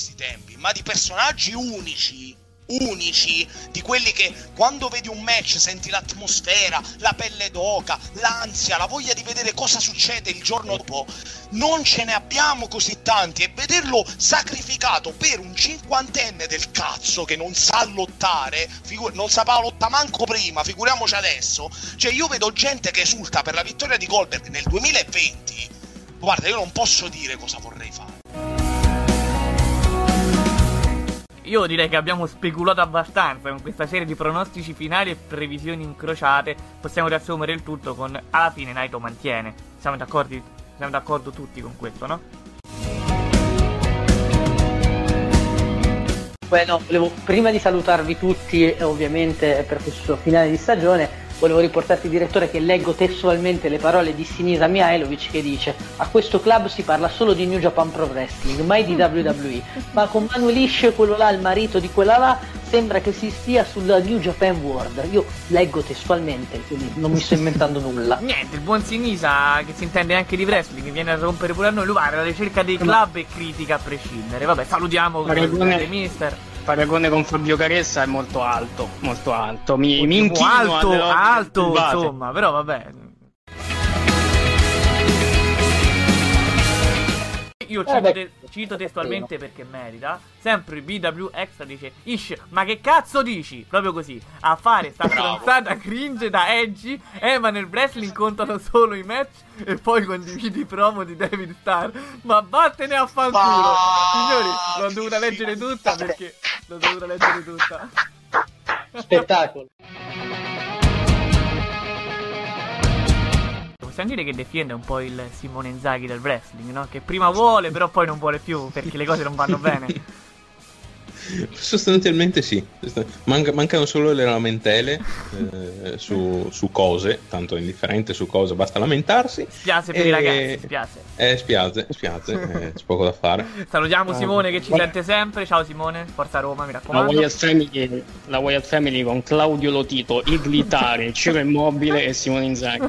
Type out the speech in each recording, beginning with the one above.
Questi tempi, ma di personaggi unici, unici, di quelli che quando vedi un match senti l'atmosfera, la pelle d'oca, l'ansia, la voglia di vedere cosa succede il giorno dopo. Non ce ne abbiamo così tanti e vederlo sacrificato per un cinquantenne del cazzo che non sa lottare, figu- non sapeva lottare manco prima, figuriamoci adesso. Cioè io vedo gente che esulta per la vittoria di Goldberg nel 2020. Guarda, io non posso dire cosa vorrei fare. Io direi che abbiamo speculato abbastanza con questa serie di pronostici finali e previsioni incrociate. Possiamo riassumere il tutto con alla fine Naito mantiene. Siamo d'accordo, siamo d'accordo tutti con questo, no? Bueno, volevo prima di salutarvi tutti, ovviamente per questo finale di stagione, volevo riportarti direttore che leggo testualmente le parole di Sinisa Mihailovic che dice a questo club si parla solo di New Japan Pro Wrestling, mai di WWE, ma con Manuel Isce, quello là, il marito di quella là, sembra che si stia sulla New Japan World. Io leggo testualmente, quindi non mi sto inventando nulla. Niente, il buon Sinisa, che si intende anche di wrestling, viene a rompere pure a noi, lui va alla ricerca dei club e critica a prescindere. Vabbè, salutiamo il mister. Paragone con Fabio Caressa è molto alto, molto alto. Mi, mi inchino alto, alto, insomma, però vabbè. Io cito, Eh te- cito testualmente perché merita. Sempre BW Extra dice: Ish, ma che cazzo dici? Proprio così. A fare sta stronzata cringe da Edgy. Eh, ma nel wrestling contano solo i match. E poi condividi i promo di David Starr. Ma vattene a fanculo. Signori, l'ho dovuta leggere tutta perché. L'ho dovuta leggere tutta. Spettacolo. Possiamo dire che defiende un po' il Simone Inzaghi del wrestling, no? Che prima vuole, però poi non vuole più perché le cose non vanno bene. Sostanzialmente sì, Manca- mancano solo le lamentele eh, su, su cose, tanto è indifferente su cosa, basta lamentarsi. Spiace per i E- ragazzi, spiace. Eh, spiace, spiace, eh, c'è poco da fare. Salutiamo Ah, Simone che ci guarda- sente sempre. Ciao Simone, forza Roma, mi La raccomando. Wyatt, Family, la Wyatt Family con Claudio Lotito, Iglitare, Ciro Immobile e Simone Inzaghi.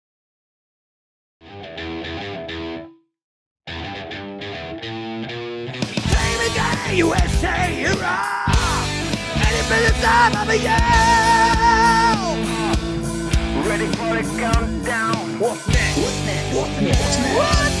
USA hero. Any minute time of the year. Ready for the countdown. What's next? What's next? What's next? What's next? With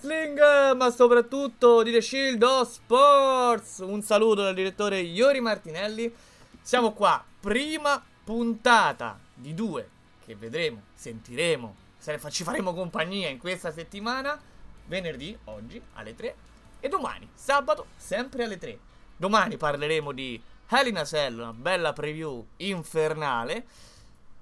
Wrestling, ma soprattutto di The Shield of Sports. Un saluto dal direttore Iori Martinelli. Siamo qua, prima puntata di due che vedremo, sentiremo, se ci faremo compagnia in questa settimana. Venerdì, oggi, alle 3. E domani, sabato, sempre alle 3. Domani parleremo di Hell in a Cell, una bella preview infernale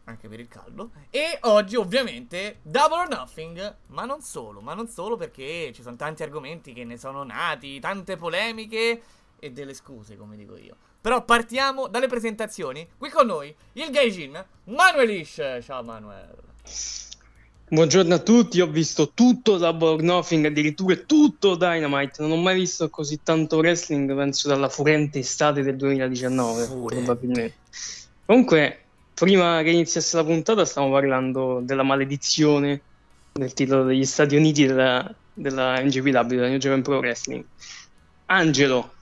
anche per il caldo. E oggi, ovviamente, Double or Nothing. Ma non solo, ma non solo perché ci sono tanti argomenti che ne sono nati, tante polemiche e delle scuse, come dico io. Però partiamo dalle presentazioni. Qui con noi il Gaijin, Manuel Ish. Ciao Manuel. Buongiorno a tutti, ho visto tutto Double or Nothing, addirittura tutto Dynamite. Non ho mai visto così tanto wrestling, penso dalla furente estate del 2019, probabilmente. Comunque, prima che iniziasse la puntata stavamo parlando della maledizione del titolo degli Stati Uniti della, della NGPW, della New Japan Pro Wrestling. Angelo,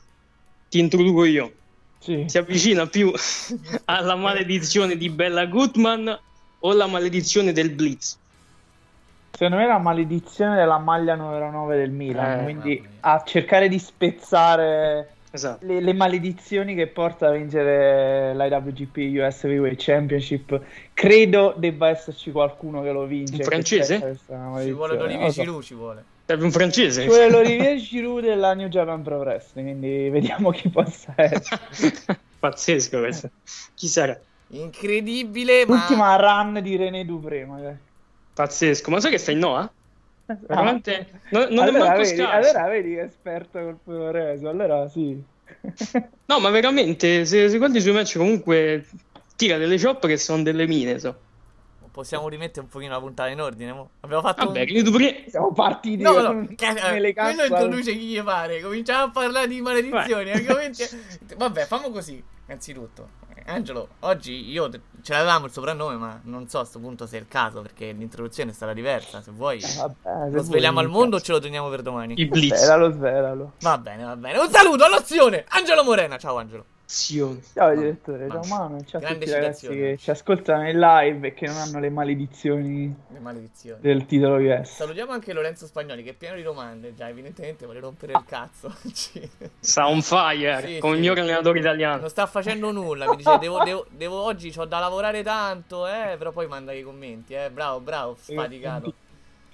ti introduco io. Si avvicina più alla maledizione di Bella Gutman o la maledizione del Blitz? Secondo me la maledizione della maglia numero 9 del Milan, Eh, quindi a cercare di spezzare Esatto. le, le maledizioni che porta a vincere l'IWGP US Heavyweight Championship. Credo debba esserci qualcuno che lo vince. Un francese? Ci vuole l'Olivier lo so. Giroud, ci vuole. Serve un francese? Ci vuole l'Olivier Giroud della New Japan Pro Wrestling, quindi vediamo chi possa essere. Pazzesco questo. Chi sarà? Incredibile, ma... L'ultima run di René Dupré, magari. Pazzesco. Ma sai che sta in Noah? Veramente? Non, non allora, è manco vedi, scarso. allora vedi che esperto col Peloreso, allora sì. No, ma veramente, se, se guardi i suoi match comunque tira delle chop che sono delle mine, so. Possiamo rimettere un pochino la puntata in ordine, mo? Abbiamo fatto Vabbè, un... Dupré... Siamo partiti No, con- no, che- eh, nelle quello cazzate. introduce chi gli pare. Cominciamo a parlare di maledizioni. argomenti- Vabbè, famo così. Innanzitutto, Angelo, oggi io te- ce l'avevamo il soprannome, ma non so a sto punto se è il caso perché l'introduzione è stata diversa. Se vuoi, Vabbè, lo se svegliamo vuoi, al mondo o ce lo teniamo per domani? Svelalo, svelalo. Va bene, va bene. Un saluto all'azione, Angelo Morena. Ciao, Angelo. Ciao direttore, ciao Manu, ciao a Grande tutti i ragazzi che ci ascoltano in live e che non hanno le maledizioni Le maledizioni. del titolo US. Salutiamo anche Lorenzo Spagnoli che è pieno di domande. Già, evidentemente vuole rompere il cazzo. Sta on fire, Sì, come sì. il mio allenatore italiano. Non sta facendo nulla. Mi dice: Devo, devo, devo- oggi ho da lavorare tanto, eh. Però poi manda i commenti, eh. Bravo, bravo, sfaticato.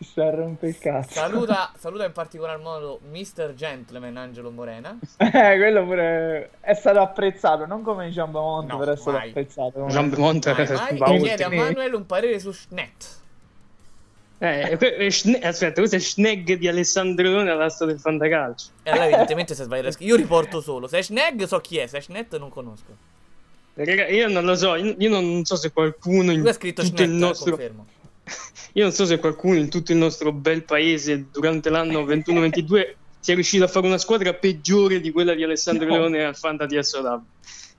Sta a rompere il cazzo. Saluta, saluta in particolar modo Mr. Gentleman Angelo Morena. Eh, quello pure è stato apprezzato, non come Jean Beaumont, No, però è stato mai. apprezzato. Jean Beaumont è chiede a Manuel un parere su Schnet. Eh, eh, Schne- aspetta, questo è Schnegg di Alessandro Leone alla storia del fantacalcio. E allora, evidentemente, si è sbagliato. Io riporto solo. Se è Schnegg, so chi è. Se è Schnet, non conosco. Raga, io non lo so, io non so se qualcuno in Lui ha scritto tutto Schnet, il eh, nostro confermo. Io non so se qualcuno in tutto il nostro bel paese durante l'anno 21-22 sia riuscito a fare una squadra peggiore di quella di Alessandro No. Leone al Fanta di SOW.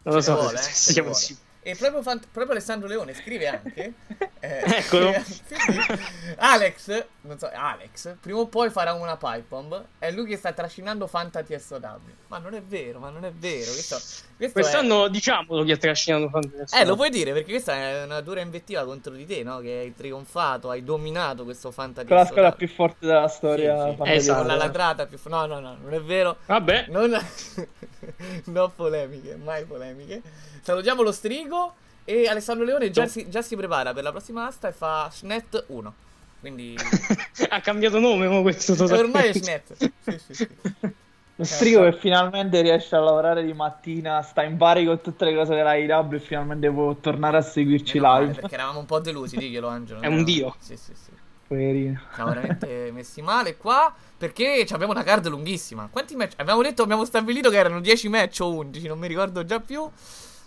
Non lo so, eh, se se siamo sicuri. E proprio, Fant- proprio Alessandro Leone scrive anche. eh, Eccolo. Alex, non so, Alex, prima o poi farà una pipe bomb. È lui che sta trascinando Fanta TSW. Ma non è vero, ma non è vero. Questo, questo Quest'anno diciamolo chi ha trascinato Fantasy. È... Eh, lo puoi dire perché questa è una dura invettiva contro di te, no? Che hai trionfato, hai dominato questo Fanta Con la squadra più forte della storia. Sì, sì. Esatto, la ladrata più. No, no, no, non è vero. Vabbè. Non... no polemiche, mai polemiche. Salutiamo lo strigo. E Alessandro Leone già, si, già si prepara per la prossima asta e fa Schnet 1. Quindi. ha cambiato nome mo questo totalmente. ormai è Schnet. Sì, sì, sì. Lo strigo che finalmente riesce a lavorare di mattina, sta in pari con tutte le cose della IW e finalmente può tornare a seguirci Meno male, live. perché eravamo un po' delusi, diglielo Angelo. È un dio. Sì, sì, sì. Poverino. Siamo veramente messi male qua perché abbiamo una card lunghissima. Quanti match? Abbiamo detto, abbiamo stabilito che erano 10 match o 11, non mi ricordo già più.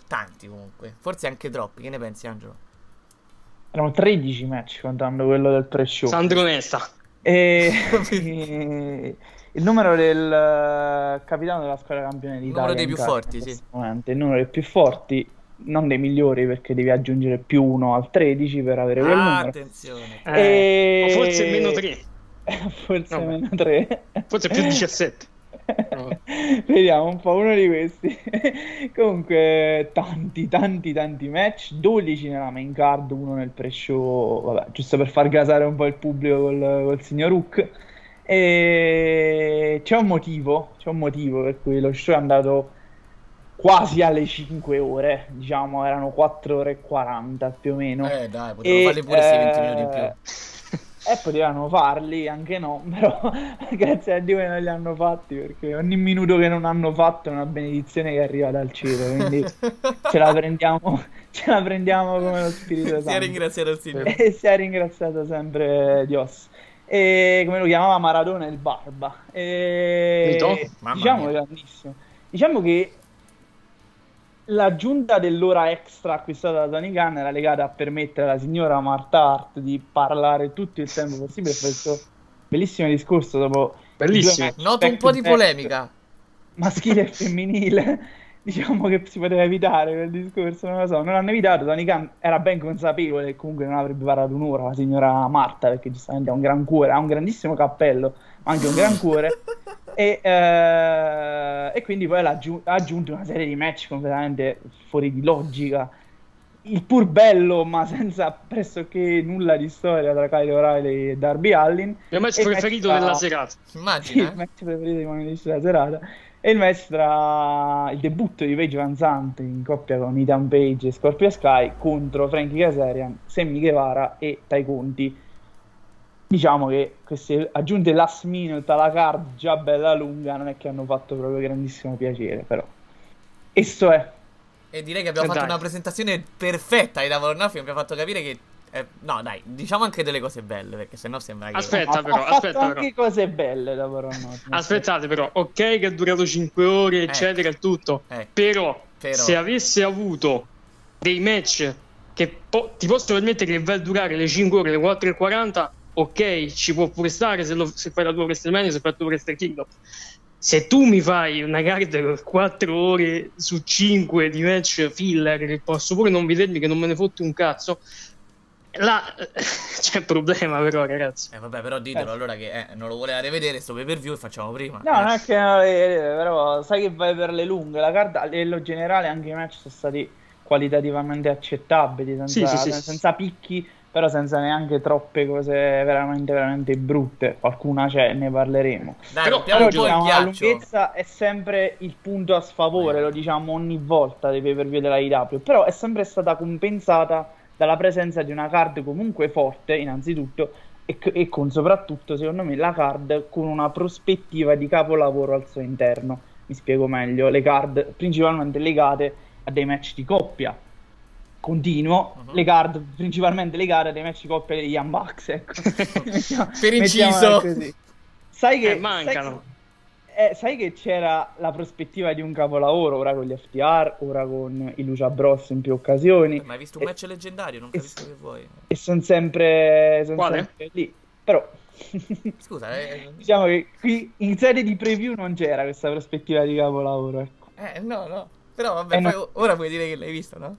Tanti comunque, forse anche troppi. Che ne pensi, Angelo? Erano 13 match contando quello del pre-show. Sandro Nesta. E... e- il numero del eh, capitano della squadra campione d'Italia. numero dei più forti, sì. momento. Il numero dei più forti, non dei migliori perché devi aggiungere più uno al 13 per avere quel Ah, numero. attenzione. Eh, E- forse meno 3. Forse No, meno 3. Forse più 17. No. Vediamo un po' uno di questi. Comunque, tanti, tanti, tanti match. 12 nella main card, uno nel pre-show. Vabbè, giusto per far gasare un po' il pubblico col, col signor Hook. E c'è un motivo, c'è un motivo per cui lo show è andato quasi alle 5 ore. Diciamo, erano 4 ore e 40 più o meno. Eh, dai, potevano E, farli pure sì, 20 minuti in eh, più. E potevano farli, anche no, però grazie a Dio che non li hanno fatti perché ogni minuto che non hanno fatto è una benedizione che arriva dal cielo, quindi ce la prendiamo, ce la prendiamo come lo Spirito Si è Santo. ringraziato il Signore. E si è ringraziato sempre Dios. E come lo chiamava Maradona il Barba. E... Diciamo grandissimo. Diciamo che l'aggiunta dell'ora extra acquistata da Tony Khan era legata a permettere alla signora Marta Hart di parlare tutto il tempo possibile per questo bellissimo discorso dopo Bellissimo. Noto un po' di polemica. maschile e femminile. Diciamo che si poteva evitare quel discorso, non lo so, non l'hanno evitato. Tony Khan era ben consapevole che comunque non avrebbe parlato un'ora la signora Marta, perché giustamente ha un gran cuore, ha un grandissimo cappello, ma anche un gran cuore. e, eh, e quindi poi ha aggiunto una serie di match completamente fuori di logica. Il pur bello, ma senza pressoché nulla di storia tra Kyle O'Reilly e Darby Allin. Il mio match il preferito tra- della serata. sì, Immagina, il eh? match preferito di Money della serata. E il match tra il debutto di Paige Van Zandt in coppia con Ethan Page e Scorpio Sky contro Frankie Kazarian, Sammy Guevara e Tai Conti. Diciamo che queste aggiunte last minute alla card già bella lunga non è che hanno fatto proprio grandissimo piacere, però. Esso è. E direi che abbiamo Eh, fatto dai. una presentazione perfetta ai Nothing. Abbiamo fatto capire che. eh, no, dai, diciamo anche delle cose belle. Perché sennò sembra che. Aspetta, però, ha fatto aspetta, anche però. cose belle da Voronoti. Aspettate però, ok che è durato 5 ore, eccetera, e tutto. Eh. Però, Però. se avesse avuto dei match che po- ti possono permettere che vai a durare le 5 ore, le 4 e 40, ok, ci può pure stare se, lo- se fai la tua WrestleMania, se fai il tuo Wrestle Kingdom. Se tu mi fai una card con 4 ore su 5 di match filler, che posso pure non vedermi, che non me ne fotti un cazzo, là c'è un problema però, ragazzi. Eh, vabbè, però ditelo allora che eh, non lo voleva rivedere sto pay per view e facciamo prima. No, non è che non vedere, però sai che vai per le lunghe. La carta a livello generale anche i match sono stati qualitativamente accettabili, senza, Sì, sì, sì. senza picchi, però senza neanche troppe cose veramente, veramente brutte. Qualcuna c'è, ne parleremo. Dai, Però- Però diciamo, la lunghezza è sempre il punto a sfavore, lo diciamo ogni volta dei pay per view della IW, però è sempre stata compensata dalla presenza di una card comunque forte, innanzitutto, e, c- e con soprattutto, secondo me, la card con una prospettiva di capolavoro al suo interno. Mi spiego meglio, le card principalmente legate a dei match di coppia. Continuo, Mhm. le card principalmente legate a dei match di coppia degli Bucks, ecco. Per inciso. Sai che Eh, mancano. Sai, eh, sai che c'era la prospettiva di un capolavoro, ora con gli FTR, ora con i Lucia Bros in più occasioni, Ma hai visto un match leggendario? Non capisco che vuoi. e sono sempre, son sempre lì. Però Scusa, eh, diciamo che qui in serie di preview non c'era questa prospettiva di capolavoro. Ecco. eh, no, no. Però vabbè, Eh, no. ora puoi dire che l'hai visto, no?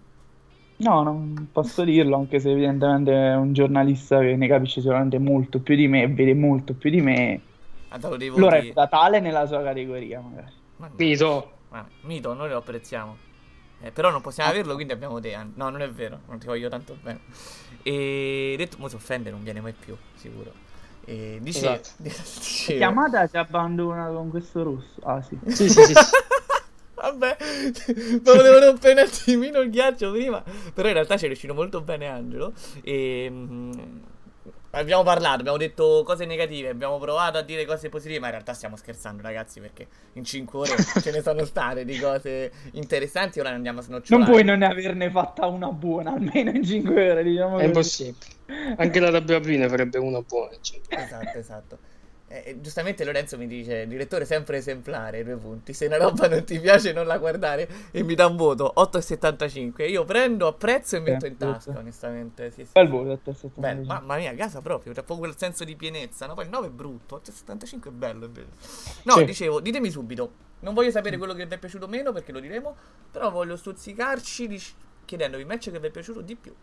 No, non posso dirlo, anche se evidentemente è un giornalista che ne capisce sicuramente molto più di me e vede molto più di me. Lo voti. reputa tale nella sua categoria, magari. Mito. Ma, mito, noi lo apprezziamo. Eh, però non possiamo averlo, quindi abbiamo te. No, non è vero, non ti voglio tanto bene. E detto, mo si offende, non viene mai più, sicuro. E dice, Esatto. dicevo- Chiamata si abbandona con questo rosso. Ah, sì. Sì, sì, sì. Vabbè, ma volevo rompere un attimino il ghiaccio prima. Però in realtà ci è riuscito molto bene Angelo. E. mm, abbiamo parlato, abbiamo detto cose negative, abbiamo provato a dire cose positive, ma in realtà stiamo scherzando, ragazzi, perché in 5 ore ce ne sono state di cose interessanti. Ora ne andiamo a snocciolare. Non puoi non averne fatta una buona, almeno in 5 ore, diciamo È così. impossibile. Anche la WP ne farebbe una buona. cioè. Esatto, esatto. Eh, giustamente Lorenzo mi dice, direttore sempre esemplare, due punti. Se una roba non ti piace non la guardare e mi dà un voto, 8,75. Io prendo, apprezzo e metto in tasca, onestamente. Sì, sì. Bel voto, 8,75. Bello, mamma mia, casa proprio, c'è proprio quel senso di pienezza, no? Poi il 9 è brutto, 8,75 è bello invece. No, Sì. dicevo, ditemi subito, non voglio sapere quello che vi è piaciuto meno perché lo diremo, però voglio stuzzicarci dic- chiedendovi il match che vi è piaciuto di più.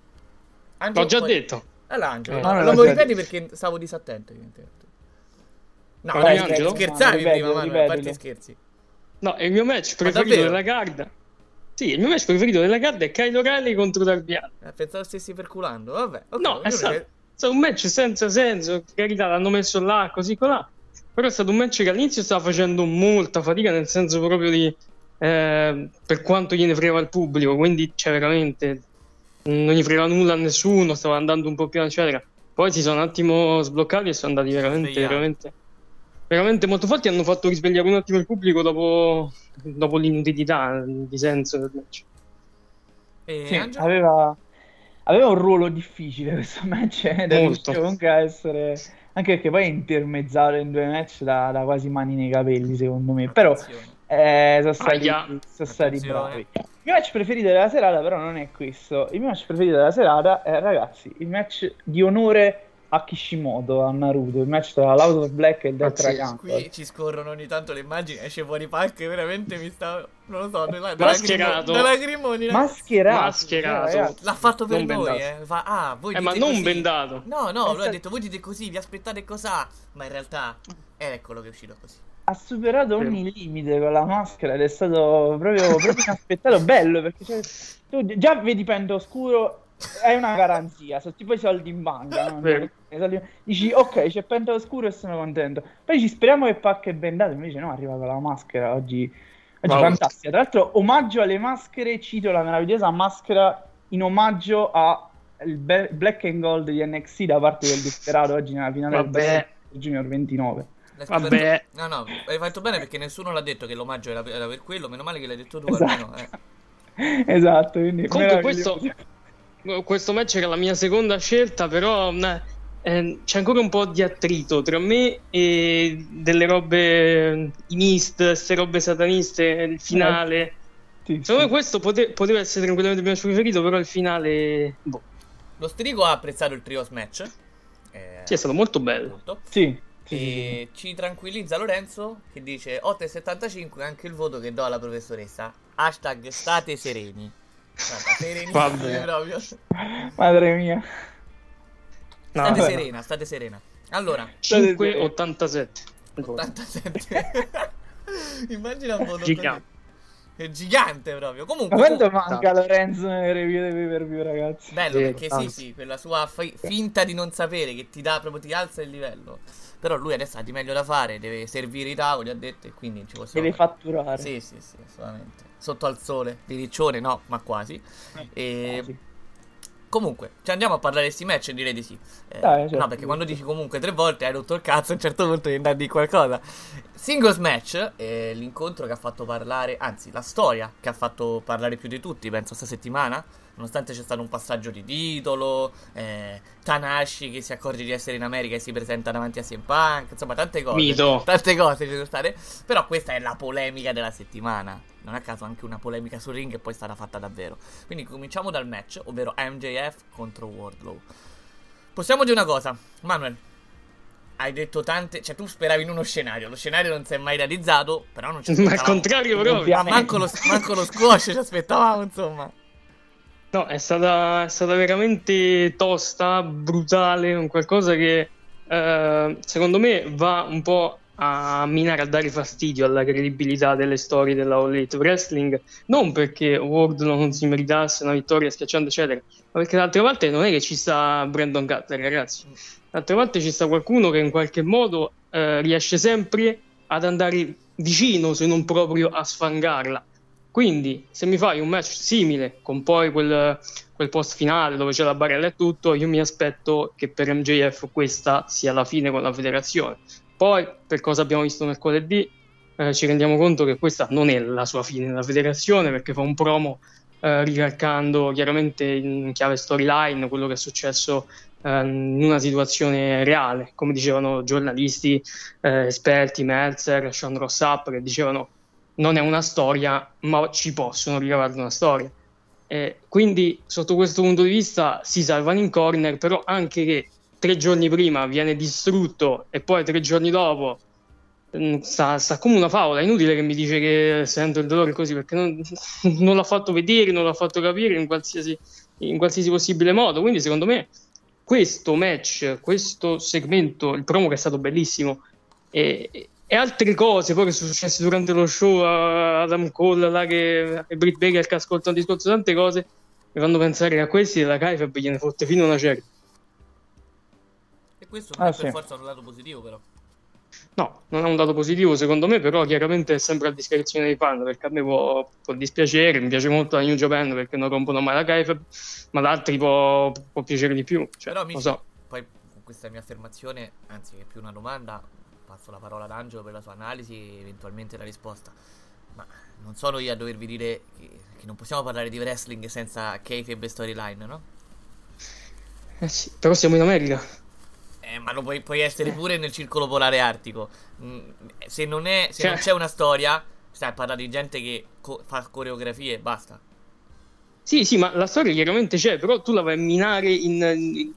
Angelo, L'ho già poi- detto. Allora Angelo, Eh. no, non lo ripeti perché stavo disattento evidentemente. No, dai, Angelo? scherzavi No, ripetilo, prima, Manuel, a parte scherzi. No, il mio match Ma preferito della card. Sì, il mio match preferito della card è Kyle O'Reilly contro Darby Allin. Eh, pensavo stessi perculando, vabbè. ok, No, è stato, che- è stato un match senza senso. Carità, l'hanno messo là, così colà. Però è stato un match che all'inizio stava facendo molta fatica, nel senso proprio di. eh, per quanto gliene fregava il pubblico, quindi c'è veramente. Non gli fregava nulla a nessuno, stava andando un po' piano, eccetera. Poi si sono un attimo sbloccati e sono andati veramente, veramente, veramente molto forti. Hanno fatto risvegliare un attimo il pubblico dopo, dopo l'inutilità di senso del match. E Sì, Angelo? aveva, aveva un ruolo difficile questo match Molto. riuscito comunque essere anche perché poi è intermezzato in due match da, da quasi mani nei capelli secondo me però eh, sono stati, sono stati bravi il mio match preferito della serata però non è questo il mio match preferito della serata è ragazzi il match di onore a Kishimoto a Naruto il match tra l'Out of Black e il Death. Triangle Qui ci scorrono ogni tanto le immagini, esce fuori palco e veramente mi sta... Non lo so, da Mascherato. Da lagrimoni. mascherato Mascherato. cioè. L'ha fatto per Non noi, bendato. eh. Fa, ah, voi Eh, ma non così. bendato. No, no, lui ha detto, voi dite così, vi aspettate cos'ha. Ma in realtà è eccolo che è uscito così. ha superato ogni limite con la maschera ed è stato proprio, proprio inaspettato bello perché cioè, tu già vedi Pento Oscuro hai una garanzia sono tipo i soldi in banca no? Soldi- dici ok c'è Pento Oscuro e sono contento poi ci speriamo che pacca è bendato invece no arriva con la maschera oggi, oggi Wow. fantastica tra l'altro omaggio alle maschere cito la meravigliosa maschera in omaggio a il Be- Black and Gold di NXT da parte del Desperado oggi nella finale del Vabbè. Best Junior 29 L'hai Vabbè. No, no, hai fatto bene perché nessuno l'ha detto che l'omaggio era, per quello. Meno male che l'hai detto tu, Esatto. almeno. Eh. esatto quindi Comunque questo, questo match era la mia seconda scelta, però eh, c'è ancora un po' di attrito tra me e delle robe, i mist, queste robe sataniste, il finale. Sì, Secondo me sì. questo pote- poteva essere tranquillamente il mio match preferito, però il finale boh, Lo Strigo ha apprezzato il trios match. Eh, sì, è stato molto bello. molto. Sì, E ci tranquillizza Lorenzo che dice 8,75 è anche il voto che do alla professoressa. Hashtag state sereni. Sì. Madre mia. No, State vabbè. serena, state serena. Allora, 5,87. 87. Immagina un voto Gigante. È gigante proprio. Comunque, Ma quanto manca Lorenzo nelle review dei pay per view, ragazzi? Bello Vero, perché sì, tanto. sì, quella sua fi- finta di non sapere che ti dà proprio ti alza il livello. Però lui adesso ha di meglio da fare, deve servire i tavoli, ha detto, e quindi ci possiamo Deve fatturare. Sì, sì, sì, assolutamente. Sotto al sole, di riccione, no, ma quasi. E quasi. comunque, ci andiamo a parlare di sti match? Direi di sì. Eh, Dai, certo. no, perché quando dici comunque tre volte hai rotto il cazzo, a un certo punto devi andare a dire qualcosa. Singles match, eh, l'incontro che ha fatto parlare, anzi, la storia che ha fatto parlare più di tutti, penso, sta settimana. Nonostante c'è stato un passaggio di titolo, eh, Tanashi che si accorge di essere in America e si presenta davanti a CM Punk, insomma, tante cose. Mito. Tante cose ci sono state. Però questa è la polemica della settimana. Non a caso anche una polemica sul ring e poi è stata fatta davvero. Quindi cominciamo dal match, ovvero MJF contro Wardlow. Possiamo dire una cosa, Manuel. Hai detto tante, cioè tu speravi in uno scenario, lo scenario non si è mai realizzato, però non ci Ma al aspettavamo. contrario, proprio. Ma manco lo, manco lo squash ci aspettavamo, insomma. No, è stata, è stata veramente tosta, brutale, un qualcosa che eh, secondo me va un po' a minare, a dare fastidio alla credibilità delle storie della All Elite Wrestling, non perché Wardlow non si meritasse una vittoria schiacciando eccetera, ma perché d'altra parte non è che ci sta Brandon Cutler, ragazzi. D'altra parte ci sta qualcuno che in qualche modo eh, riesce sempre ad andare vicino, se non proprio a sfangarla. Quindi, se mi fai un match simile, con poi quel, quel post finale dove c'è la barella e tutto, io mi aspetto che per MJF questa sia la fine con la federazione. Poi, per cosa abbiamo visto mercoledì, eh, ci rendiamo conto che questa non è la sua fine nella federazione perché fa un promo eh, ricalcando chiaramente in chiave storyline quello che è successo eh, in una situazione reale, come dicevano giornalisti, eh, esperti, Meltzer, Sean Rossap, che dicevano non è una storia, ma ci possono ricavare una storia. Eh, quindi, sotto questo punto di vista, si salvano in corner, però anche che tre giorni prima viene distrutto e poi tre giorni dopo mm, sta, sta come una favola. È inutile che mi dice che sento il dolore così perché non, non l'ha fatto vedere, non l'ha fatto capire in qualsiasi, in qualsiasi possibile modo. Quindi, secondo me, questo match, questo segmento, il promo che è stato bellissimo, e, e altre cose poi che sono successe durante lo show a Adam Cole là che e Britt Baker che ascolta un discorso tante cose mi fanno pensare che a questi della Kaifeb gliene fotte fino a una certa E questo Ah, non è sì. per forza un lato positivo, però. no non è un dato positivo secondo me però chiaramente è sempre a discrezione dei fan perché a me può, può dispiacere mi piace molto la New Japan perché non rompono mai la Kaifeb ma ad altri può, può piacere di più cioè, Però, amici, so poi con questa mia affermazione, anzi, che è più una domanda, passo la parola ad Angelo per la sua analisi e eventualmente la risposta. Ma non sono io a dovervi dire che, che non possiamo parlare di wrestling senza kayfabe e storyline, no? Eh sì, però siamo in America Eh, ma lo puoi, puoi essere pure nel circolo polare artico. Mm, se non, è, se Cioè- non c'è una storia, stai a parlare di gente che co- fa coreografie e basta. Sì, sì, ma la storia chiaramente c'è, però tu la vai a minare in, in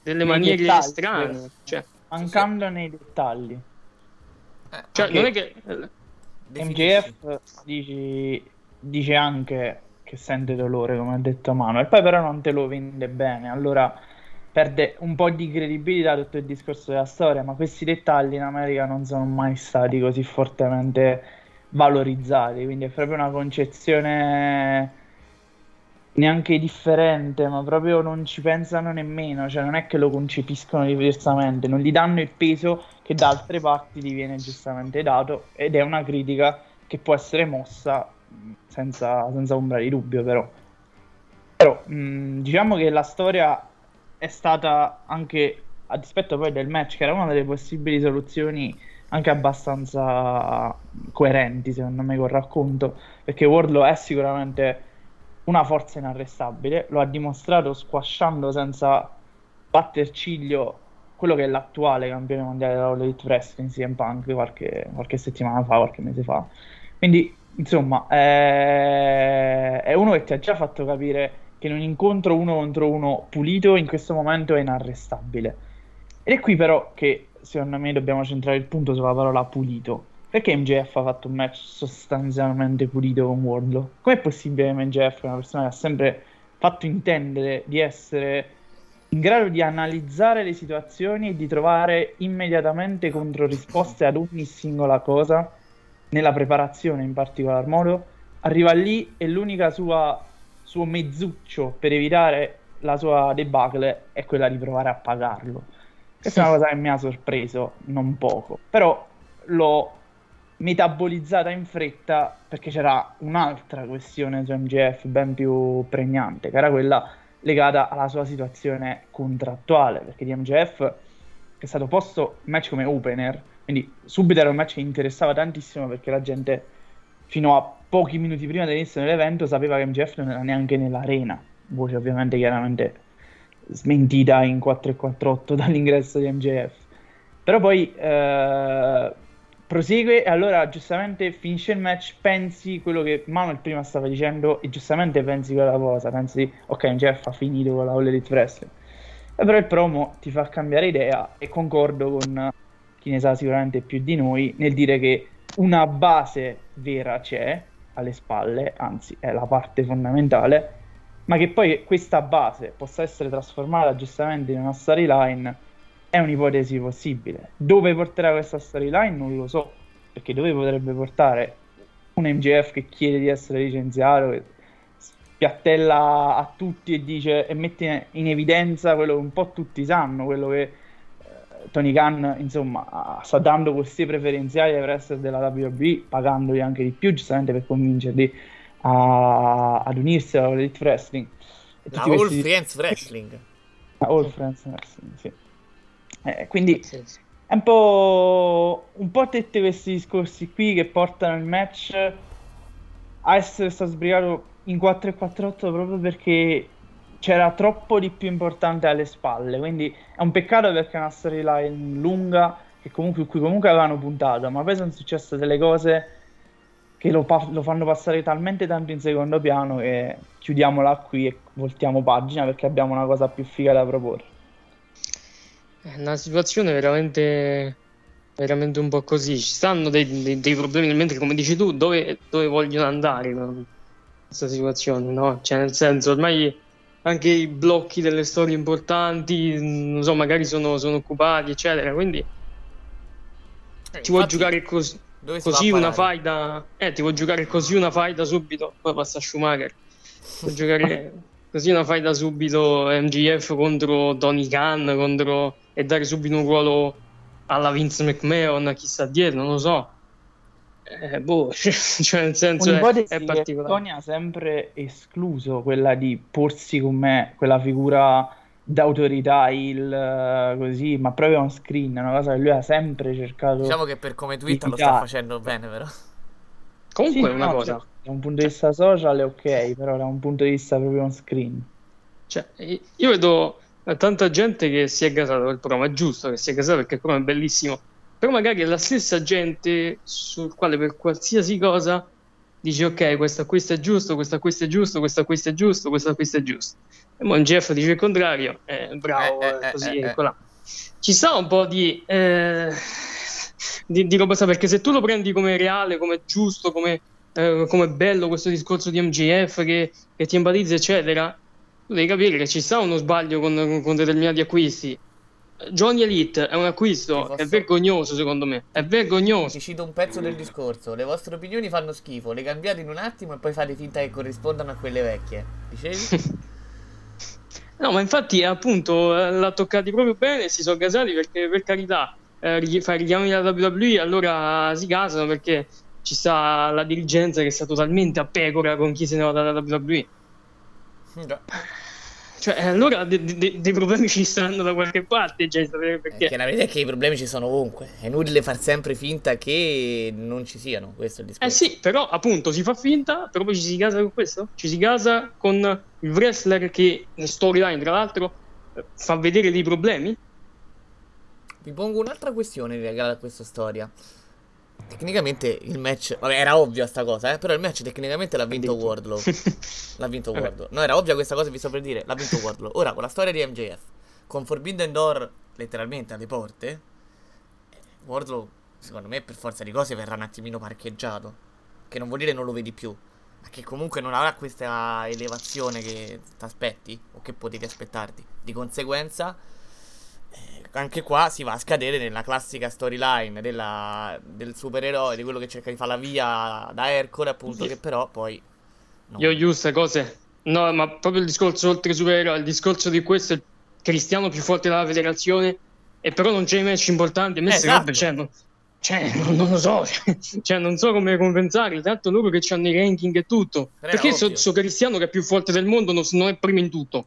delle Nei maniere dettagli, strane. Cioè, Mancando nei dettagli. cioè, Anche non è che. eh, MJF dici- dice anche che sente dolore, come ha detto Manuel, poi però non te lo vende bene, allora perde un po' di credibilità tutto il discorso della storia, ma questi dettagli in America non sono mai stati così fortemente valorizzati, quindi è proprio una concezione neanche differente, ma proprio non ci pensano nemmeno, cioè non è che lo concepiscono diversamente, non gli danno il peso che da altre parti gli viene giustamente dato ed è una critica che può essere mossa senza, senza ombra di dubbio però. Però mh, diciamo che la storia è stata anche a dispetto poi del match, che era una delle possibili soluzioni anche abbastanza coerenti secondo me col racconto, perché Wardlow è sicuramente una forza inarrestabile, lo ha dimostrato squasciando senza batter ciglio quello che è l'attuale campione mondiale della Elite Wrestling, CM Punk, qualche, qualche settimana fa, qualche mese fa. Quindi, insomma, è, è uno che ti ha già fatto capire che in un incontro uno contro uno pulito in questo momento è inarrestabile. Ed è qui però che secondo me dobbiamo centrare il punto sulla parola pulito. Perché MJF ha fatto un match sostanzialmente pulito con Wardlow? Com'è possibile che MJF è una persona che ha sempre fatto intendere di essere in grado di analizzare le situazioni e di trovare immediatamente controrisposte ad ogni singola cosa, nella preparazione in particolar modo, arriva lì e l'unica sua suo mezzuccio per evitare la sua debacle è quella di provare a pagarlo. Questa è una cosa che mi ha sorpreso non poco, però l'ho metabolizzata in fretta perché c'era un'altra questione su MGF ben più pregnante, che era quella legata alla sua situazione contrattuale, perché di MGF è stato posto il match come opener, quindi subito era un match che interessava tantissimo perché la gente fino a pochi minuti prima dell'inizio dell'evento sapeva che MGF non era neanche nell'arena, voce ovviamente chiaramente smentita in 4 e 48 dall'ingresso di MJF. Però poi eh, prosegue e allora giustamente finisce il match, pensi quello che Manuel prima stava dicendo e giustamente pensi quella cosa, pensi ok MJF ha finito con la All Elite Wrestling. E però il promo ti fa cambiare idea e concordo con chi ne sa sicuramente più di noi nel dire che una base vera c'è alle spalle, anzi è la parte fondamentale, ma che poi questa base possa essere trasformata giustamente in una storyline è un'ipotesi possibile. Dove porterà questa storyline non lo so, perché dove potrebbe portare un MGF che chiede di essere licenziato, che spiattella a tutti e dice e mette in evidenza quello che un po' tutti sanno, quello che eh, Tony Khan insomma sta dando questi preferenziali ai wrestler della WWE pagandoli anche di più giustamente per convincerli a, ad unirsi alla Elite Wrestling E La All questi- Friends Wrestling. All Friends Wrestling sì. Eh, quindi è un po', un po' tutti questi discorsi qui che portano il match a essere stato sbrigato in 4 e 4-8 proprio perché c'era troppo di più importante alle spalle. Quindi è un peccato perché è una storyline lunga che comunque, cui comunque avevano puntato, ma poi sono successe delle cose che lo, pa- lo fanno passare talmente tanto in secondo piano che chiudiamola qui e voltiamo pagina perché abbiamo una cosa più figa da proporre. È una situazione veramente, veramente un po' così. Ci stanno dei, dei- dei problemi nel mentre, come dici tu, dove, dove vogliono andare con questa situazione, no? Cioè, nel senso, ormai anche i blocchi delle storie importanti, non so, magari sono, sono occupati, eccetera. Quindi ti vuoi giocare cos- così una faida, eh, ti vuoi giocare così una faida subito, poi passa Schumacher. Vuoi giocare così una faida subito MGF contro Tony Khan contro... e dare subito un ruolo alla Vince McMahon, a chi sta dietro, non lo so. Eh, boh, cioè nel senso è, Un'ipotesi è che particolare. Tony ha sempre escluso quella di porsi con me, quella figura d'autorità, il così, ma proprio on screen, è una cosa che lui ha sempre cercato Diciamo che per come Twitter lo sta facendo bene, però. Comunque Sì, è una no, cosa. cioè, da un punto di vista social è ok, però da un punto di vista proprio on screen. Cioè, io vedo tanta gente che si è gasata per il programma, è giusto che si è gasata perché il programma è bellissimo, però magari è la stessa gente sul quale per qualsiasi cosa dice ok, questo acquisto è giusto, questo acquisto è giusto, questo acquisto è giusto, questo acquisto è giusto. E poi Jeff dice il contrario, eh, bravo, eh, così, eh, ecco là. Ci sta un po' di, eh, di, di roba, perché se tu lo prendi come reale, come giusto, come, eh, come bello questo discorso di MGF che, che ti empatizza, eccetera, tu devi capire che ci sta uno sbaglio con, con determinati acquisti. Johnny Elite è un acquisto, è vergognoso secondo me, è vergognoso. Ti cito un pezzo del discorso. Le vostre opinioni fanno schifo, le cambiate in un attimo e poi fate finta che corrispondano a quelle vecchie. Dicevi? No, ma infatti appunto eh, l'ha toccati proprio bene, si sono gasati perché per carità eh, fai richiami dalla WWE allora si gasano perché ci sta la dirigenza che sta totalmente a pecora con chi se ne va dalla WWE. Già. Cioè, eh, allora de- de- dei problemi ci stanno da qualche parte, cioè, perché Perché la verità è che i problemi ci sono ovunque. È inutile far sempre finta che non ci siano. Questo è il Eh discorso. sì, però appunto si fa finta, però poi ci si casa con questo? Ci si casa con il wrestler che in storyline, tra l'altro, eh, fa vedere dei problemi? Vi pongo un'altra questione legata a questa storia. Tecnicamente il match. Vabbè, era ovvia sta cosa, eh. Però il match tecnicamente l'ha vinto Wardlow. l'ha vinto. Wardlow. No, era ovvia questa cosa, vi sto per dire. L'ha vinto Wardlow. Ora, con la storia di MJF, con Forbidden Door letteralmente alle porte, Wardlow, secondo me, per forza di cose, verrà un attimino parcheggiato. Che non vuol dire non lo vedi più. Ma che comunque non avrà questa elevazione che ti aspetti o che potevi aspettarti. Di conseguenza, anche qua si va a scadere nella classica storyline della- del supereroe, di quello che cerca di fare la via da Ercole, appunto, che però poi... Io io queste cose. No, ma proprio il discorso oltre supereroe, il discorso di questo è cristiano più forte della federazione, e però non c'è i match importanti. A me queste Esatto. robe, cioè, non, cioè, non- non lo so, cioè, non so come compensare. Tanto loro che hanno i ranking e tutto. Era Perché so, so cristiano che è più forte del mondo non, non è primo in tutto.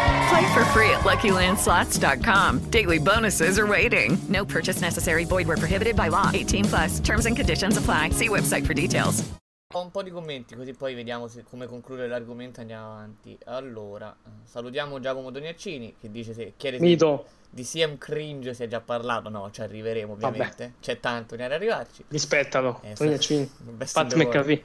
Play for free at LuckyLandSlots.com. Daily bonuses are waiting. No purchase necessary. Void were prohibited by law. 18 plus. Terms and conditions apply. See website for details. Ho un po' di commenti, così poi vediamo se- come concludere l'argomento e andiamo avanti. Allora, eh, salutiamo Giacomo Doniaccini che dice se chiede se, Mito. Di CM Cringe si è già parlato, no, ci arriveremo ovviamente. C'è tanto ne ad arrivarci. Rispettalo. Eh. Best Pat. McAfee.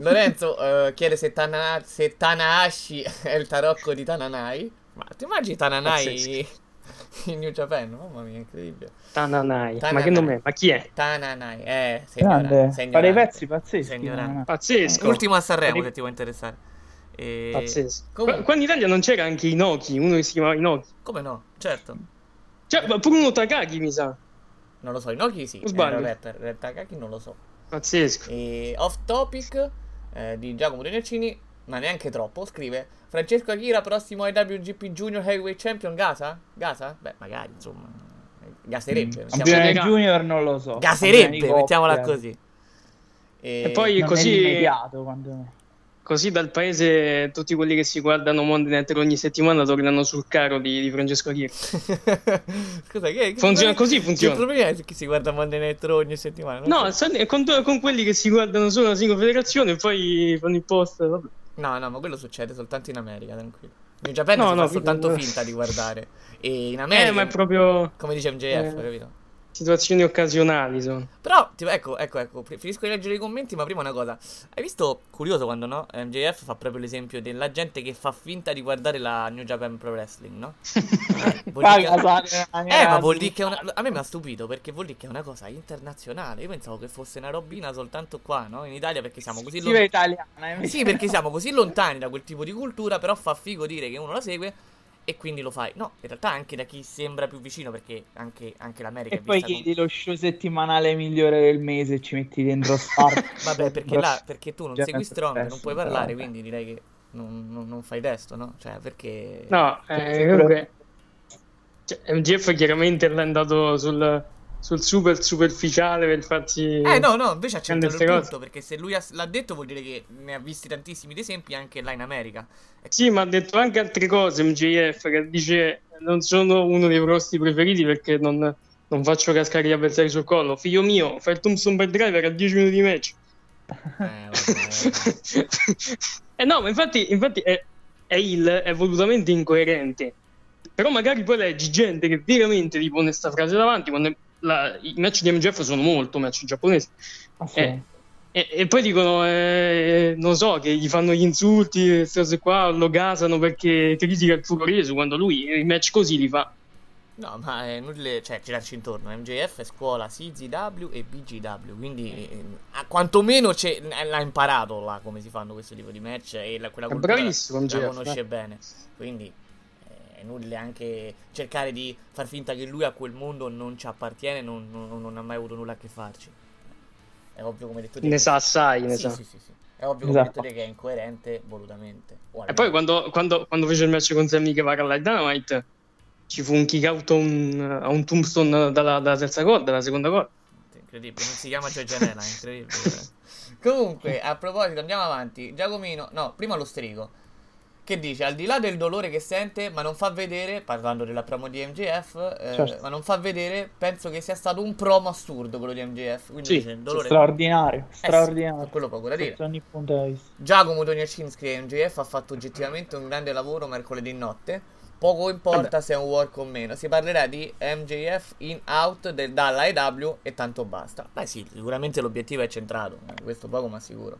Lorenzo eh, chiede se, Tana- se Tanahashi è il tarocco di Tananai. Ma ti immagini Tananai in New Japan? Mamma mia, incredibile. Tananai. Ma Tananai. che nome è? Ma chi è? Tananai, eh, signora, Grande, fa dei pezzi pazzeschi. Pazzesco. Ultimo a Sanremo, Pari- se ti può interessare. E... Pazzesco. Comunque- Qua in Italia non c'era anche Inoki, uno che si chiamava Inoki. Come no? Certo. Cioè, ma pure uno Takagi, mi sa. Non lo so, Inoki sì, sbaglio? rapper, Red Takaki non lo so. Pazzesco. E off topic eh, di Giacomo Doniaccini, ma neanche troppo, scrive Francesco Akira prossimo ai WGP Junior Heavyweight Champion Gasa? Gasa? Beh, magari, insomma. Gaserebbe. mettiamola- Campione junior non lo so. Gaserebbe, mettiamola così. E poi Non così- nell'immediato, quantomeno. Così dal paese tutti quelli che si guardano Raw ogni settimana tornano sul carro di, di Francesco Achille. Scusa, che, che Funziona così, Che funziona. problema è che si guarda Raw ogni settimana? No, so. con, con quelli che si guardano solo la singola federazione e poi fanno il post. Vabbè. No, no, ma quello succede soltanto in America, tranquillo. In Japan No, si no, fa soltanto no. finta di guardare. E in America, Eh, ma è proprio come dice MJF, Eh. capito? Situazioni occasionali sono. Però, tipo, ecco, ecco, ecco, fi- finisco di leggere i commenti, ma prima una cosa. Hai visto, curioso quando, no? MJF fa proprio l'esempio della gente che fa finta di guardare la New Japan Pro Wrestling, no? Eh, vuol dire che- Eh, ma vuol dire che è una... A me mi ha stupito, perché vuol dire che è una cosa internazionale. Io pensavo che fosse una robina soltanto qua, no? In Italia, perché siamo così Sì, italiana. eh, Sì, perché siamo così lontani da quel tipo di cultura, però fa figo dire che uno la segue e quindi lo fai. No, in realtà anche da chi sembra più vicino, perché anche, anche l'America E è poi chiedi lo show settimanale migliore del mese e ci metti dentro come... Vabbè, perché là, perché tu non Già segui Strong, non stesso, puoi però parlare, quindi direi che non, non- non fai testo, no? Cioè, perché... No, eh, comunque, cioè, MGF chiaramente è andato sul, sul super superficiale per farsi... Eh no, no, invece centrato il ste cose. punto, perché se lui ha- l'ha detto vuol dire che ne ha visti tantissimi di esempi anche là in America. Sì, ma ha detto anche altre cose MJF che dice non sono uno dei vostri preferiti perché non, non faccio cascare gli avversari sul collo. Figlio mio, fai il Thompson by driver a 10 minuti di match. eh no, ma infatti, infatti è, è il è volutamente incoerente. Però magari poi leggi gente che veramente ti pone sta frase davanti quando la- i match di MJF sono molto match giapponesi. sì. Eh, e, e poi dicono, eh, non so, che gli fanno gli insulti, queste cose qua, lo gasano perché critica il furorese quando lui i match così li fa. No, ma è inutile, cioè, girarci intorno. MJF è scuola CZW e BGW, quindi eh, a quantomeno c'è- l'ha imparato là come si fanno questo tipo di match e la, quella cultura bravissimo la conosce eh. bene. Quindi eh, è inutile anche cercare di far finta che lui a quel mondo non ci appartiene, non, non- non ha mai avuto nulla a che farci. È ovvio come hai detto. Ne sa assai, ne Sì, sa. sì, sì, sì. È ovvio Esatto. che è incoerente volutamente. E poi quando, quando, quando fece il match con Sammy Guevara alla Dynamite ci fu un kick out a un, a un tombstone dalla, dalla terza corda, dalla seconda corda. Incredibile, non si chiama Giorgianella, è incredibile. Comunque, a proposito, andiamo avanti. Giacomino, no, prima lo strigo. Che dice, al di là del dolore che sente, ma non fa vedere, parlando della promo di MJF, eh, Certo. ma non fa vedere, penso che sia stato un promo assurdo quello di MJF. Quindi Sì, dice, il dolore... straordinario, Eh sì, straordinario. su quello poco da dire. Giacomo Doniacin scrive MJF ha fatto oggettivamente un grande lavoro mercoledì notte. Poco importa se è un work o meno. Si parlerà di MJF in out del- dalla AEW e tanto basta. Beh, sì, sicuramente l'obiettivo è centrato. Questo poco ma sicuro.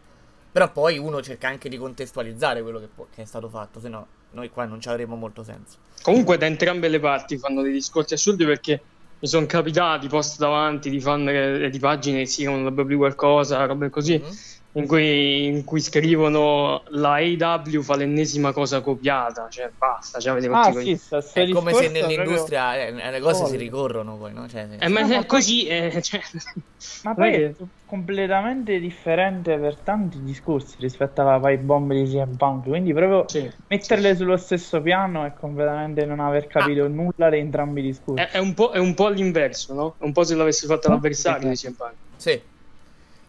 Però poi uno cerca anche di contestualizzare quello che, può- che è stato fatto. Se no, noi qua non ci avremo molto senso. Comunque da entrambe le parti fanno dei discorsi assurdi perché mi sono capitati post davanti di fan e di pagine che si chiamano WW qualcosa, robe così, Mhm. In, cui, in cui scrivono la AW fa l'ennesima cosa copiata, cioè basta, cioè avete Ah, sì, sta, sto È come se nell'industria eh, le cose si Folle. ricorrono poi, no? Cioè, se- Eh, ma No, ma è così, eh, cioè, Ma poi è completamente differente per tanti discorsi rispetto alla pipe bomb di CM Punk. Quindi proprio metterle sullo stesso piano è completamente non aver capito nulla di entrambi i discorsi. è, è un po', è un po' all'inverso, no? È un po' se l'avessi fatta l'avversario di CM Punk. Sì.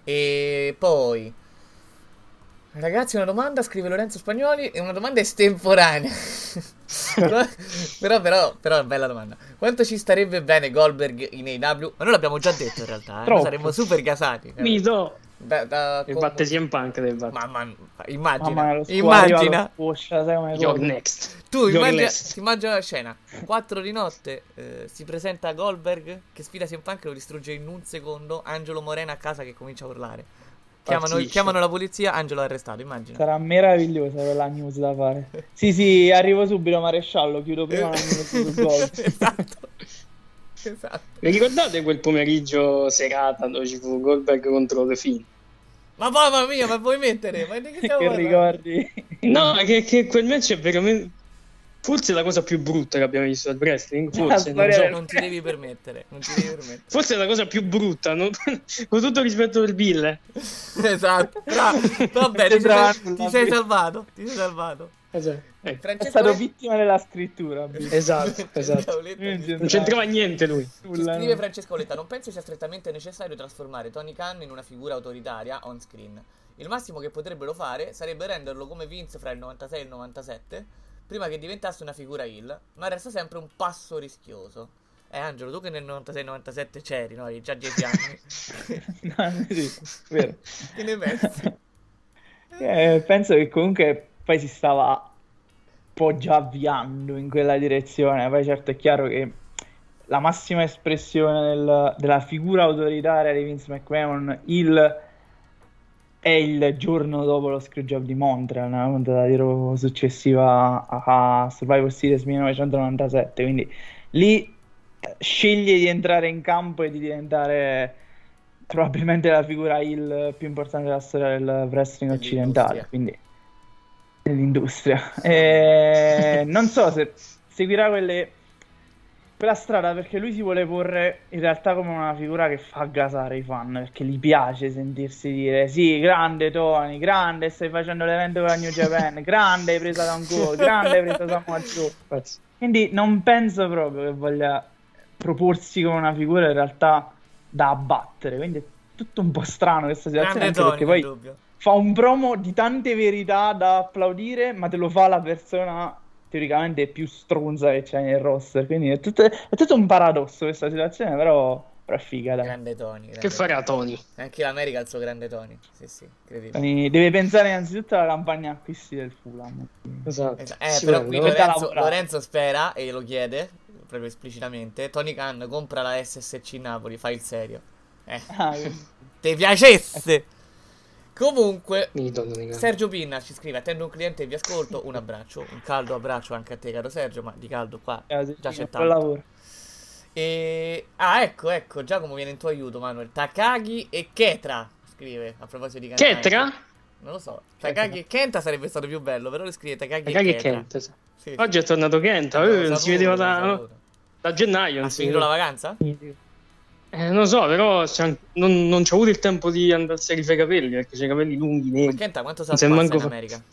E poi. Ragazzi, una domanda, scrive Lorenzo Spagnoli, e una domanda estemporanea. però, però, però, è bella domanda. Quanto ci starebbe bene Goldberg in AW? Ma noi l'abbiamo già detto in realtà, eh? Noi saremmo super gasati. Mito, Da, da- E com- batte CM Punk deve battere. Ma, ma- immagina, Mamma immagina. come You're next. Tu You're immagina, next. immagina la scena 4 di notte eh, Si presenta Goldberg Che sfida CM Punk Lo distrugge in un secondo Angelo Morena a casa che comincia a urlare Chiamano, chiamano la polizia Angelo è arrestato Immagina Sarà meravigliosa quella news da fare. Sì, sì, arrivo subito, maresciallo. Chiudo prima la news sul gol. Esatto Vi ricordate quel pomeriggio serata dove ci fu Goldberg contro The Fiend? Ma mamma mia Ma vuoi mettere Ma che che ricordi? No, che, che quel match è veramente. Forse la cosa più brutta che abbiamo visto al wrestling. Forse, non so. Non ti devi permettere Non ti devi permettere Forse è la cosa più brutta, non- con tutto il rispetto per Bill. Esatto Bravo. Vabbè ti sei, ti sei salvato Ti sei salvato Esatto. Eh, È Francesco stato è- vittima della scrittura. Esatto, esatto. Non c'entrava niente lui. Ci Nulla, scrive. Francesco Letta, non penso sia strettamente necessario trasformare Tony Khan in una figura autoritaria on screen. Il massimo che potrebbero fare sarebbe renderlo come Vince fra il 96 e il 97, prima che diventasse una figura heel, ma resta sempre un passo rischioso. Eh Angelo, tu che nel 96-97 c'eri, no? Hai già 10 anni. No, sì, vero. che ne pensi? Eh, penso che comunque poi si stava un po' già avviando in quella direzione. Poi certo è chiaro che la massima espressione del- della figura autoritaria di Vince McMahon, il è il giorno dopo lo Screwjob di Montreal, nella puntata successiva a a Survivor Series 1997. Quindi lì eh, sceglie di entrare in campo e di diventare probabilmente la figura heel più importante della storia del wrestling occidentale. Quindi dell'industria. E non so se seguirà quelle quella strada perché lui si vuole porre in realtà come una figura che fa gasare i fan perché gli piace sentirsi dire sì, grande Tony, grande, stai facendo l'evento con la New Japan, grande hai preso Adam Cole, grande hai preso Samoa Joe. Quindi non penso proprio che voglia proporsi come una figura in realtà da abbattere, quindi è tutto un po' strano questa situazione Grande anche Tony, perché poi dubbio. Fa un promo di tante verità da applaudire, ma te lo fa la persona teoricamente più stronza che c'è nel roster. Quindi è tutto, è tutto un paradosso questa situazione, però, però è figa. Dai. Grande Tony. grande Che farà Tony? Tony. Anche l'America ha il suo grande Tony. Sì, sì. Quindi deve pensare innanzitutto alla campagna acquisti del Fulham. Esatto. Esa- Eh, Sì, però qui Lorenzo? Lorenzo spera e lo chiede proprio esplicitamente. Tony Khan compra la SSC Napoli, fai il serio. Eh, Ah, ti piacesse. Comunque. Sergio Pinna ci scrive: Attendo un cliente e vi ascolto. Un abbraccio, un caldo abbraccio anche a te, caro Sergio. Ma di caldo qua sì, già sì, c'è tanto. lavoro. E... Ah, ecco, ecco, Giacomo viene in tuo aiuto, Manuel. Takagi e Ketra. Scrive a proposito di Kanakai. Ketra? Non lo so. Takagi e Kenta sarebbe stato più bello, però le scrive Takagi, Magari e è Ketra. Kent. sì. Sì, sì. Oggi è tornato Kent, eh, non si saputo, vedeva l'ho da, da gennaio. Ha si finito la vedeva. vacanza? Eh, non lo so, però non, non c'ho avuto il tempo di andarsi a rifare i capelli perché c'è i capelli lunghi, Ma neri. Kenta quanto sa manco in fa- America?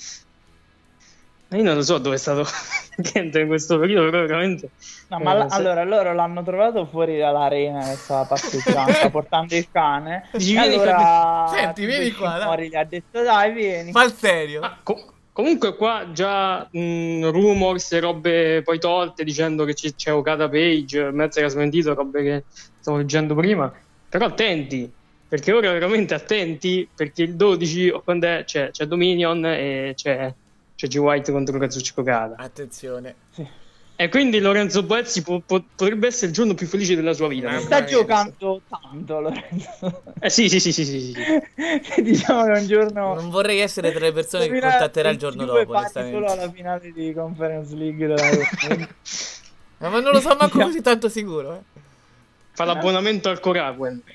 Io non lo so dove è stato Kent in questo periodo, però veramente. No, ma eh, la- se- allora loro l'hanno trovato fuori dall'arena che stava passeggiando, stava portando il cane. Dici, e vieni allora Senti, vieni qua, dai. Gli ha detto dai, vieni. Fa il serio? Ah, co- comunque qua già mh, rumors e robe poi tolte dicendo che ci- c'è Okada Page, mezzo era smentito, robe che stavo leggendo prima. Però attenti, perché ora veramente attenti, perché il 12 o quando è, c'è, c'è Dominion e c'è, c'è G. White contro Kazuchika Okada. Attenzione. E quindi Lorenzo Boezzi po- po- potrebbe essere il giorno più felice della sua vita. Sta giocando tanto, Lorenzo. Eh sì, sì, sì, sì, sì, sì. diciamo che un giorno... Non vorrei essere tra le persone che contatterà il giorno 22 dopo, onestamente. solo alla finale di Conference League della Coppa. Ma non lo so manco così tanto sicuro, eh. Fa l'abbonamento al Coraguen.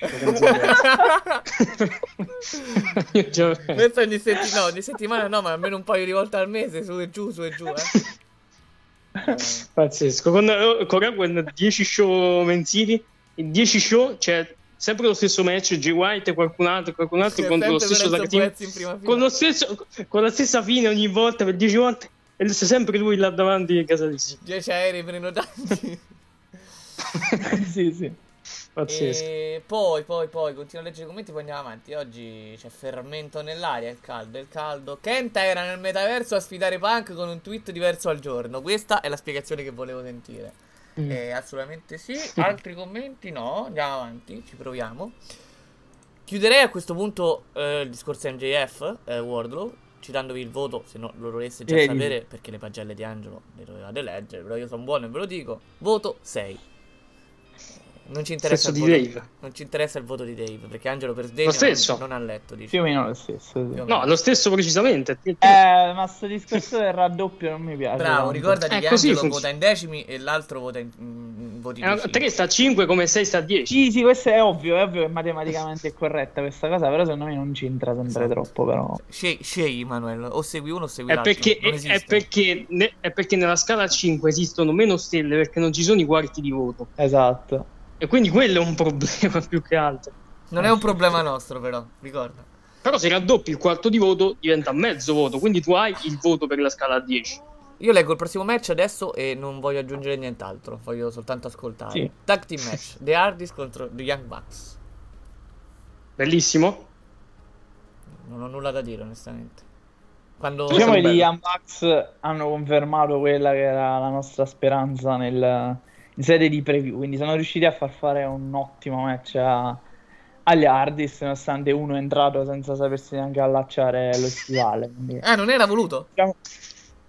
Questo ogni settimana, no, ogni settimana no, ma almeno un paio di volte al mese, su e giù, su e giù, eh. Pazzesco. Con eh, Coraguen 10 show mensili, in 10 show c'è sempre lo stesso match, G. White e qualcun altro, qualcun altro C'è contro lo stesso tag team, con, lo stesso, con la stessa fine ogni volta per 10 volte e c'è sempre lui là davanti in casa di sì. 10 aerei prenotanti. sì, sì. Pazzesco. E poi, poi, poi, continuo a leggere i commenti, poi andiamo avanti. Oggi c'è fermento nell'aria, il caldo, il caldo. Kenta era nel metaverso a sfidare Punk con un tweet diverso al giorno. Questa è la spiegazione che volevo sentire. Eh, assolutamente sì. Altri commenti? No, andiamo avanti, ci proviamo. Chiuderei a questo punto eh, il discorso MJF, eh, Wardlow, citandovi il voto, se no lo volesse già Direi di sapere, perché le pagelle di Angelo le dovevate leggere, però io sono buono e ve lo dico. Voto 6. Non ci interessa, il voto, di Dave. non ci interessa il voto di Dave, perché Angelo per stesso. non, non ha letto, dice. Più o meno lo stesso. sì. No, lo stesso precisamente. Eh, ma sto discorso del raddoppio non mi piace. Bravo, tanto. ricordati Eh, che Angelo funziona. vota in decimi e l'altro vota in, in voti Eh, decimi. 3 sta a 5 come 6 sta a 10. Sì, sì, questo è ovvio, è ovvio che matematicamente è corretta questa cosa, però secondo me non c'entra sempre Esatto. troppo, però. Scegli, scegli Manuel, o segui uno o segui È l'altro. perché, è perché ne- è perché nella scala 5 esistono meno stelle perché non ci sono i quarti di voto. Esatto. E quindi quello è un problema più che altro. Non è un problema nostro, però, ricorda. Però se raddoppi il quarto di voto diventa mezzo voto, quindi tu hai il voto per la scala a 10. Io leggo il prossimo match adesso e non voglio aggiungere nient'altro, voglio soltanto ascoltare. Sì. Tag team match, The Hardys contro The Young Bucks. Bellissimo. Non ho nulla da dire, onestamente. Quando Diciamo che gli Young Bucks hanno confermato quella che era la nostra speranza nel- in sede di preview, quindi sono riusciti a far fare un ottimo match a- agli Hardys, nonostante uno è entrato senza sapersi neanche allacciare lo stivale. quindi- Ah, non era voluto? Diciamo-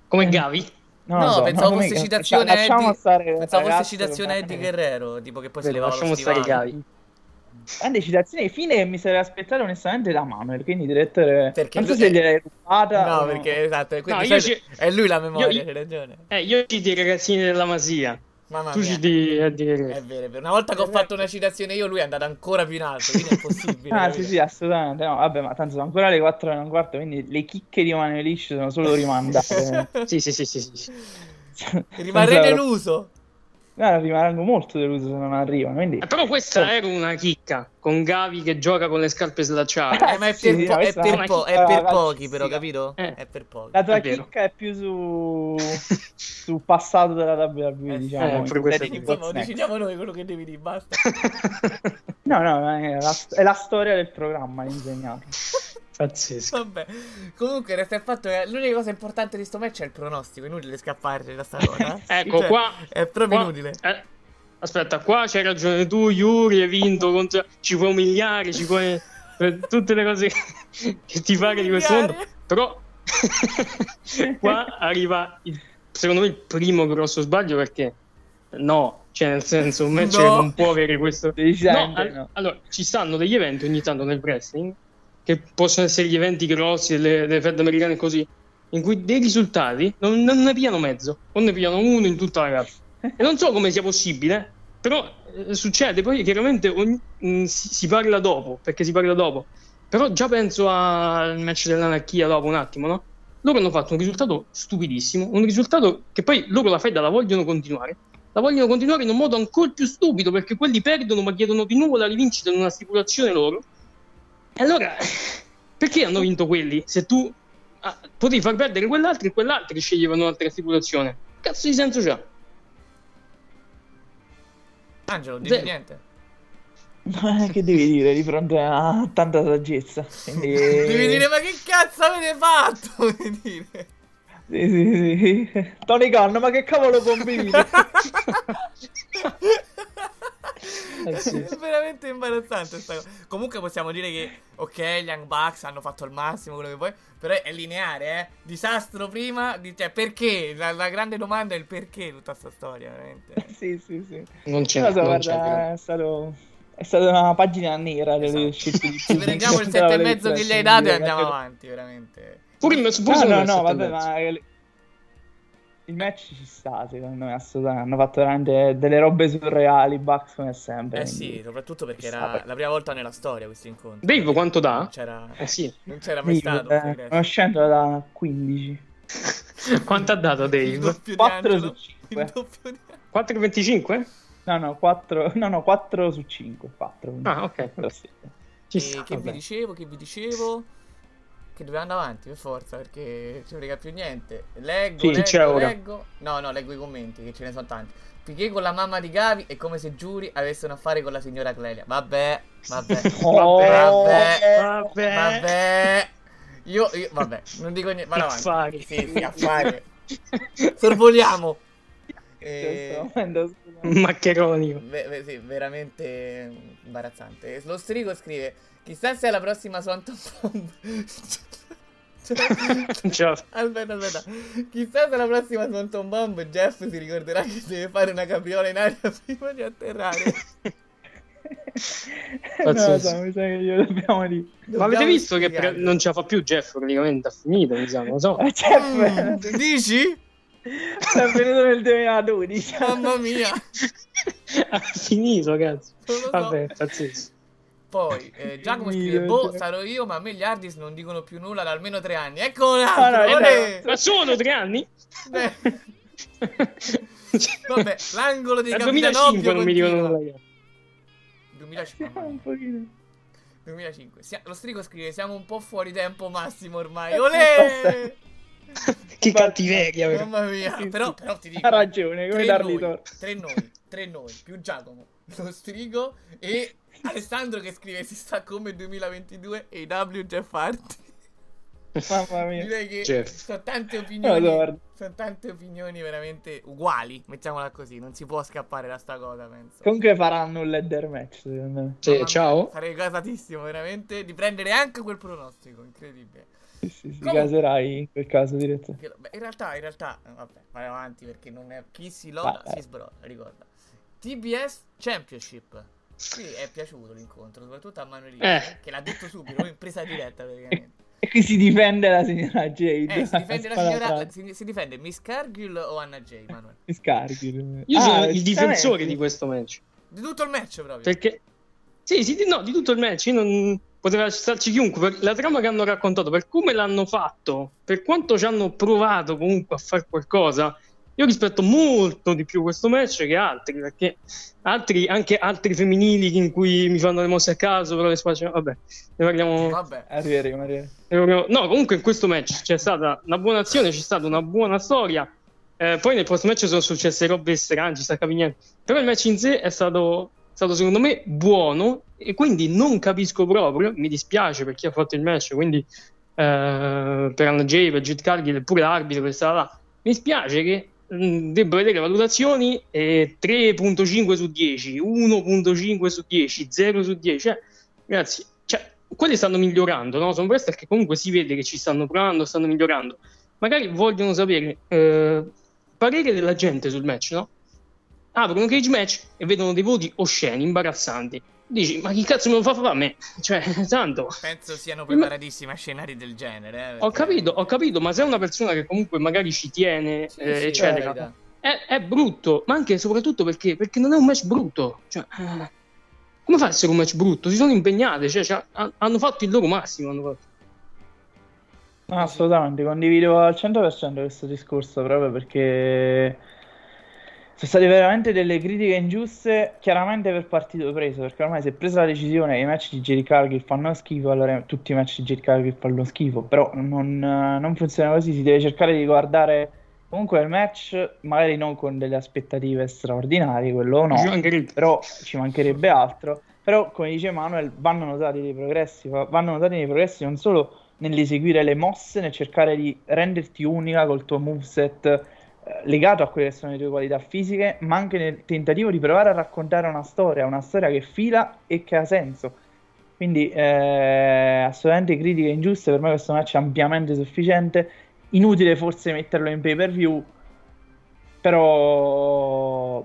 Come Gavi. Lo No, so, pensavo fosse citazione lasciamo Eddie. stare il Pensavo fosse citazione Eddie Guerrero, tipo che poi si levava lo lasciamo stare stivale. Gavi. Grande citazione fine che mi sarei aspettato onestamente da Manuel, quindi direttore... Perché non so se gliel'hai rubata No, o perché esatto, quindi No, io sai- ci- è lui la memoria, io- hai ragione. Eh, io citi i ragazzini della Masia. Mamma tu mia. citi a dire È vero, è vero. Una volta che ho fatto una citazione io, lui è andato ancora più in alto, quindi è impossibile. Ah, sì, sì, assolutamente. No, vabbè, ma tanto sono ancora le 4 e un quarto, quindi le chicche di Manuel Lisci sono solo rimandate. Sì, sì, sì, sì, sì, Senza- deluso. No, rimarranno molto deluso se non arrivano. Quindi... Eh, però questa era una chicca con Gavi che gioca con le scarpe slacciate. Eh, ma è Sì, per, sì, po- no, è per po- è per pochi, però, capito? Eh. È per pochi. La tua È vero. chicca è più su sul passato della WWE, Eh, diciamo. eh, in pure questa sede di è Insomma, What's Next. decidiamo noi quello che devi dire, basta. No, no, è la, è la storia del programma insegnato. Pazzesco. Vabbè, comunque resta il fatto che l'unica cosa importante di sto match è il pronostico. Inutile scapparci da sta cosa. Ecco, Cioè, qua... È proprio qua- inutile. eh, aspetta, qua c'hai ragione tu, Yuri, hai vinto contro... Ci puoi umiliare, ci puoi... per tutte le cose che, ti pare di questo mondo. Però... qua arriva, il- secondo me, il primo grosso sbaglio perché... No, cioè nel senso un match No. che non può avere questo... No, no. allora, ci stanno degli eventi ogni tanto nel wrestling che possono essere gli eventi grossi, delle, delle fed americane così, in cui dei risultati non, non ne pigliano mezzo, o ne pigliano uno in tutta la gara. E non so come sia possibile, però eh, succede. Poi chiaramente ogni- mh, si, si parla dopo, perché si parla dopo. Però già penso al match dell'anarchia dopo un attimo, no? Loro hanno fatto un risultato stupidissimo, un risultato che poi loro la Fed la vogliono continuare. La vogliono continuare in un modo ancora più stupido perché quelli perdono ma chiedono di nuovo la rivincita in una stipulazione loro. E allora, perché hanno vinto quelli? Se tu ah, potevi far perdere quell'altro e quell'altro sceglievano un'altra stipulazione. Cazzo di senso c'ha? Angelo, dici Zero. niente. Eh, che devi dire di fronte a tanta saggezza? Quindi... Devi dire, ma che cazzo avete fatto? Devi dire. Sì, sì, sì. Tony Khan, ma che cavolo combini? Eh, sì. È veramente imbarazzante sta cosa. Comunque possiamo dire che, ok, gli Young Bucks hanno fatto il massimo, quello che vuoi, però è lineare, eh. Disastro prima, di- cioè perché? La, la grande domanda è il perché tutta sta storia, veramente. sì, sì, sì. Non c'è, Non so, non c'è. guarda, è stato... È stata una pagina nera delle Esatto. scelte di Ci prendiamo il sette e mezzo che gli hai dato e andiamo avanti, veramente. Pure, pure No, no, no, vabbè, ma il- match ci sta, secondo me, assolutamente. Hanno fatto veramente delle robe surreali, Bucks come sempre. Eh sì, soprattutto perché era perché- la prima volta nella storia questo incontro. Dave quanto dà? Non c'era, Eh sì. non c'era mai Dave, stato. eh, questo conoscendo da 15. Quanto ha dato Dave? doppio di 4 Angelo. su Il 5. doppio di 4,25? No, no, 4, no, no, 4 su 5. 4. Ah, ok. Sì. Ci E sta. che vi vabbè. dicevo, che vi dicevo? Che dobbiamo andare avanti per forza perché ci frega più niente. Leggo, Sì, leggo, c'è ora. leggo. No, no, leggo i commenti che ce ne sono tanti. Piquet con la mamma di Gavi è come se Giuri avesse un affare con la signora Clelia. Vabbè, vabbè. Oh, vabbè, Vabbè. vabbè. Io, io, vabbè, non dico niente. Vado avanti. Affari. Sì, sì, affari. Sorvoliamo. E-. Maccheronico. Ve- ve- sì, veramente imbarazzante. Lo strigo scrive: Chissà se alla prossima Swanton Bomb. Ciao. Aspetta, aspetta. Chissà se alla prossima Swanton Bomb Jeff si ricorderà che deve fare una capriola in aria prima di atterrare. Pazzesco. so, mi sa che glielo dobbiamo dire. Ma avete visto che pre- non ce la fa più Jeff praticamente, ha finito, non lo so. Jeff, Dici? è venuto nel 2012. Mamma mia. ha finito, cazzo. Lo so. Vabbè, pazzesco. Poi eh, Giacomo scrive: Boh, sarò io, ma a me gli Hardys non dicono più nulla da almeno tre anni. Ecco un Ah, altro. è olè! Ma sono tre anni? Beh, Vabbè, l'angolo Capitanobbio 2005 non mi dicono nulla. 2005. Un pochino. 2005. Sia- lo strigo scrive: Siamo un po' fuori tempo massimo ormai. Olè! Che cattiveria, vero? Mamma mia. Sì, Però, sì. però ti dico: Ha ragione, come tre dargli noi, tre noi, tre noi, più Giacomo, lo strigo e Alessandro che scrive: Si sta come 2022 e i W Jeff Hardy. Mamma mia. Direi che Jeff. sono tante opinioni. guarda. sono tante opinioni veramente uguali. Mettiamola così, non si può scappare da sta cosa, penso. Comunque faranno un ladder match, secondo me. Sì, ciao. Sarei gasatissimo, veramente, di prendere anche quel pronostico, incredibile. Sì, sì, sì, Comunque- caserai in quel caso diretto. Beh, in realtà, in realtà, vabbè, vai avanti perché non è chi si loda, Vai, si sbroda, ricorda. TBS Championship. Qui è piaciuto l'incontro, soprattutto a Manuelino, Eh. che l'ha detto subito, in presa diretta praticamente. E qui si difende la signora Jade. Eh, si difende la signora, si, si difende Miss Cargill o Anna J, Manuel? Mi scarichi. Io Ah, sono il difensore di questo match. Di tutto il match proprio. Perché sì, sì, di- no, di tutto il match, io non poteva starci chiunque. Per la trama che hanno raccontato, per come l'hanno fatto, per quanto ci hanno provato comunque a fare qualcosa, io rispetto molto di più questo match che altri, perché altri, anche altri femminili in cui mi fanno le mosse a caso, però le spaccio, vabbè, ne parliamo. Vabbè. Arriveremo, arriveremo. No, comunque in questo match c'è stata una buona azione, c'è stata una buona storia. Eh, poi nel post match sono successe robe strane, ci sta capendo niente. Però il match in sé è stato, è stato secondo me buono e quindi non capisco proprio, mi dispiace per chi ha fatto il match, quindi eh, per Anna Jay, per Jet Cargill e pure l'arbitro che stava là. Mi spiace che mh, debba vedere valutazioni eh, 3.5 su 10, 1.5 su 10, 0 su 10. Eh, ragazzi, cioè, quelli stanno migliorando, no? Sono wrestler che comunque si vede che ci stanno provando, stanno migliorando. Magari vogliono sapere eh, parere della gente sul match, no? Aprono cage match e vedono dei voti osceni, imbarazzanti. Dici, ma chi cazzo me lo fa fare a me? Cioè, tanto. Penso siano preparatissimi a scenari del genere. Eh, Ho perché- capito, ho capito, ma se è una persona che comunque magari ci tiene, Sì, eh, sì, eccetera, è, è brutto, ma anche e soprattutto perché, perché non è un match brutto. Cioè, eh, come fa a essere un match brutto? Si sono impegnate, cioè, cioè, ha- hanno fatto il loro massimo. hanno fatto. No, assolutamente, condivido al 100% questo discorso proprio perché sono state veramente delle critiche ingiuste, chiaramente per partito preso, perché ormai si è presa la decisione che i match di Jerry Cargill fanno schifo, allora tutti i match di Jerry Cargill fanno schifo, però non, non funziona così, si deve cercare di guardare comunque il match, magari non con delle aspettative straordinarie, quello no, Ci mancherebbe. però ci mancherebbe altro. Però, come dice Manuel, vanno notati dei progressi, va- vanno notati dei progressi non solo nell'eseguire le mosse, nel cercare di renderti unica col tuo moveset legato a quelle che sono le tue qualità fisiche, ma anche nel tentativo di provare a raccontare una storia, una storia che fila e che ha senso. Quindi, eh, assolutamente critiche ingiuste, per me questo match è ampiamente sufficiente. Inutile forse metterlo in pay per view, però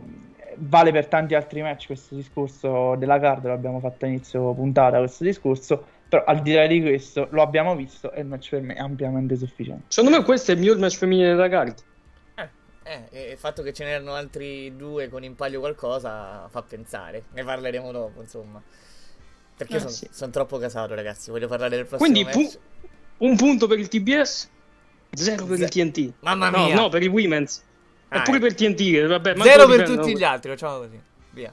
vale per tanti altri match questo discorso della card, l'abbiamo fatto a inizio puntata questo discorso, però al di là di questo lo abbiamo visto e il match per me è ampiamente sufficiente. Secondo me questo è il miglior match femminile della carta. Eh, e il fatto che ce n'erano altri due con in palio qualcosa fa pensare. Ne parleremo dopo, insomma. Perché Eh, sono sì. troppo casato, ragazzi. Voglio parlare del prossimo Quindi pu- un punto per il TBS, zero per Ze- il TNT. Mamma No, mia. no, per i women's. Ah, e pure eh. per TNT. che Vabbè, manco Zero per tutti gli altri, facciamo così. Via.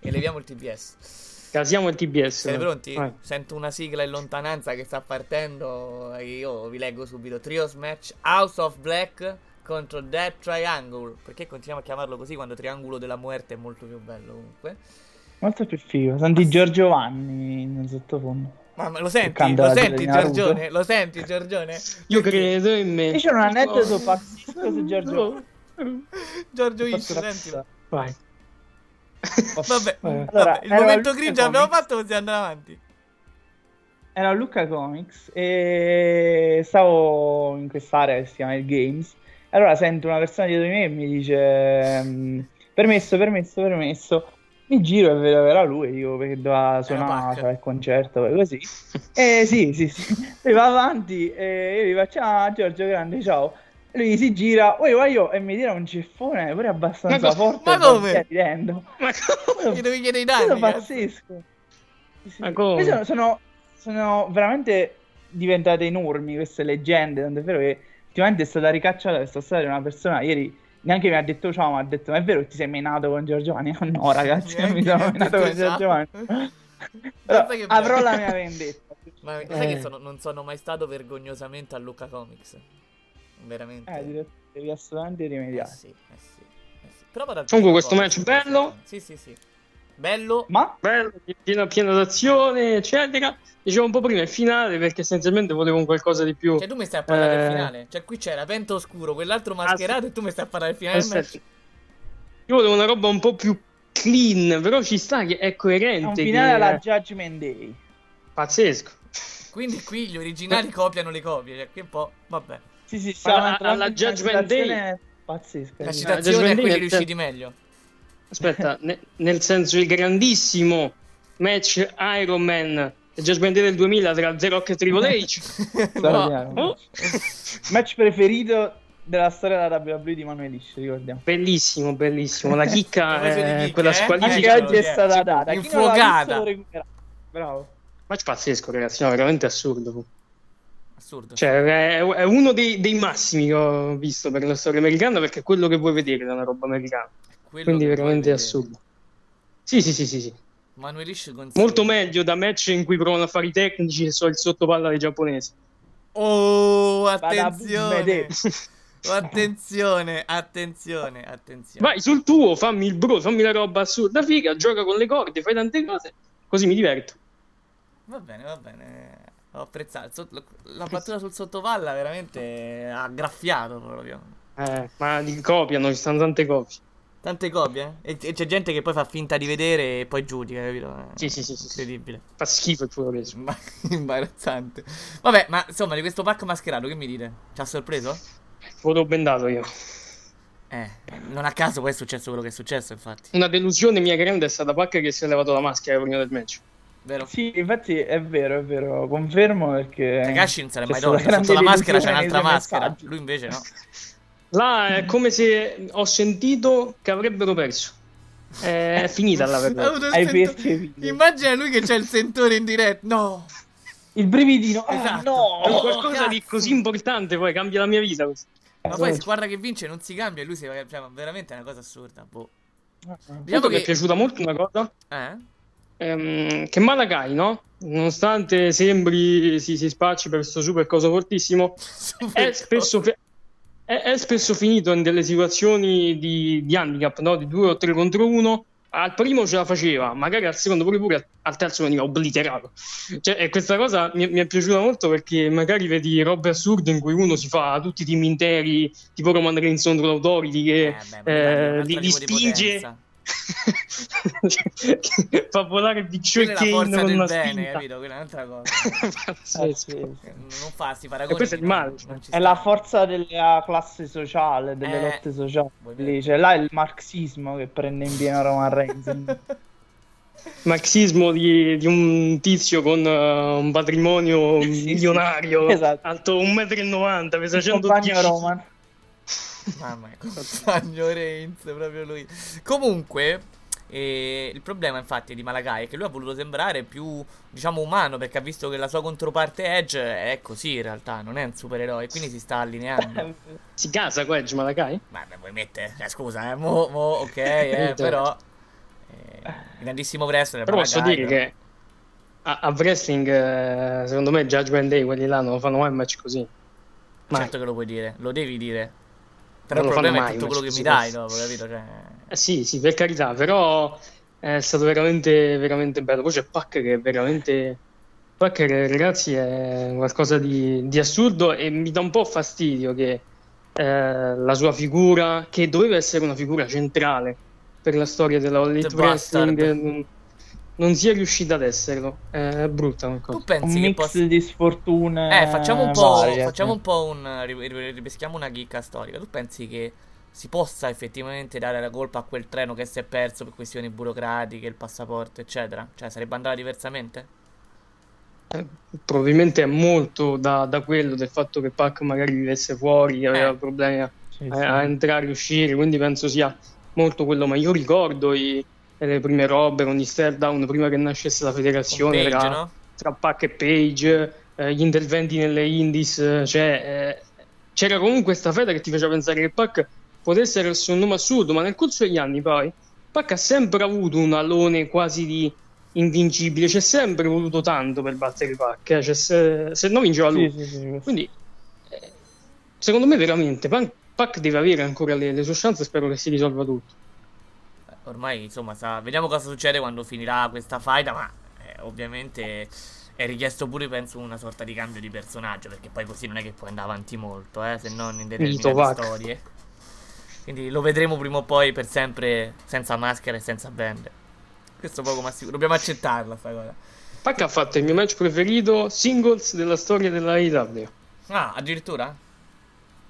E leviamo il TBS. Casiamo il TBS. Siete pronti? Vai. Sento una sigla in lontananza che sta partendo. e Io vi leggo subito. Trios match House of Black contro Death Triangle. Perché continuiamo a chiamarlo così quando Triangolo della Muerte è molto più bello comunque. Molto più figo, senti Giorgio Vanni nel sottofondo. Mamma, lo senti? Lo senti, di. Giorgione? Lo senti, Giorgione? Io credo in me. Io c'è un aneddoto Oh. pazzesco su Giorgio Oh. Giorgio Ish, sentilo. Vai. Vabbè, Allora, vabbè, il era momento grigio l'abbiamo Comics. fatto, possiamo andare avanti. Era Luca Comics e stavo in quest'area che si chiama il Games. Allora sento una persona dietro di me e mi dice mm, permesso, permesso, permesso. Mi giro e vedo era lui, io perché doveva suonare, c'era il concerto e così. E sì, sì, sì. Lui va avanti e io gli faccio ah Giorgio grande, ciao. E lui si gira, oi, vai io, e mi tira un ceffone pure abbastanza Ma co- forte. ma e come? stia ridendo. Gli devi chiedere i danni. cazzo. pazzesco. Ma Poi sono, sono, sono veramente diventate enormi queste leggende, tanto è vero che ultimamente è stata ricacciata questa storia di una persona, ieri neanche mi ha detto ciao, ma ha detto ma è vero che ti sei menato con Giorgio Vanni? No ragazzi, non mi sono menato con ciao. Vanni. Però avrò bello. la mia vendetta. Ma sai che Eh. sono- non sono mai stato vergognosamente a Luca Comics? Veramente. Eh, devi- devi assolutamente rimediare. Eh sì, eh sì, eh sì. Però Comunque questo match bello. Sì, sì, sì. Bello. Ma? Bello, pieno, pieno d'azione, eccetera. Dicevo un po' prima il finale perché essenzialmente volevo un qualcosa di più. Cioè tu mi stai a parlare del Eh, finale. Cioè qui c'era Vento Oscuro, quell'altro mascherato e tu mi stai a parlare del finale del match. Io volevo una roba un po' più clean, però ci sta che è È coerente. un che- finale alla Judgment Day. Pazzesco. Quindi qui gli originali copiano le copie, cioè che un po'... Vabbè. Sì, sì, Alla- alla Judgment Day- Pazzesca. La citazione Judgment è Day quelli riusciti meglio. Aspetta, ne- nel senso il grandissimo match Iron Man e Judgment Day del 2000 tra The Rock e Triple H. Straordinario. Oh, Match preferito della storia della WWE di Manuel Lisci, ricordiamo. bellissimo, bellissimo. La chicca, di eh, quella eh? squalifica. Anche oggi è stata data. Infuocata. Bravo. Match pazzesco, ragazzi, no, veramente assurdo. Assurdo. Cioè, è, è uno dei, dei massimi che ho visto per la storia americana perché è quello che vuoi vedere da una roba americana. Quindi veramente assurdo. Sì, sì, sì, sì, sì. Molto meglio da match in cui provano a fare i tecnici e so il sottopalla dei giapponesi. Oh, attenzione. attenzione, attenzione, attenzione. Vai sul tuo, fammi il bro, fammi la roba assurda, figa, gioca con le corde, fai tante cose, così mi diverto. Va bene, va bene. Ho apprezzato. La battuta sul sottopalla veramente ha graffiato proprio. Eh, ma li copiano, ci stanno tante copie. Tante copie, eh? E, c'è gente che poi fa finta di vedere e poi giudica, capito? Eh, Sì, sì, sì, sì, sì. Incredibile. Fa schifo il progresso. Ma- Imbarazzante. Vabbè, ma insomma, di questo pack mascherato, che mi dite? Ci ha sorpreso? Voto bendato io. Eh, non a caso poi è successo quello che è successo, infatti. Una delusione mia grande è stata Pac che si è levato la maschera prima del match. Vero? Sì, infatti è vero, è vero, confermo perché... Takashi non se l'è mai tolto. Sotto la maschera c'è un'altra maschera. Lui invece no. Là è come se ho sentito che avrebbero perso. È finita la Hai sento-. Immagina lui che c'è il sentore in diretta. No. Il brividino. Ah, Esatto. no! È Oh, qualcosa di cazzo. così importante, poi cambia la mia vita. Ma poi guarda che vince non si cambia e lui si. Cioè, veramente è una cosa assurda. Boh. Diciamo Tanto mi è che. piaciuta molto una cosa. Eh? ehm, che Malakai, no? Nonostante sembri si, si spacci per questo super coso fortissimo, è spesso, fe- è, è spesso finito in delle situazioni di, di handicap, no? Di due o tre contro uno. Al primo ce la faceva, magari al secondo pure pure, al terzo veniva obliterato. Cioè, e questa cosa mi, mi è piaciuta molto perché magari vedi robe assurde in cui uno si fa tutti i team interi, tipo Roman Reigns contro l'Authority, che Eh, beh, eh, li, li spinge, potenza. fa volare Quella e Kane forza con del una bene, spinta. capito? Quella è un'altra cosa. Pazzesco. Eh, Non fa sti paragoni. E questo è il non- male, non È sta. la forza della classe sociale, delle Eh, lotte sociali. Lì, cioè, là è il marxismo che prende in pieno Roman Reigns. marxismo di, di un tizio con eh, un patrimonio sì. milionario, Esatto. alto 1,90 m, pesa Il compagno 110 Roman. Mamma mia, Cozzagno Reigns, proprio lui. Comunque, eh, il problema infatti di Malakai è che lui ha voluto sembrare più, diciamo, umano perché ha visto che la sua controparte Edge è così in realtà, non è un supereroe, quindi si sta allineando. Si casa con Edge Malakai? Ma me vuoi mettere? Eh, scusa, eh, mo, mo, ok, eh, però... eh, grandissimo wrestler, Però posso Malakai, dire però. che a, a wrestling, eh, secondo me, Judgment Day, quelli là non fanno mai un match così. Mai. Certo che lo puoi dire, lo devi dire. Però Non il problema è tutto quello che mi dai dopo, capito? Cioè... Eh sì, sì, per carità, però è stato veramente, veramente bello. Poi c'è Pac che è veramente... Pac, ragazzi, è qualcosa di, di assurdo e mi dà un po' fastidio che eh, la sua figura, che doveva essere una figura centrale per la storia della The Wrestling. Non, sia riuscita ad esserlo. È brutta una cosa. Tu pensi un che mix possa... di sfortune Eh, facciamo un po', varie, facciamo sì. un po' un ri- ri- ripeschiamo una chicca storica. Tu pensi che si possa effettivamente dare la colpa a quel treno che si è perso per questioni burocratiche, il passaporto, eccetera? Cioè, sarebbe andata diversamente? Eh, probabilmente è molto da, da quello del fatto che Pac magari vivesse fuori, aveva Eh. problemi a, Sì, sì. a entrare e uscire, quindi penso sia molto quello. Ma io ricordo i- le prime robe con gli stare down prima che nascesse la federazione Page, tra, no? tra Pac e Page, eh, gli interventi nelle indies, eh, cioè eh, c'era comunque questa fede che ti faceva pensare che Pac potesse essere un nome assurdo, ma nel corso degli anni poi Pac ha sempre avuto un alone quasi di invincibile, c'è sempre voluto tanto per battere Pac, eh, cioè, se, se no vinceva lui. Sì, sì, sì, Quindi eh, secondo me veramente Pac, Pac deve avere ancora le, le sue chance, spero che si risolva tutto. Ormai, insomma, sa- vediamo cosa succede quando finirà questa faida, ma eh, ovviamente è richiesto pure, penso, una sorta di cambio di personaggio, perché poi così non è che puoi andare avanti molto, eh, se non in determinate storie. Quindi lo vedremo prima o poi per sempre senza maschera e senza band. Questo poco ma sicuro, dobbiamo accettarla sta cosa. Pac ha fatto il mio match preferito singles della storia della AEW. Ah, addirittura?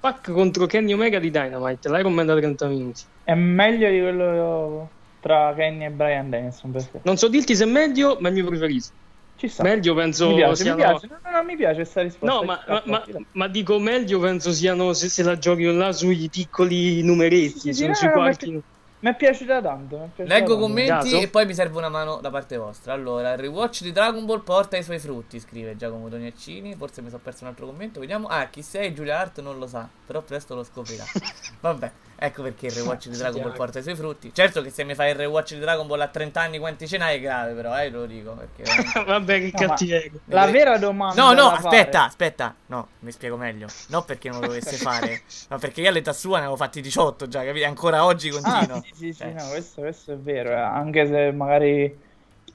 Pac contro Kenny Omega di Dynamite, l'Iron Man da 30 minuti. È meglio di quello tra Kenny e Brian Dennison. Perché? Non so dirti se è meglio, ma è il mio preferito. Ci sta. Meglio penso mi piace, siano... mi piace. No, no, no, mi piace questa risposta. No, ma, ma- ma- ma dico meglio penso siano se, se la giochi là sui piccoli numeretti, Sì, sì, no, sui quarti. Mi è piaciuta tanto. mi è piaciuta Leggo tanto. commenti Caso? e poi mi serve una mano da parte vostra. Allora, il rewatch di Dragon Ball porta i suoi frutti, scrive Giacomo Doniaccini. Forse mi sono perso un altro commento. Vediamo. Ah, chi sei Giulia Hart non lo sa, però presto lo scoprirà. Vabbè, ecco perché il rewatch di Dragon Ball porta i suoi frutti. Certo che se mi fai il rewatch di Dragon Ball a 30 anni quanti ce n'hai è grave, però, eh, lo dico perché Vabbè, che No, ma cattiveria. La vera domanda. No, no, aspetta, fare- aspetta. No, mi spiego meglio. Non perché non lo dovesse fare, ma perché io all'età sua ne avevo fatti 18 già, capito? Ancora oggi Ah, continuo. sì, sì, sì, Eh. no, questo, questo è vero. eh, Anche se magari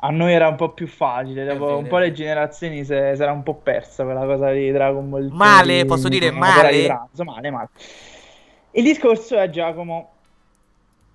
a noi era un po' più facile. Dopo vero, un po' le generazioni si era un po' persa quella cosa di Dragon Ball. Male, di- posso dire male? di pranzo, Male, male. Il discorso è, Giacomo,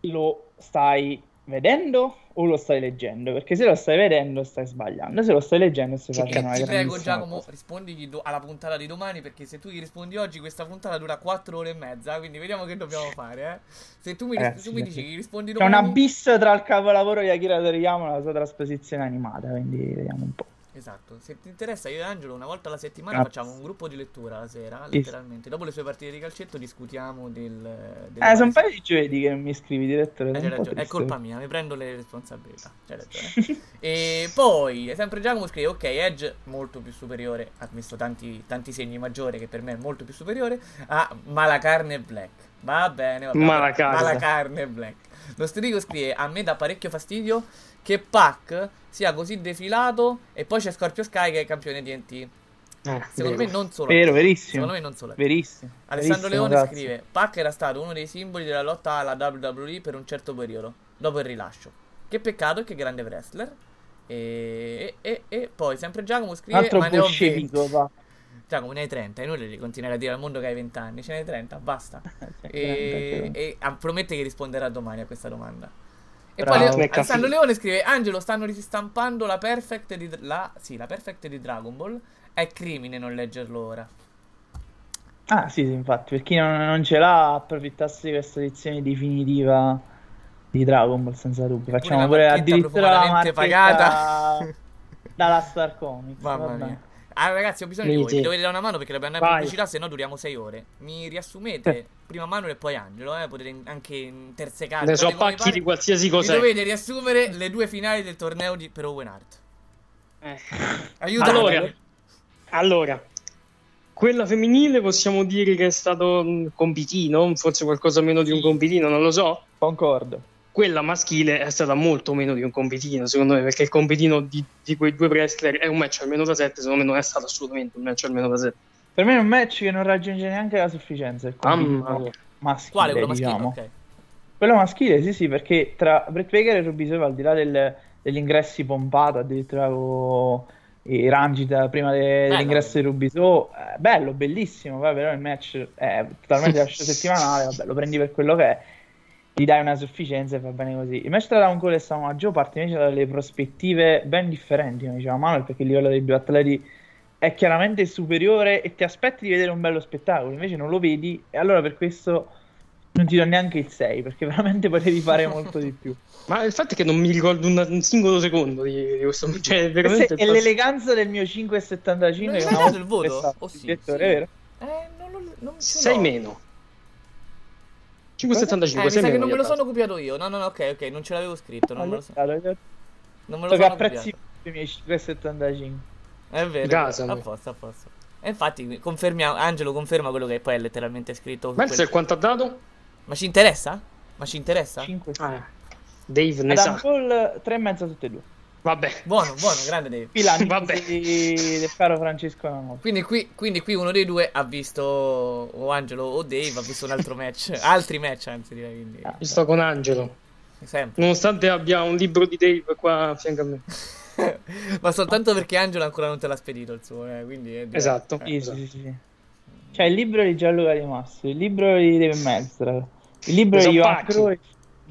lo stai vedendo o lo stai leggendo? Perché se lo stai vedendo stai sbagliando, se lo stai leggendo stai facendo una Ti prego, Giacomo, cosa. rispondigli do- alla puntata di domani. Perché se tu gli rispondi oggi, questa puntata dura 4 ore e mezza. Quindi vediamo che dobbiamo fare. Eh? Se tu mi, ris- Ragazzi, tu mi dici che rispondi C'è un domani. abisso tra il capolavoro di Akira Toriyama e la sua trasposizione animata, quindi vediamo un po'. Esatto. Se ti interessa, io e Angelo una volta alla settimana Grazie. facciamo un gruppo di lettura la sera. Sì. Letteralmente. Dopo le sue partite di calcetto discutiamo del. del Eh, sono un paio di giovedì che mi scrivi, direttore. Eh, po' ragione, è colpa mia, mi prendo le responsabilità. C'hai ragione. e poi, sempre Giacomo scrive: Ok, Edge molto più superiore. Ha messo tanti, tanti segni maggiori, che per me è molto più superiore. A Malacarne Black. Va bene, va bene. Malacarne Black. Lo Strigo scrive: A me dà parecchio fastidio che Pac sia così defilato. E poi c'è Scorpio Sky che è campione di NT. Eh, Secondo vero. me non solo. Vero, verissimo. Secondo me non solo. Verissimo. Alessandro verissimo, Leone grazie. scrive: Pac era stato uno dei simboli della lotta alla WWE per un certo periodo, dopo il rilascio. Che peccato e che grande wrestler. E, e- e- e poi sempre Giacomo scrive: altro Ma ne ho 20. Giacomo, ne hai 30. È inutile di continuare a dire al mondo che hai 20 anni. Ce ne hai 30, basta. E, 30, e ah, promette che risponderà domani a questa domanda. E Bravo. poi Leo- Alessandro. Leone scrive: Angelo, stanno ristampando la perfect di, la, sì, la perfect di Dragon Ball. È crimine non leggerlo ora. Ah, sì, sì, infatti, per chi non, non ce l'ha, approfittassi di questa edizione definitiva di Dragon Ball senza dubbio. Facciamo la pure addirittura la marchetta dalla Star Comics. Mamma vabbè. mia. Ah, ragazzi, ho bisogno di voi. Mi dovete dare una mano perché dobbiamo andare in pubblicità, se no duriamo 6 ore. Mi riassumete prima Manuel e poi Angelo, eh? Potete in- anche intersecare. Ne so pacchi pare. di qualsiasi Mi cos'è. dovete riassumere le due finali del torneo di, per Owen Hart. Eh. Aiutatemi. Allora, allora, quella femminile possiamo dire che è stato un compitino, forse qualcosa meno di un compitino, non lo so. Concordo. Quella maschile è stata molto meno di un compitino, secondo me, perché il compitino di, di quei due wrestler è un match almeno da 7, secondo me non è stato assolutamente un match almeno da 7. Per me è un match che non raggiunge neanche la sufficienza. Il mia. maschile, Quale? Quello maschile? diciamo. Ok. Quello maschile, sì, sì, perché tra Brett Baker e Ruby Soho, al di là del- degli ingressi pompato, addirittura con e Rangita prima de- dell'ingresso di Rubiso. Eh, bello, bellissimo. Poi però il match è totalmente lascio settimanale. Vabbè, lo prendi per quello che è. Gli dai una sufficienza e va bene così. Il match tra Down Cole e Samoa Joe parte invece dalle prospettive ben differenti, come diceva Manuel, perché il livello dei due atleti è chiaramente superiore e ti aspetti di vedere un bello spettacolo, invece non lo vedi e allora per questo non ti do neanche il 6, perché veramente potevi fare molto di più. Ma il fatto è che non mi ricordo un, un singolo secondo di, di questo match. Cioè, veramente è l'eleganza del mio 5,75 Non volta il voto? Oh, sì, sì. vero? Eh, non, lo, non ce 6 l'ho. meno. Eh, 5,75. mi sa 6 che meno. non me lo sono copiato io. No, no, no, ok, ok, non ce l'avevo scritto. Non me lo so. Allora, Non me lo sono apprezzi copiato. i miei 5,75. È vero. Gasami. A posto, a posto. E infatti, confermiamo, Angelo conferma quello che poi è letteralmente scritto. Mercer quel- quanto ha dato? Ma ci interessa? Ma ci interessa? 5 Ah, Dave ne Adam sa. Cole 3 e mezzo tutte e due. Vabbè. Buono, buono, grande Dave. Filani Vabbè. di- del caro Francesco. Quindi qui, quindi qui uno dei due ha visto, o Angelo o Dave, ha visto un altro match. Altri match, anzi, direi. Quindi, Ah. Io sto con Angelo. sempre. Nonostante abbia un libro di Dave qua a fianco a me. Ma soltanto perché Angelo ancora non te l'ha spedito il suo, eh, quindi è Esatto. Sì, sì, sì, sì. C'è il libro di Gianluca Di Mastro, il libro di David Meltzer, il libro Sono di. Cruyff,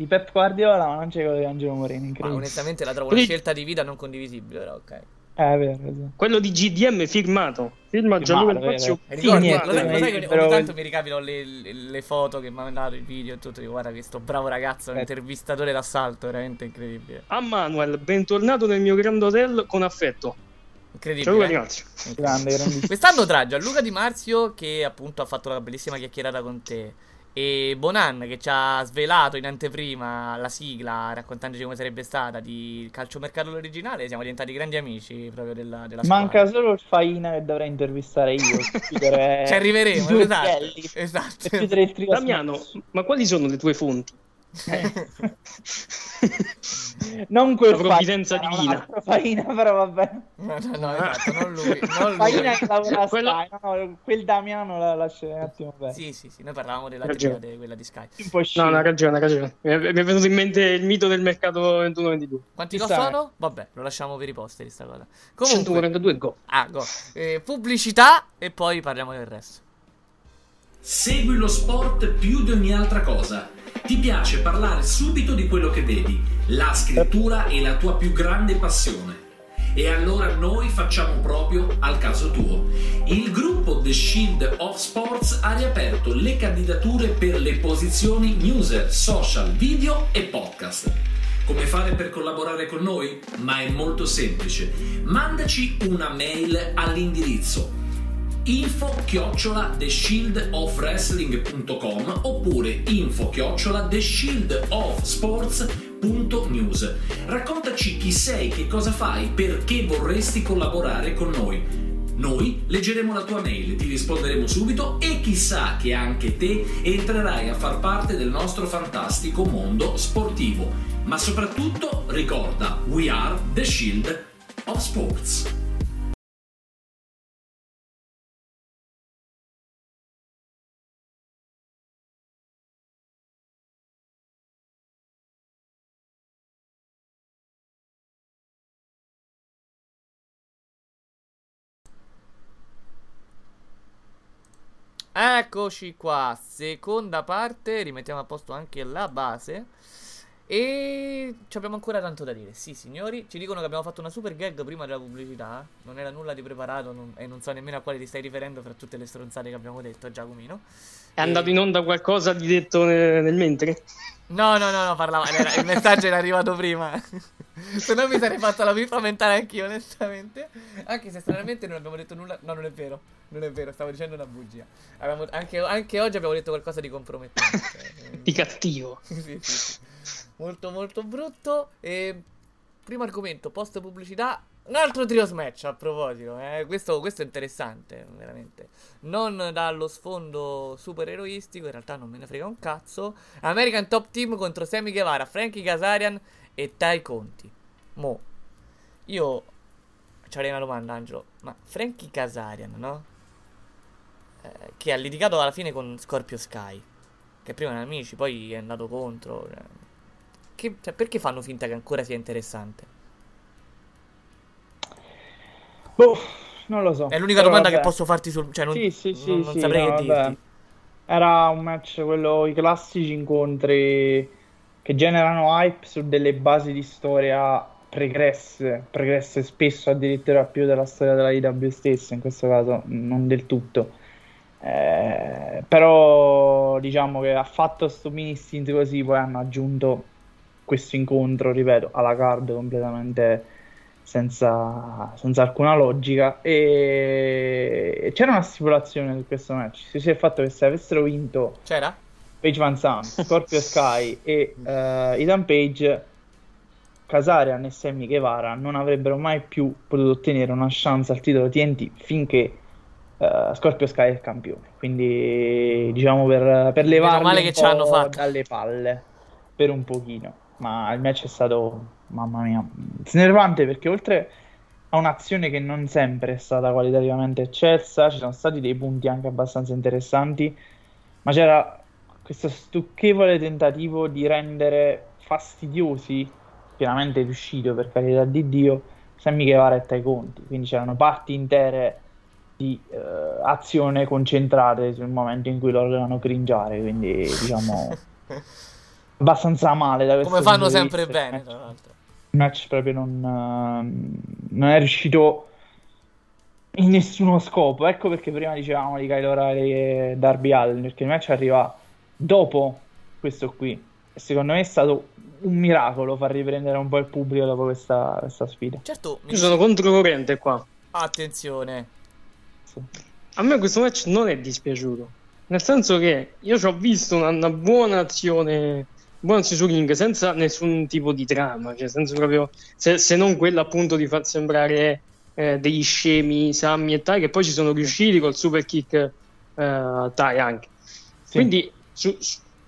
di Pep Guardiola, ma non c'è quello di Angelo Moreno, Ma onestamente la trovo una scelta di vita non condivisibile, però ok. Eh, è vero, è vero. Quello di GDM firmato. Firma Gianluca vero, Fazio. E Sì, ricordi, niente, lo sai, lo sai che però- ogni tanto mi ricapitano le, le- le foto che mi ha mandato, i video e tutto. Dico, guarda che sto bravo ragazzo, un Eh. intervistatore d'assalto, veramente incredibile. A Manuel, bentornato nel mio grande hotel con affetto. Incredibile. Gianluca eh? Di Marzio. Grande, grandissimo. Quest'anno tra Gianluca Di Marzio, che appunto ha fatto la bellissima chiacchierata con te, e Bonan, che ci ha svelato in anteprima la sigla, raccontandoci come sarebbe stata di calciomercato originale, siamo diventati grandi amici proprio della, della squadra. Manca solo il Faina che dovrei intervistare io. per chiudere Ci arriveremo, esatto. Esatto. per chiudere il trio Damiano, ma quali sono le tue fonti? non quel La provvidenza Faina, divina. Faina, però vabbè. No, no, no, esatto, non lui. Non lui. Faina che lavora a Quello- Sky, no, no, quel Damiano la lascio un attimo bene. Sì, sì, sì, noi parlavamo della teoria di quella di Sky. Un po' No, no, ha ragione, ha ragione. Mi è, mi è venuto in mente il mito del mercato 21-22. Quanti gol sta. sono? Vabbè, lo lasciamo per i posteri sta cosa. Comunque, 142 gol. ah, go. Eh, pubblicità e poi parliamo del resto. Segui lo sport più di ogni altra cosa. Ti piace parlare subito di quello che vedi. La scrittura è la tua più grande passione. E allora noi facciamo proprio al caso tuo. Il gruppo The Shield of Sports ha riaperto le candidature per le posizioni newser, social, video e podcast. Come fare per collaborare con noi? Ma è molto semplice. Mandaci una mail all'indirizzo info chiocciola theshieldofwrestling.com oppure info chiocciola theshieldofsports.news raccontaci chi sei, che cosa fai, perché vorresti collaborare con noi noi leggeremo la tua mail, ti risponderemo subito e chissà che anche te entrerai a far parte del nostro fantastico mondo sportivo. Ma soprattutto ricorda, we are the shield of sports. Eccoci qua, seconda parte, rimettiamo a posto anche la base. E ci abbiamo ancora tanto da dire. Sì, signori, ci dicono che abbiamo fatto una super gag prima della pubblicità. Non era nulla di preparato non- e non so nemmeno a quale ti stai riferendo fra tutte le stronzate che abbiamo detto, Giacomino. È andato in onda qualcosa di detto nel, nel mentre? No, no, no, no, parlava. era- il messaggio era arrivato prima. Se no mi sarei fatto la pipa mentale anch'io, onestamente. Anche se stranamente non abbiamo detto nulla. No, non è vero. Non è vero, stavo dicendo una bugia. Avevamo- anche, anche oggi abbiamo detto qualcosa di compromettente. Di cattivo. sì, sì, sì. Molto, molto brutto. E primo argomento, post pubblicità. Un altro trios match a proposito. eh. Questo, questo è interessante, veramente. Non dallo sfondo super eroistico, in realtà non me ne frega un cazzo. American Top Team contro Sammy Guevara, Frankie Kazarian e Tai Conti. Mo, io ci avrei una domanda, Angelo. Ma Frankie Kazarian, no? Eh, che ha litigato alla fine con Scorpio Sky. Che prima erano amici, poi è andato contro. eh. Che- cioè, perché fanno finta che ancora sia interessante? Boh, non lo so. È l'unica Però domanda vabbè. che posso farti sul... Cioè, non, Sì, sì, sì, non- non sì, saprei no, che vabbè. dirti. Era un match, quello, i classici incontri che generano hype su delle basi di storia pregresse, pregresse spesso addirittura più della storia della IW stessa, in questo caso non del tutto. Eh, però diciamo che ha fatto sto mini stint così, poi hanno aggiunto questo incontro, ripeto, alla card completamente senza, senza alcuna logica. E c'era una stipulazione su questo match. Si il fatto che se avessero vinto C'era? Page Van Zandt, Scorpio Sky e eh, Ethan Page, Kazarian e Sammy Guevara non avrebbero mai più potuto ottenere una chance al titolo TNT finché eh, Scorpio Sky è il campione. Quindi, diciamo, per, per levarli male che ce l'hanno po' fatta. dalle palle per un pochino. Ma il match è stato, mamma mia, snervante perché oltre a un'azione che non sempre è stata qualitativamente eccelsa, ci sono stati dei punti anche abbastanza interessanti, ma c'era questo stucchevole tentativo di rendere fastidiosi, pienamente riuscito per carità di Dio, Sammy Guevara e Tai Conti. Quindi c'erano parti intere di eh, azione concentrate sul momento in cui loro dovevano cringiare, quindi diciamo abbastanza male da questo Come fanno sempre vista. bene, tra l'altro. Il match proprio non, ehm, non è riuscito in nessuno scopo. Ecco perché prima dicevamo di Kyle O'Reilly e Darby Allen, perché il match arriva dopo questo qui. Secondo me è stato un miracolo far riprendere un po' il pubblico dopo questa, questa sfida. Certo, mi Io sono controcorrente qua. Attenzione. A me questo match non è dispiaciuto. Nel senso che io ci ho visto una, una buona azione, su ring senza nessun tipo di trama, cioè senza proprio, se, se non quella appunto di far sembrare eh, degli scemi Sammy e Tai che poi ci sono riusciti col super kick eh, Tai anche. Quindi su,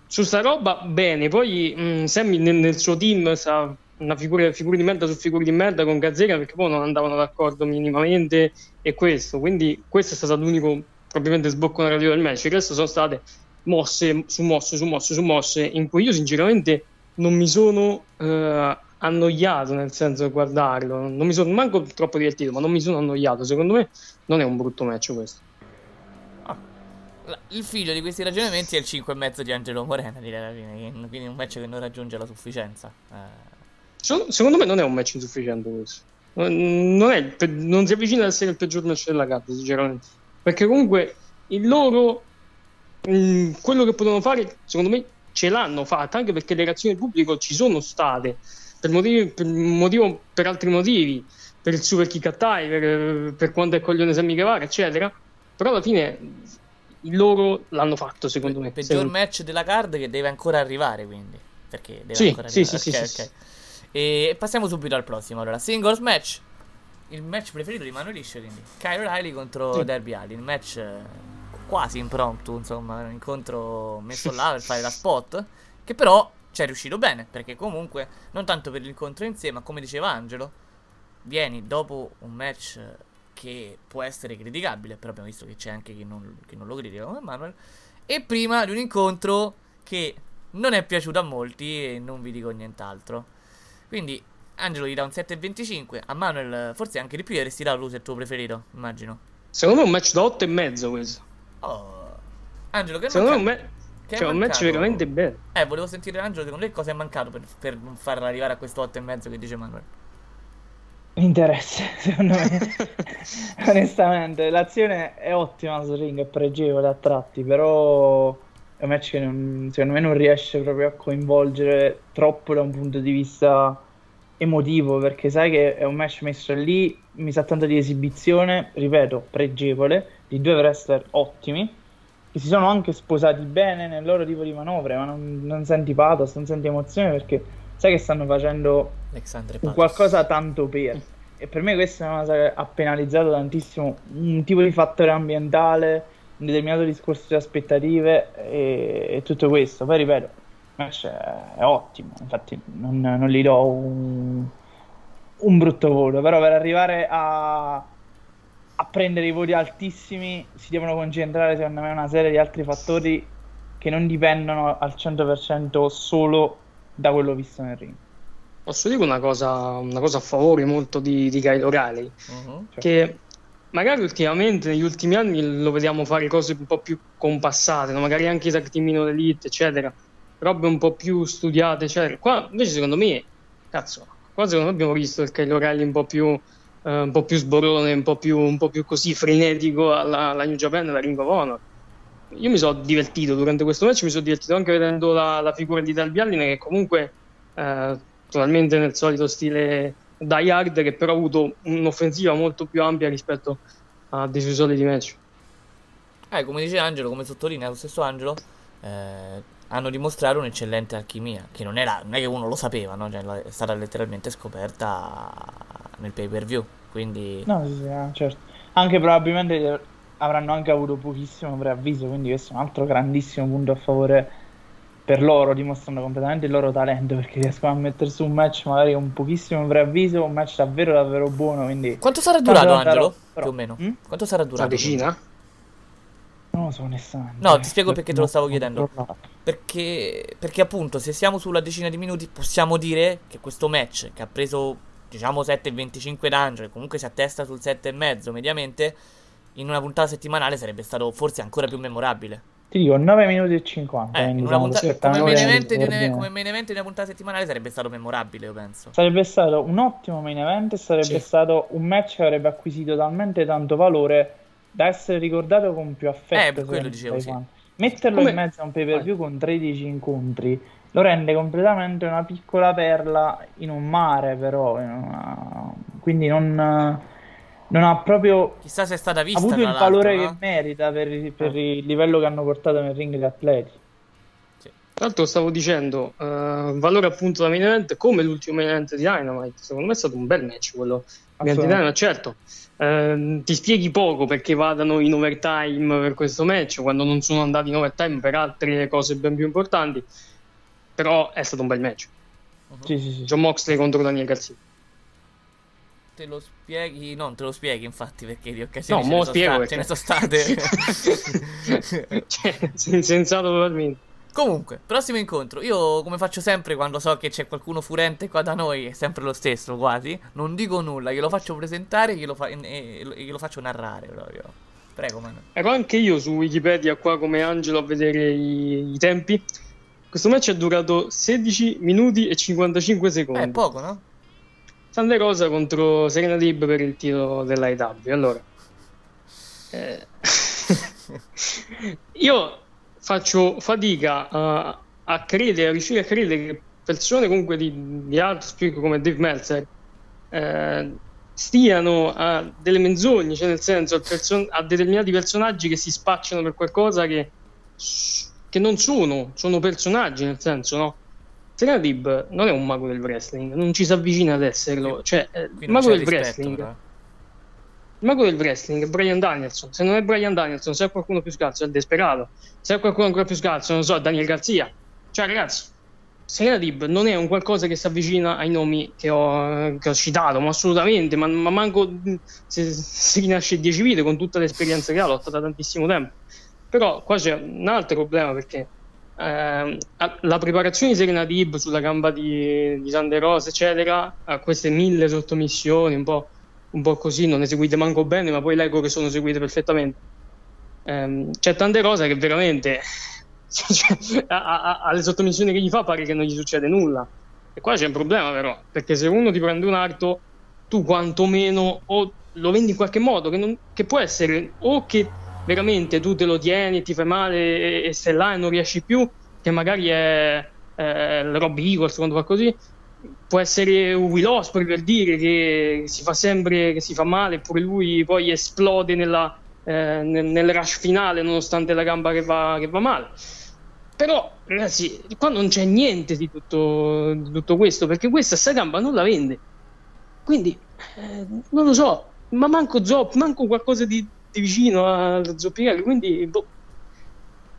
su, sta roba bene, poi mh, Sammy nel, nel suo team sa una figura, figure di merda su figure di merda con Gazzera perché poi non andavano d'accordo minimamente e questo, quindi questo è stato l'unico probabilmente sbocco narrativo del match, il resto sono state mosse su mosse su mosse su mosse in cui io sinceramente non mi sono eh, annoiato nel senso di guardarlo, non mi sono manco troppo divertito, ma non mi sono annoiato, secondo me non è un brutto match questo. La- Il figlio di questi ragionamenti è il 5,5 di Angelo Morena, direi alla fine. Quindi un match che non raggiunge la sufficienza. Eh, So- Secondo me non è un match insufficiente questo. Non, è non si avvicina ad essere il peggior match della carta, sinceramente. Perché comunque il loro mm, quello che potevano fare, secondo me, ce l'hanno fatta, anche perché le reazioni del pubblico ci sono state per, motivi, per motivo per altri motivi, per il super kick a tie, per, per quanto è coglione Sammy Guevara, eccetera. Però alla fine il loro l'hanno fatto, secondo me. peggior Secondo- match della card che deve ancora arrivare, quindi. Perché deve Sì, ancora sì, arrivare. sì, Ok, sì, ok. E passiamo subito al prossimo. Allora, singles match. Il match preferito di Manuel Liscio, quindi. Kyle Riley contro Sì. Derby Allin. Il match eh, quasi impromptu, insomma, un incontro messo là per fare la spot. Che però ci è riuscito bene, perché comunque, non tanto per l'incontro in sé, ma come diceva Angelo, vieni dopo un match che può essere criticabile, però abbiamo visto che c'è anche chi non, chi non lo critica come Manuel, e prima di un incontro che non è piaciuto a molti e non vi dico nient'altro. Quindi Angelo gli dà un 7,25, a Manuel forse anche di più, e resterà lui se è il tuo preferito, immagino. Secondo me è un match da 8 e mezzo questo. Oh. Angelo, che è Secondo me mancato? è un me- Che cioè, un match veramente bello. Eh, volevo sentire Angelo, secondo lei cosa è mancato per, per non farla arrivare a questo 8,5 che dice Manuel? Interesse, secondo me. Onestamente, l'azione è ottima sul ring, è pregevole a tratti, però è un match che non- secondo me non riesce proprio a coinvolgere troppo da un punto di vista emotivo, perché sai che è un match messo lì, mi sa tanto di esibizione, ripeto, pregevole, di due wrestler ottimi, che si sono anche sposati bene nel loro tipo di manovre, ma non, non senti pathos, non senti emozione, perché sai che stanno facendo qualcosa tanto per. E per me questa è una cosa che ha penalizzato tantissimo un tipo di fattore ambientale, un determinato discorso di aspettative e, e tutto questo. Poi ripeto, il match è, è ottimo, infatti non, non gli do un, un brutto voto, però per arrivare a, a prendere i voti altissimi si devono concentrare secondo me una serie di altri fattori che non dipendono al 100% solo da quello visto nel ring. Posso dire una cosa, una cosa a favore molto di, di Kyle O'Reilly, Mhm. che magari ultimamente, negli ultimi anni, lo vediamo fare cose un po' più compassate, no? magari anche i tag team minor elite, eccetera, robe un po' più studiate, eccetera. Qua invece secondo me, cazzo, qua secondo me abbiamo visto il Kyle O'Reilly un po' più, eh, un po' più sborone, un po' più, un po' più così frenetico alla, alla New Japan alla Ring of Honor. Io mi sono divertito durante questo match, mi sono divertito anche vedendo la, la figura di Darby Allin che comunque eh, totalmente nel solito stile die hard che però ha avuto un'offensiva molto più ampia rispetto a dei suoi soliti match. Eh, come dice Angelo, come sottolinea lo stesso Angelo, eh, hanno dimostrato un'eccellente alchimia, che non, era, non è che uno lo sapeva, no? Cioè, è stata letteralmente scoperta nel pay per view. Quindi, No, sì, sì, ah, certo. Anche probabilmente avranno anche avuto pochissimo preavviso, quindi questo è un altro grandissimo punto a favore per loro, dimostrando completamente il loro talento, perché riescono a mettere su un match magari con pochissimo preavviso, un match davvero davvero buono, quindi... quanto sarà durato, Angelo? però- Più o meno. Mm? Quanto sarà durato? decina? Non lo so onestamente. No, ti spiego perché te lo stavo chiedendo. Perché, perché appunto, se siamo sulla decina di minuti, possiamo dire che questo match, che ha preso diciamo 7,25 d'Angelo, comunque si attesta sul 7,5 mediamente, in una puntata settimanale sarebbe stato forse ancora più memorabile. Ti dico 9 minuti e 50. Eh, una siamo puntata, come, main event di una, come main event di una puntata settimanale sarebbe stato memorabile, io penso. Sarebbe stato un ottimo main event sarebbe Sì. stato un match che avrebbe acquisito talmente tanto valore da essere ricordato con più affetto. Eh, per quello dicevo, sì. fan. Metterlo Come- in mezzo a un pay per view con 13 incontri lo rende completamente una piccola perla in un mare, però. in una- Quindi non, non ha proprio Chissà se è stata vista avuto tra il valore no? che merita per, il- per il livello che hanno portato nel ring gli atleti. Tra l'altro stavo dicendo, eh, valore appunto da main event come l'ultimo main event di Dynamite, secondo me è stato un bel match quello di Dynamite, certo. ehm, ti spieghi poco perché vadano in overtime per questo match quando non sono andati in overtime per altre cose ben più importanti, però è stato un bel match. Sì, sì, sì. John Moxley contro Daniel Garcia. Te lo spieghi? Non te lo spieghi, infatti, perché di occasioni No, ce, ne sono spiego sta- perché- ce ne sono state. cioè, sensato totalmente. Comunque, prossimo incontro. Io, come faccio sempre quando so che c'è qualcuno furente qua da noi, è sempre lo stesso quasi. Non dico nulla, glielo faccio presentare glielo fa- e, e- e glielo faccio narrare proprio. Prego, man. Ero anche io su Wikipedia qua come Angelo a vedere i, i tempi. Questo match è durato 16 minuti e 55 secondi. È poco, no? Sande Rosa contro Serena Dib per il titolo dell'IW. Allora, eh, io faccio fatica a, a credere, a riuscire a credere che persone comunque di, di alto spicco come Dave Meltzer eh, stiano a delle menzogne, cioè nel senso al person- a determinati personaggi che si spacciano per qualcosa che, che non sono, sono personaggi nel senso, no? Serena Dib non è un mago del wrestling, non ci si avvicina ad esserlo, cioè eh, mago del rispetto, wrestling però. Il mago del wrestling è Brian Danielson. Se non è Brian Danielson, se è qualcuno più scalzo, è Desperado. Se è qualcuno ancora più scalzo, non so, Daniel Garzia. Cioè, ragazzi, Serena Dib non è un qualcosa che si avvicina ai nomi che ho, che ho citato, ma assolutamente. Ma, ma manco mh, se, se rinasce 10 vite con tutta l'esperienza che ha, lotta da tantissimo tempo. Però qua c'è un altro problema perché a- la preparazione di Serena Dib sulla gamba di, di Sande Rosa, eccetera, a queste mille sottomissioni, un po' un po' così, non eseguite manco bene, ma poi leggo che sono eseguite perfettamente. Ehm, c'è tante cose che veramente cioè, a- a- alle sottomissioni che gli fa pare che non gli succede nulla. E qua c'è un problema, però, perché se uno ti prende un arto, tu quantomeno o lo vendi in qualche modo, che, non- che può essere o che veramente tu te lo tieni e ti fai male e, e stai là e non riesci più, che magari è, il Rob Eagles quando fa così, può essere Will Osprey per dire che si fa sempre che si fa male eppure lui poi esplode nella, eh, nel, nel rush finale nonostante la gamba che va, che va male. Però ragazzi qua non c'è niente di tutto, di tutto questo perché questa sta gamba non la vende. Quindi eh, non lo so ma manco Zop manco qualcosa di, di vicino a Zoppirelli quindi boh,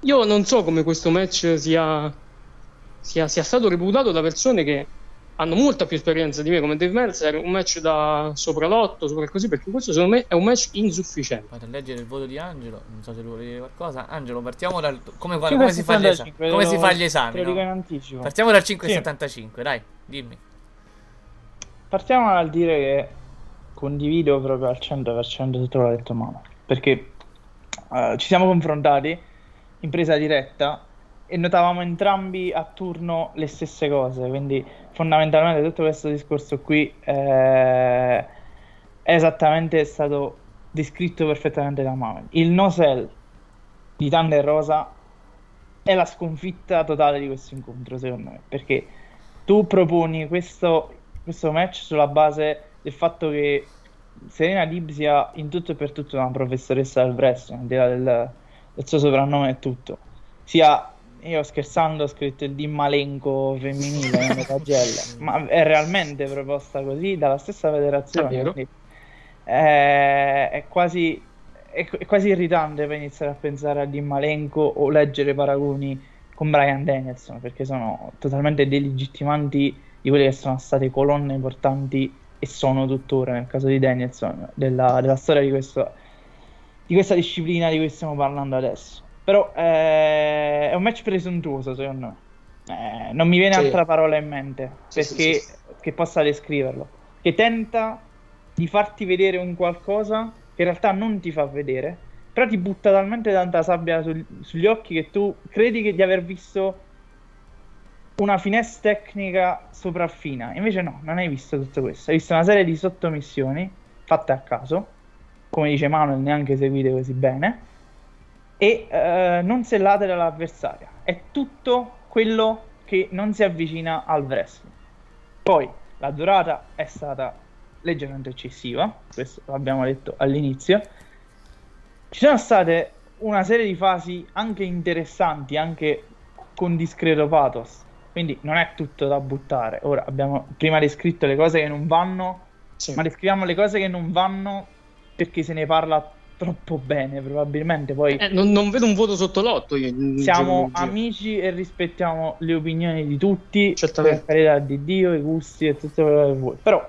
io non so come questo match sia, sia, sia stato reputato da persone che hanno molta più esperienza di me come Dave Meltzer, un match da sopra l'otto, sopra così, perché questo secondo me è un match insufficiente. Vado a leggere il voto di Angelo. Non so se vuole dire qualcosa. Angelo, partiamo dal. Come, Sì, come si, fa gli esa- 75, come si fa gli esami? no? in anticipo. Partiamo dal Sì. 5,75, dai, dimmi. partiamo dal dire che condivido proprio al 100% tutto quello che ha detto Mama, perché eh, ci siamo confrontati in presa diretta e notavamo entrambi a turno le stesse cose, quindi fondamentalmente tutto questo discorso qui eh, è esattamente stato descritto perfettamente da Mamen. Il no sell di Thunder Rosa è la sconfitta totale di questo incontro, secondo me, perché tu proponi questo, questo match sulla base del fatto che Serena Dib sia in tutto e per tutto una professoressa del wrestling, al di là del, del suo soprannome e tutto, sia io scherzando ho scritto il Dimmalenco femminile nelle pagelle, ma è realmente proposta così dalla stessa federazione. È quindi È, è quasi, è, è quasi irritante poi iniziare a pensare a Dimmalenco o leggere paragoni con Brian Danielson, perché sono totalmente delegittimanti di quelle che sono state colonne portanti e sono tuttora, nel caso di Danielson, della, della storia di, questo, di questa disciplina di cui stiamo parlando adesso. Però eh, è un match presuntuoso, secondo me. Eh, non mi viene Sì. altra parola in mente Sì, perché sì, che possa descriverlo. Che tenta di farti vedere un qualcosa che in realtà non ti fa vedere, però ti butta talmente tanta sabbia sul- sugli occhi che tu credi che di aver visto una finesse tecnica sopraffina. Invece no, non hai visto tutto questo. Hai visto una serie di sottomissioni fatte a caso, come dice Manuel, neanche seguite così bene, e eh, non sellate dall'avversaria. È tutto quello che non si avvicina al wrestling. Poi la durata è stata leggermente eccessiva, questo l'abbiamo detto all'inizio. Ci sono state una serie di fasi anche interessanti, anche con discreto pathos. Quindi non è tutto da buttare. Ora abbiamo prima descritto le cose che non vanno, ma descriviamo le cose che non vanno perché se ne parla troppo bene, probabilmente. Poi Eh, non, non vedo un voto sotto l'otto. Io, siamo amici e rispettiamo le opinioni di tutti, Certamente. per carità di Dio, i gusti e tutto quello che vuoi. Però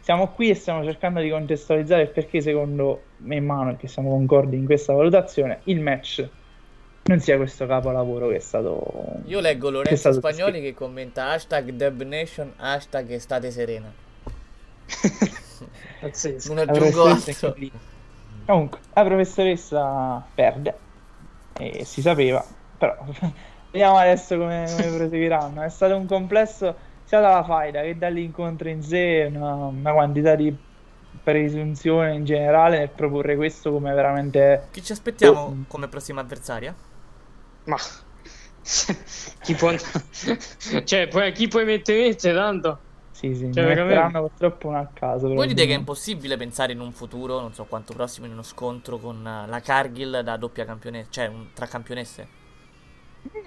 siamo qui e stiamo cercando di contestualizzare il perché secondo me e Manuel, che siamo concordi in questa valutazione, il match non sia questo capolavoro che è stato... Io leggo che Lorenzo stato Spagnoli che commenta hashtag Debnation, hashtag estate serena. Pazzesco. Non aggiungo altro. Comunque, la professoressa perde e si sapeva, però vediamo adesso come, come proseguiranno. È stato un complesso sia dalla faida che dall'incontro in sé, una, una quantità di presunzione in generale nel proporre questo come veramente Chi ci aspettiamo come prossima avversaria? Ma chi può cioè, poi chi puoi mettere mette tanto? Sì, sì, Cioè, ne veramente. metteranno purtroppo un a caso. Voi dite che è impossibile pensare in un futuro, non so quanto prossimo, in uno scontro con eh, la Cargill da doppia campionessa, cioè un- tra campionesse?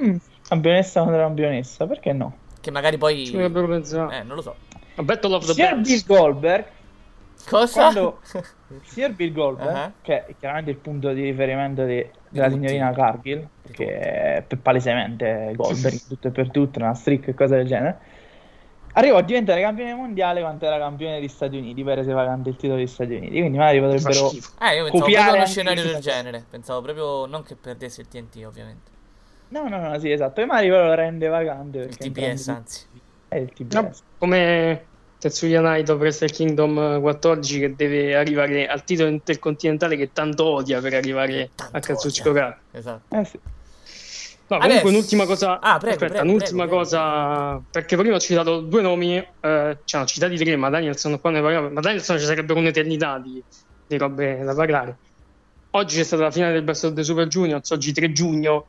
Mm, campionessa contro campionessa, perché no? Che magari poi... Ci dovrebbero pensare. Eh, non lo so. A Battle of the Bands. Bill Goldberg Cosa? Quando il signor Bill Goldberg, Ah. che è chiaramente il punto di riferimento di- della tutti. signorina Cargill, che è palesemente Goldberg in tutto e per tutto, una streak e cose del genere, arrivò a diventare campione mondiale quanto era campione degli Stati Uniti, prese vacante il titolo degli Stati Uniti, quindi magari potrebbero. Eh, io pensavo copiare proprio a uno scenario del genere. Pensavo proprio non che perdesse il TNT, ovviamente. No, no, no, sì, esatto, e magari però lo rende vacante Il perché TPS, anzi. È il TPS. No, come Tetsuya Naito Wrestle Kingdom 14 che deve arrivare al titolo intercontinentale che tanto odia per arrivare a Katsuchika Okada. Esatto. Eh sì. No, comunque Adesso- un'ultima cosa. Ah, prego, aspetta, prego, un'ultima prego, cosa. Perché prima ho citato due nomi, eh, ci hanno citati tre, ma Danielson qua ne parlava. Ma Danielson ci sarebbero un'eternità di, di robe da parlare. Oggi c'è stata la finale del Best of the Super Juniors, oggi 3 giugno.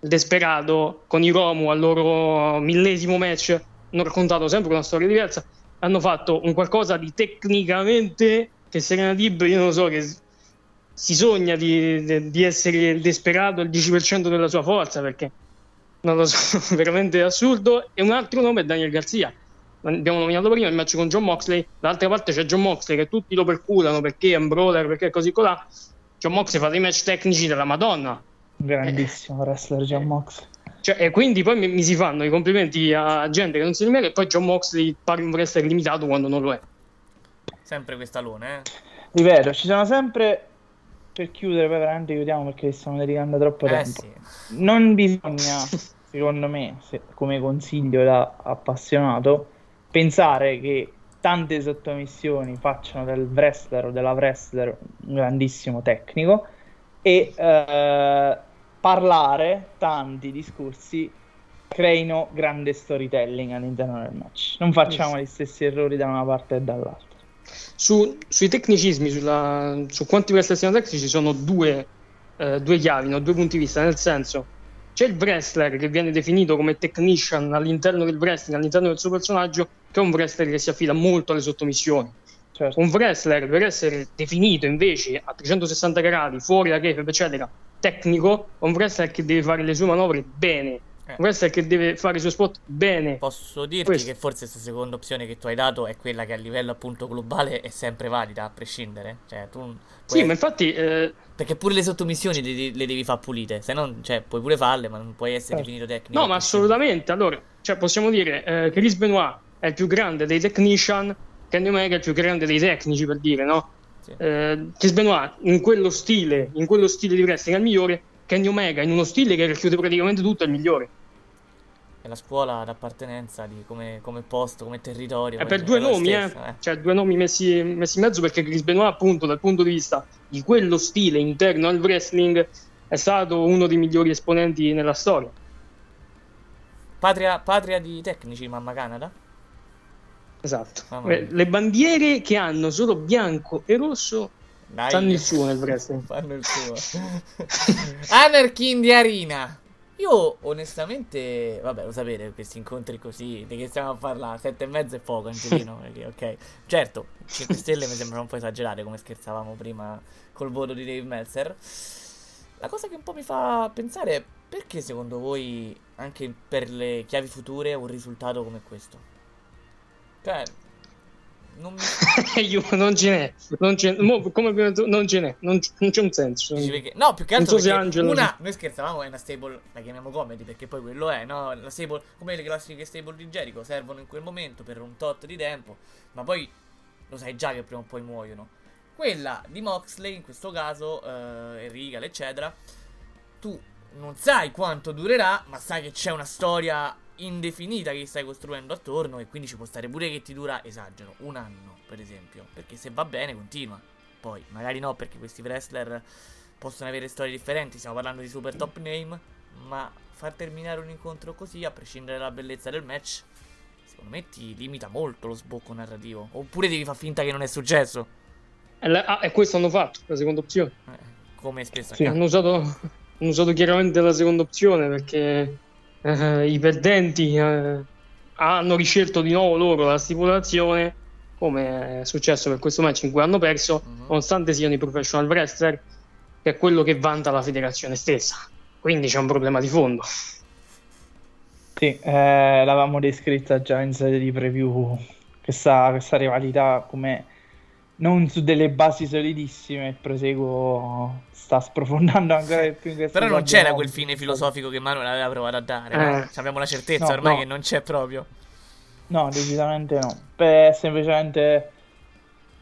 Desperado con i Romu al loro millesimo match hanno raccontato sempre una storia diversa. Hanno fatto un qualcosa di tecnicamente che Serena Dib, io non lo so, che si sogna di, di- essere il Desperado il 10% della sua forza perché non lo so, veramente assurdo. E un altro nome è Daniel Garzia. Abbiamo nominato prima il match con John Moxley. Dall'altra parte c'è John Moxley che tutti lo perculano perché è un brawler, perché è così colà. John Moxley fa dei match tecnici della Madonna. Grandissimo wrestler John Mox. Cioè, e quindi poi mi, mi si fanno i complimenti a gente che non si rimane e poi John Moxley pare un wrestler limitato quando non lo è. Sempre quest'alone, eh. Ripeto, ci sono sempre per chiudere, poi veramente chiudiamo perché stiamo dedicando troppo Eh tempo. sì. Non bisogna, secondo me, se- come consiglio da appassionato, pensare che tante sottomissioni facciano del wrestler o della wrestler un grandissimo tecnico e eh, parlare tanti discorsi creino grande storytelling all'interno del match. Non facciamo Yes. gli stessi errori da una parte e dall'altra. Su- sui tecnicismi, sulla- su quanti wrestler siano tecnici, ci sono due, eh, due chiavi, no? due punti di vista. Nel senso, c'è il wrestler che viene definito come technician all'interno del wrestling, all'interno del suo personaggio, che è un wrestler che si affida molto alle sottomissioni. Certo. Un wrestler, per essere definito invece a 360 gradi, fuori da kayfabe, eccetera, tecnico, è un wrestler che deve fare le sue manovre bene. Un wrestler che deve fare i suoi spot bene. Posso dirti Questo. che forse questa seconda opzione che tu hai dato è quella che a livello appunto globale è sempre valida, a prescindere. Cioè, tu Sì, puoi- ma infatti eh, Perché pure le sottomissioni le, le devi fare pulite, se no, cioè, puoi pure farle, ma non puoi essere Certo. definito tecnico. No, ma assolutamente. Allora, cioè, possiamo dire eh, Chris Benoit è il più grande dei technician, Kenny Omega è il più grande dei tecnici, per dire, no? Eh, Chris Benoit in quello stile, in quello stile di wrestling è il migliore, Kenny Omega in uno stile che racchiude praticamente tutto è il migliore. La scuola d'appartenenza di come, come posto, come territorio. È per due nomi, stesso, eh. Cioè, due nomi messi, messi in mezzo perché Chris Benoit, appunto, dal punto di vista di quello stile interno al wrestling, è stato uno dei migliori esponenti nella storia. Patria, patria di tecnici, mamma Canada? Esatto. Mamma Eh, Le bandiere che hanno solo bianco e rosso Dai. fanno il suo nel wrestling. Fanno il suo. Anarchy in the Arena. Io onestamente, vabbè, lo sapete, questi incontri così, di che stiamo a parlare? Sette e mezzo è poco, Angelino, perché, ok. Certo, 5 stelle mi sembrano un po' esagerate, come scherzavamo prima col voto di Dave Meltzer. La cosa che un po' mi fa pensare è perché secondo voi, anche per le chiavi future, un risultato come questo? Cioè, non mi... Non ce n'è, non ce n'è. Mo, come abbiamo detto, non ce n'è, non, non c'è un senso. Perché- No, più che Non altro so se Angelo- una, noi scherzavamo, è una stable, la chiamiamo comedy perché poi quello è, no? La stable, come le classiche stable di Jericho, servono in quel momento per un tot di tempo, ma poi lo sai già che prima o poi muoiono. Quella di Moxley, in questo caso, eh, e Regal, eccetera, tu non sai quanto durerà, ma sai che c'è una storia indefinita che stai costruendo attorno e quindi ci può stare pure che ti dura, esagero, un anno, per esempio, perché se va bene continua. Poi, magari no, perché questi wrestler possono avere storie differenti, stiamo parlando di super top name, ma far terminare un incontro così, a prescindere dalla bellezza del match, secondo me ti limita molto lo sbocco narrativo. Oppure devi far finta che non è successo, E, la- ah, e questo hanno fatto, la seconda opzione. come spesso Sì, hanno usato, hanno usato chiaramente la seconda opzione perché eh, i perdenti eh, hanno riscelto di nuovo loro la stipulazione, come è successo per questo match in cui hanno perso, nonostante siano i professional wrestler, che è quello che vanta la federazione stessa. Quindi c'è un problema di fondo. Sì, eh, l'avevamo descritta già in serie di preview questa, questa rivalità come non su delle basi solidissime, proseguo sta sprofondando ancora di più in questo Però non c'era quel fine filosofico che Manuel aveva provato a dare. Eh. Abbiamo la certezza No, ormai no. che non c'è proprio. No, decisamente no. Per semplicemente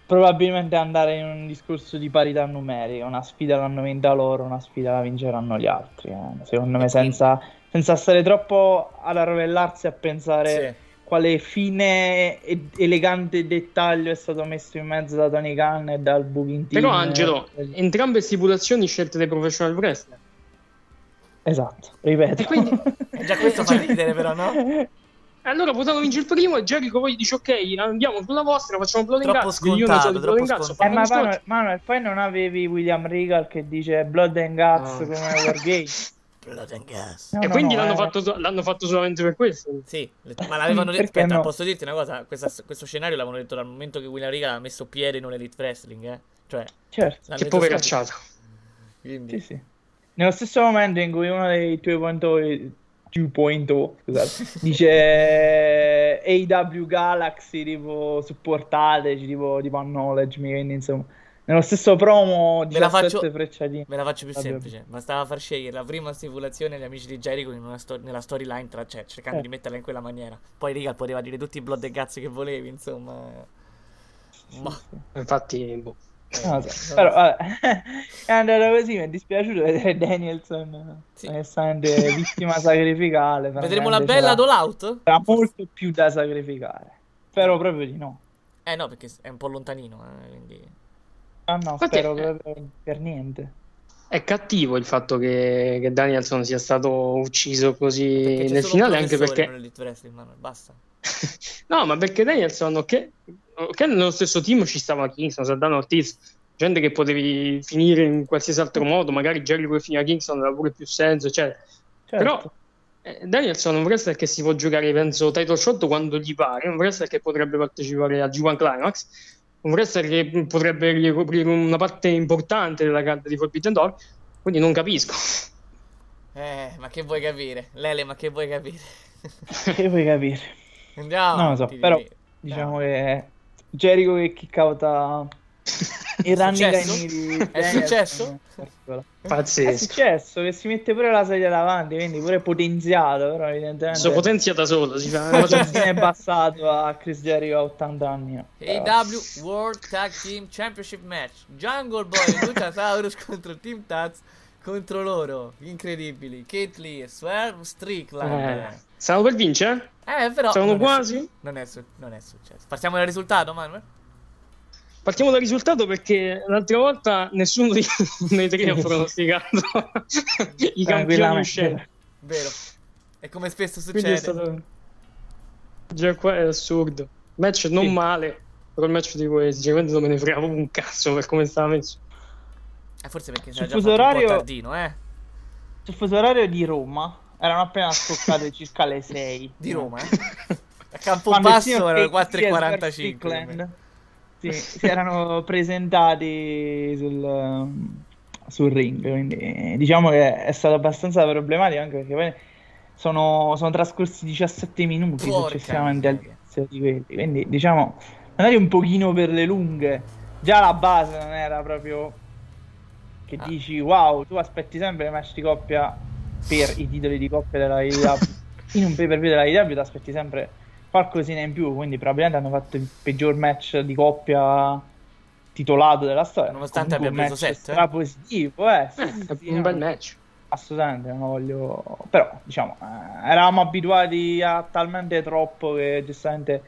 probabilmente andare in un discorso di parità numerica, una sfida l'hanno vinta loro, una sfida la vinceranno gli altri. eh. Secondo me senza, senza stare troppo ad arrovellarsi a pensare quale fine e elegante dettaglio è stato messo in mezzo da Tony Khan e dal booking team. Però Angelo, entrambe stipulazioni scelte dai professional wrestler. Esatto, ripeto. Già questo fa ridere però, no? Allora potevano vincere il primo e Jericho poi dice ok andiamo sulla vostra, facciamo blood and guts, io non scontato, so di blood and guts, Eh, ma Manuel. Manuel, poi non avevi William Regal che dice Blood and Guts Ah. come Wargame. Blood and gas. No, e no, quindi no, l'hanno, eh. fatto, l'hanno fatto solamente per questo. Sì, ma l'avevano detto. Perché Aspetta, no? posso dirti una cosa? Questa- questo scenario l'avevano detto dal momento che William Regal ha messo piede in un Elite Wrestling, eh? Cioè, Certo. Che poveracciata. subito. Quindi, Sì, sì. Nello stesso momento in cui uno dei 2.0 2.0 scusate, dice AW Galaxy tipo supportateci tipo, tipo acknowledge me quindi insomma nello stesso promo Ve la 17 faccio- frecciatine Ve la faccio più Vabbè. semplice. Bastava far scegliere la prima stipulazione agli amici di Jericho in una sto- nella storyline, tra- cioè cercando Eh. di metterla in quella maniera. Poi Regal poteva dire tutti i blood e cazzi che volevi, insomma. Ma Infatti, boh. Lo so, però vabbè è andato così mi è dispiaciuto vedere Danielson onestamente vittima sacrificale Vedremo la francamente bella All Out? c'era molto più da sacrificare però proprio di no Eh no, perché è un po' lontanino, eh, quindi... Ah no, Infatti, spero eh, per, per niente. È cattivo il fatto che, che Danielson sia stato ucciso così nel solo finale, anche perché... Wrestling, basta. No, ma perché Danielson, ok, ok, nello stesso team ci stava Kingston, Saldana Ortiz, gente che potevi finire in qualsiasi altro modo, magari Jerry puoi finire a Kingston aveva pure più senso, eccetera. Certo. Però eh, Danielson è un wrestler che si può giocare, penso, title shot quando gli pare, un wrestler che potrebbe partecipare a G1 Climax, un wrestler che potrebbe ricoprire una parte importante della carta di Forbidden Door, quindi non capisco. Eh, ma che vuoi capire? Lele, ma che vuoi capire? Che vuoi capire? Andiamo. non lo so, però diciamo che Jericho che kick out a il running successo? guy di È successo? eccola. È Pazzesco. successo che si mette pure la sedia davanti, quindi pure potenziato, però evidentemente So potenzia da solo, si fa non viene passato a Chris Jericho a 80 anni. AW World Tag Team Championship Match Jungle Boy e Luchasaurus contro Team Taz contro loro incredibili Kate Lee e Swerve Strickland Eh, stavano per vincere? eh però Stavano non è quasi? su- non, è su- non è successo partiamo dal risultato Manuel Partiamo dal risultato perché l'altra volta nessuno di noi tre ha pronosticato i campioni uscenti. vero. E come spesso Quindi è succede. stato... Già qua è assurdo. Match non Sì. male, però il match di questo, sinceramente non me ne frega proprio un cazzo per come stava messo. eh, forse perché si Sul era già fatto un po' orario- tardino eh. Sul fuso orario di Roma erano appena scoccate circa le 6 di Roma eh. A campo Quando il basso signor erano e Swerve 4.45 Strickland, sì, si erano presentati sul, sul ring, quindi diciamo che è stato abbastanza problematico anche perché poi sono, sono trascorsi 17 minuti Porca successivamente all'inizio di quelli, quindi diciamo andati un pochino per le lunghe, già la base non era proprio che Ah. dici wow, tu aspetti sempre le match di coppia per i titoli di coppia della IW in un pay per view della IW ti aspetti sempre qualcosina in più quindi probabilmente hanno fatto il peggior match di coppia titolato della storia Nonostante abbia preso match sette, eh. stra positivo eh, sì, Eh, sì, sì, un no, bel match. assolutamente non voglio però diciamo eh, eravamo abituati a talmente troppo che giustamente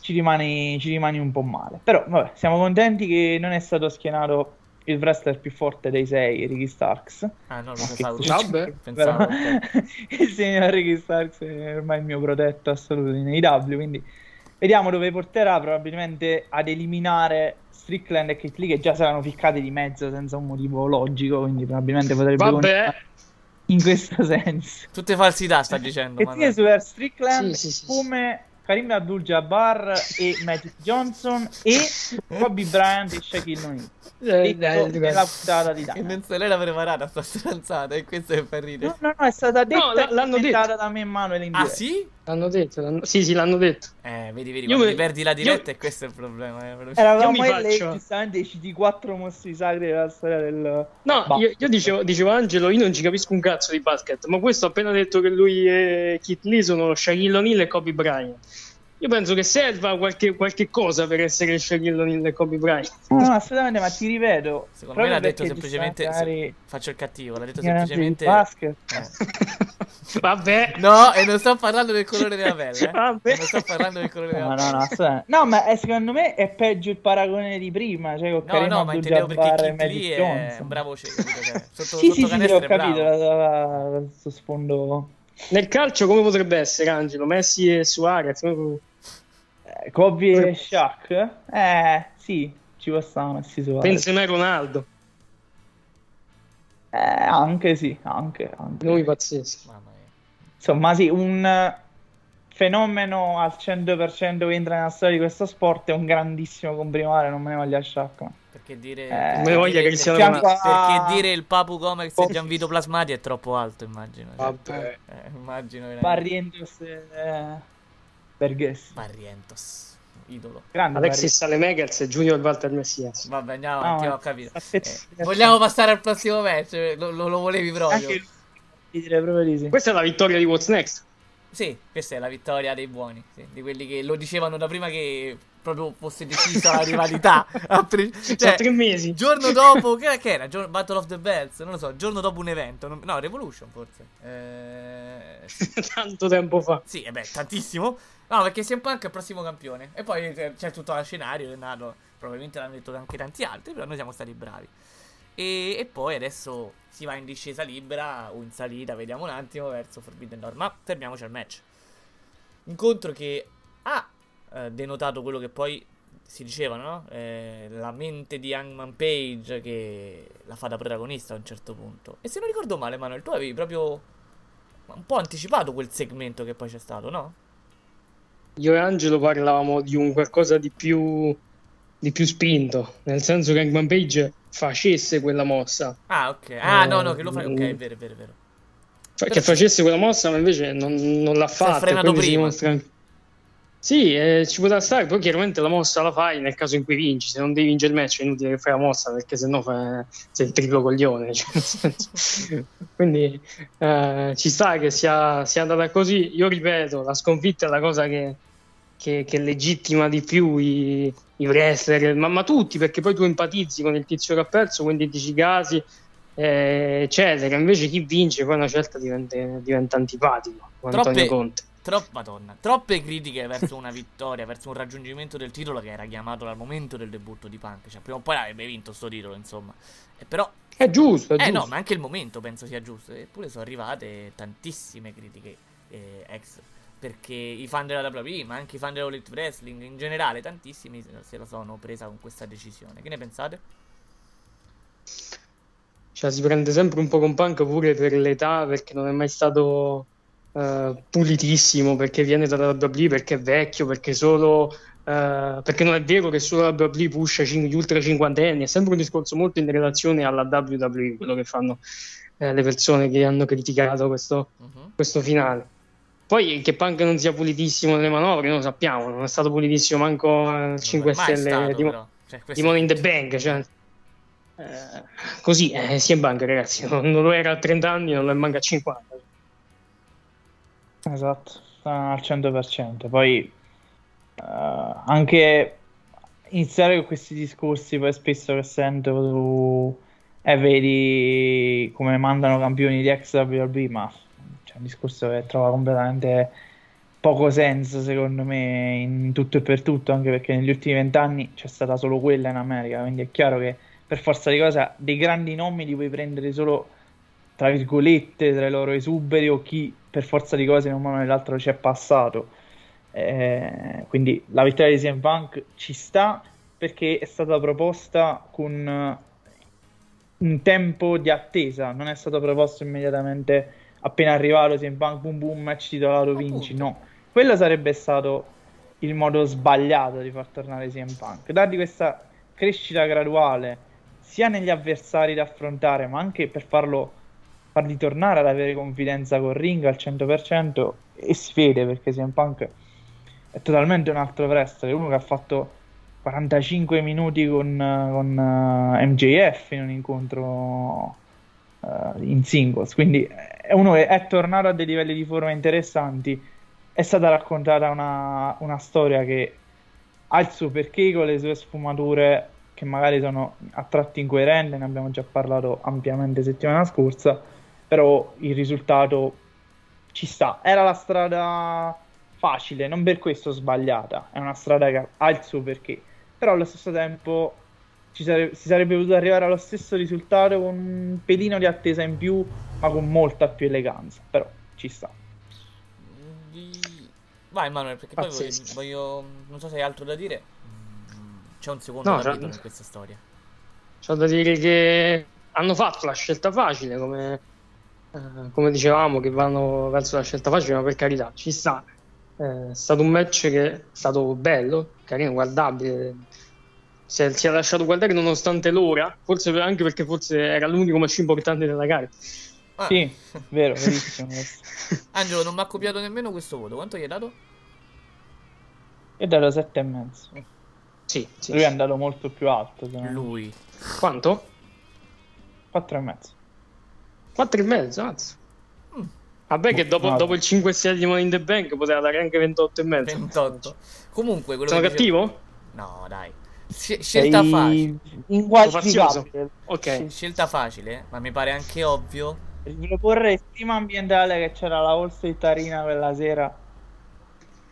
ci rimani, ci rimani un po' male però vabbè siamo contenti che non è stato schienato il wrestler più forte dei sei Ricky Starks ah no Vabbè. pensavo però ok. il signor Ricky Starks è ormai il mio protetto assoluto in AEW quindi vediamo dove porterà probabilmente ad eliminare Strickland e Kate Lee che già saranno ficcati di mezzo senza un motivo logico quindi probabilmente potrebbe Vabbè, in questo senso tutte falsità sta dicendo e Manuel. sì, su Strickland Sì, sì, sì, come Karim Abdul-Jabbar e Magic Johnson e Bobby Bryant e Shaquille O'Neal. Eh, dai, nella puntata di Dynamite non se l'era preparata sta stronzata e questo è per ridere. No, no, no, è stata detta e l'hanno commentata da me e Manuel in ah sì? L'hanno detto, l'hanno- sì, sì, l'hanno detto. eh vedi vedi Io ti perdi la io- diretta e questo è il problema eh. Eravamo Io mi in lei, faccio- giustamente, i CD4 mostri sacri della storia del... No, Bah. io, io dicevo, dicevo Angelo, io non ci capisco un cazzo di basket, ma questo ha appena detto che lui e Kit Lee sono Shaquille O'Neal e Kobe Bryant. Io penso che serva qualche, qualche cosa per essere Shaquille O'Neal e Kobe Bryant. No, no, assolutamente, ma ti ripeto. secondo me l'ha detto semplicemente magari faccio il cattivo l'ha detto semplicemente basket. Eh. Vabbè, no e non sto parlando del colore della pelle eh. Vabbè. non sto parlando del colore della No, pelle no, no, assolutamente. No, ma è- secondo me è peggio il paragone di prima, cioè con No, Karim no, ma intendevo perché Abdul-Jabbar e Kit Lee è un bravo? Cioè, sotto, Sì, sotto sì, sì, ho è capito, bravo. la- la- la- questo sfondo... nel calcio come potrebbe essere Angelo? Messi e Suarez? Eh, Kobe e Shaq? Eh, sì, ci può stare Messi Suarez. Benzema e Ronaldo, Eh, anche sì, anche, anche. Mamma mia. Insomma, sì, un eh, fenomeno al 100% che entra nella storia di questo sport è un grandissimo comprimare, non me ne voglia Shaq. ma- Perché dire, Eh, perché voglia dire- Cristiano Fianco Ronaldo. a- perché dire il Papu Gomez e Gianvito Plasmati è troppo alto, immagino. cioè. Vabbè. Eh, immagino veramente. Barrientos eh, Berghessi. Barrientos, idolo. Grande Alexis Salemegers e Junior Walter Messias. Vabbè, andiamo No, avanti, ma- ho capito. Eh, vogliamo passare al prossimo match? Lo, lo- lo volevi proprio? Anche lui, direi proprio di sì. Questa è la vittoria di What's Next. Sì, questa è la vittoria dei buoni, sì, di quelli che lo dicevano da prima che proprio fosse decisa la rivalità. Pre- cioè, tre mesi. giorno dopo, che, che era? Giorno- Battle of the Bells? Non lo so, giorno dopo un evento. non- no, Revolution forse. Eh, Tanto tempo fa. sì, e beh, tantissimo. No, perché CM Punk è il prossimo campione. E poi c'è- tutto lo scenario, è nato. Probabilmente l'hanno detto anche tanti altri, però noi siamo stati bravi. E, e poi adesso si va in discesa libera o in salita, vediamo un attimo, verso Forbidden Door. Ma fermiamoci al match. Incontro che ha eh, denotato quello che poi si diceva, no? Eh, la mente di Hangman Page che la fa da protagonista a un certo punto. E se non ricordo male, Manuel, tu avevi proprio un po' anticipato quel segmento che poi c'è stato, no? Io e Angelo parlavamo di un qualcosa di più, di più spinto, nel senso che Hangman Page facesse quella mossa. Ah, ok. Ah, Eh, no, no, che lo fai. Ok, mm. è vero, è vero, è vero. Che facesse quella mossa, ma invece non, non l'ha Si è fatta. frenato quindi si prima. dimostra- Sì, eh, ci poteva stare, poi chiaramente la mossa la fai nel caso in cui vinci, se non devi vincere il match è inutile che fai la mossa perché sennò fai- sei il triplo coglione. cioè. Quindi eh, ci sta che sia, sia andata così, io ripeto, la sconfitta è la cosa che, che- che legittima di più i, i wrestler, ma, ma tutti, perché poi tu empatizzi con il tizio che ha perso, quindi dici casi, eh, eccetera. Invece chi vince poi una certa diventa, diventa antipatico, come Antonio Troppe, Conte. Tro- Madonna, troppe critiche verso una vittoria, verso un raggiungimento del titolo che era chiamato dal momento del debutto di Punk. Cioè, prima o poi avrebbe vinto sto titolo, insomma. E però. È giusto, è eh giusto. no, ma anche il momento penso sia giusto. Eppure sono arrivate tantissime critiche eh, ex. Perché i fan della WWE, ma anche i fan della Elite Wrestling in generale, tantissimi se- se la sono presa con questa decisione. Che ne pensate? Cioè, si prende sempre un po' con Punk pure per l'età, perché non è mai stato eh, pulitissimo, perché viene dalla WWE, perché è vecchio, perché solo. eh, perché non è vero che solo la WWE pusha cin- gli ultra cinquantenni, è sempre un discorso molto in relazione alla WWE, quello che fanno eh, le persone che hanno criticato questo, questo finale. Poi che Punk non sia pulitissimo nelle manovre, non lo sappiamo, non è stato pulitissimo manco al 5 mai Stelle stato, di. Cioè, di Money in the Bank, cioè, eh, così, eh, sia in banca ragazzi, non, non lo era a 30 anni, non lo è manca a 50. Esatto, al 100%. Poi eh, anche iniziare con questi discorsi, poi spesso che sento su eh, vedi come mandano campioni di ex WWE, ma c'è un discorso che trova completamente poco senso secondo me in tutto e per tutto, anche perché negli ultimi vent'anni c'è stata solo quella in America, quindi è chiaro che per forza di cosa dei grandi nomi li puoi prendere solo tra virgolette tra i loro esuberi o chi per forza di cose in un modo o nell'altro ci è passato. Eh, quindi la vittoria di CM Punk ci sta perché è stata proposta con eh, un tempo di attesa, non è stato proposto immediatamente appena arrivato CM Punk, boom boom, match titolato, vinci, no. Quello sarebbe stato il modo sbagliato di far tornare CM Punk, dargli questa crescita graduale sia negli avversari da affrontare, ma anche per farlo farli tornare ad avere confidenza col ring al 100% e si vede perché CM Punk è totalmente un altro wrestler, uno che ha fatto 45 minuti con, con eh, MJF in un incontro eh, in singles, quindi è uno che è tornato a dei livelli di forma interessanti, è stata raccontata una, una storia che ha il suo perché con le sue sfumature che magari sono a tratti incoerenti, ne abbiamo già parlato ampiamente settimana scorsa, però il risultato ci sta. Era la strada facile, non per questo sbagliata, è una strada che ha il suo perché, però allo stesso tempo ci sare- si sarebbe potuto arrivare allo stesso risultato con un pelino di attesa in più, ma con molta più eleganza, però ci sta. Vai Manuel, perché poi voglio, voglio- Non so se hai altro da dire. C'è un secondo No, capitolo c'è- in questa storia. C'ho da dire che hanno fatto la scelta facile, come, eh, come dicevamo, che vanno verso la scelta facile, ma per carità, ci sta. Eh, È stato un match che è stato bello, carino, guardabile. Si è, si è lasciato guardare nonostante l'ora, forse anche perché forse era l'unico match importante della gara. Ah. Sì, vero, verissimo. Angelo, non mi ha copiato nemmeno questo voto. Quanto gli hai dato? Io darò 7 e mezzo. Sì, sì. Lui è andato molto più alto. Lui. Quanto? 4 e mezzo. 4 e mezzo, anzi. Vabbè che dopo, dopo il 5 6 di Money in the Bank poteva dare anche 28 e mezzo. 28. Comunque, quello Sono che cattivo? dicevo- No, dai. Sce- scelta Sei facile. inqualificabile. Ok. Scelta facile, ma mi pare anche ovvio. Riproporre il clima ambientale che c'era la Wall Street Arena quella sera.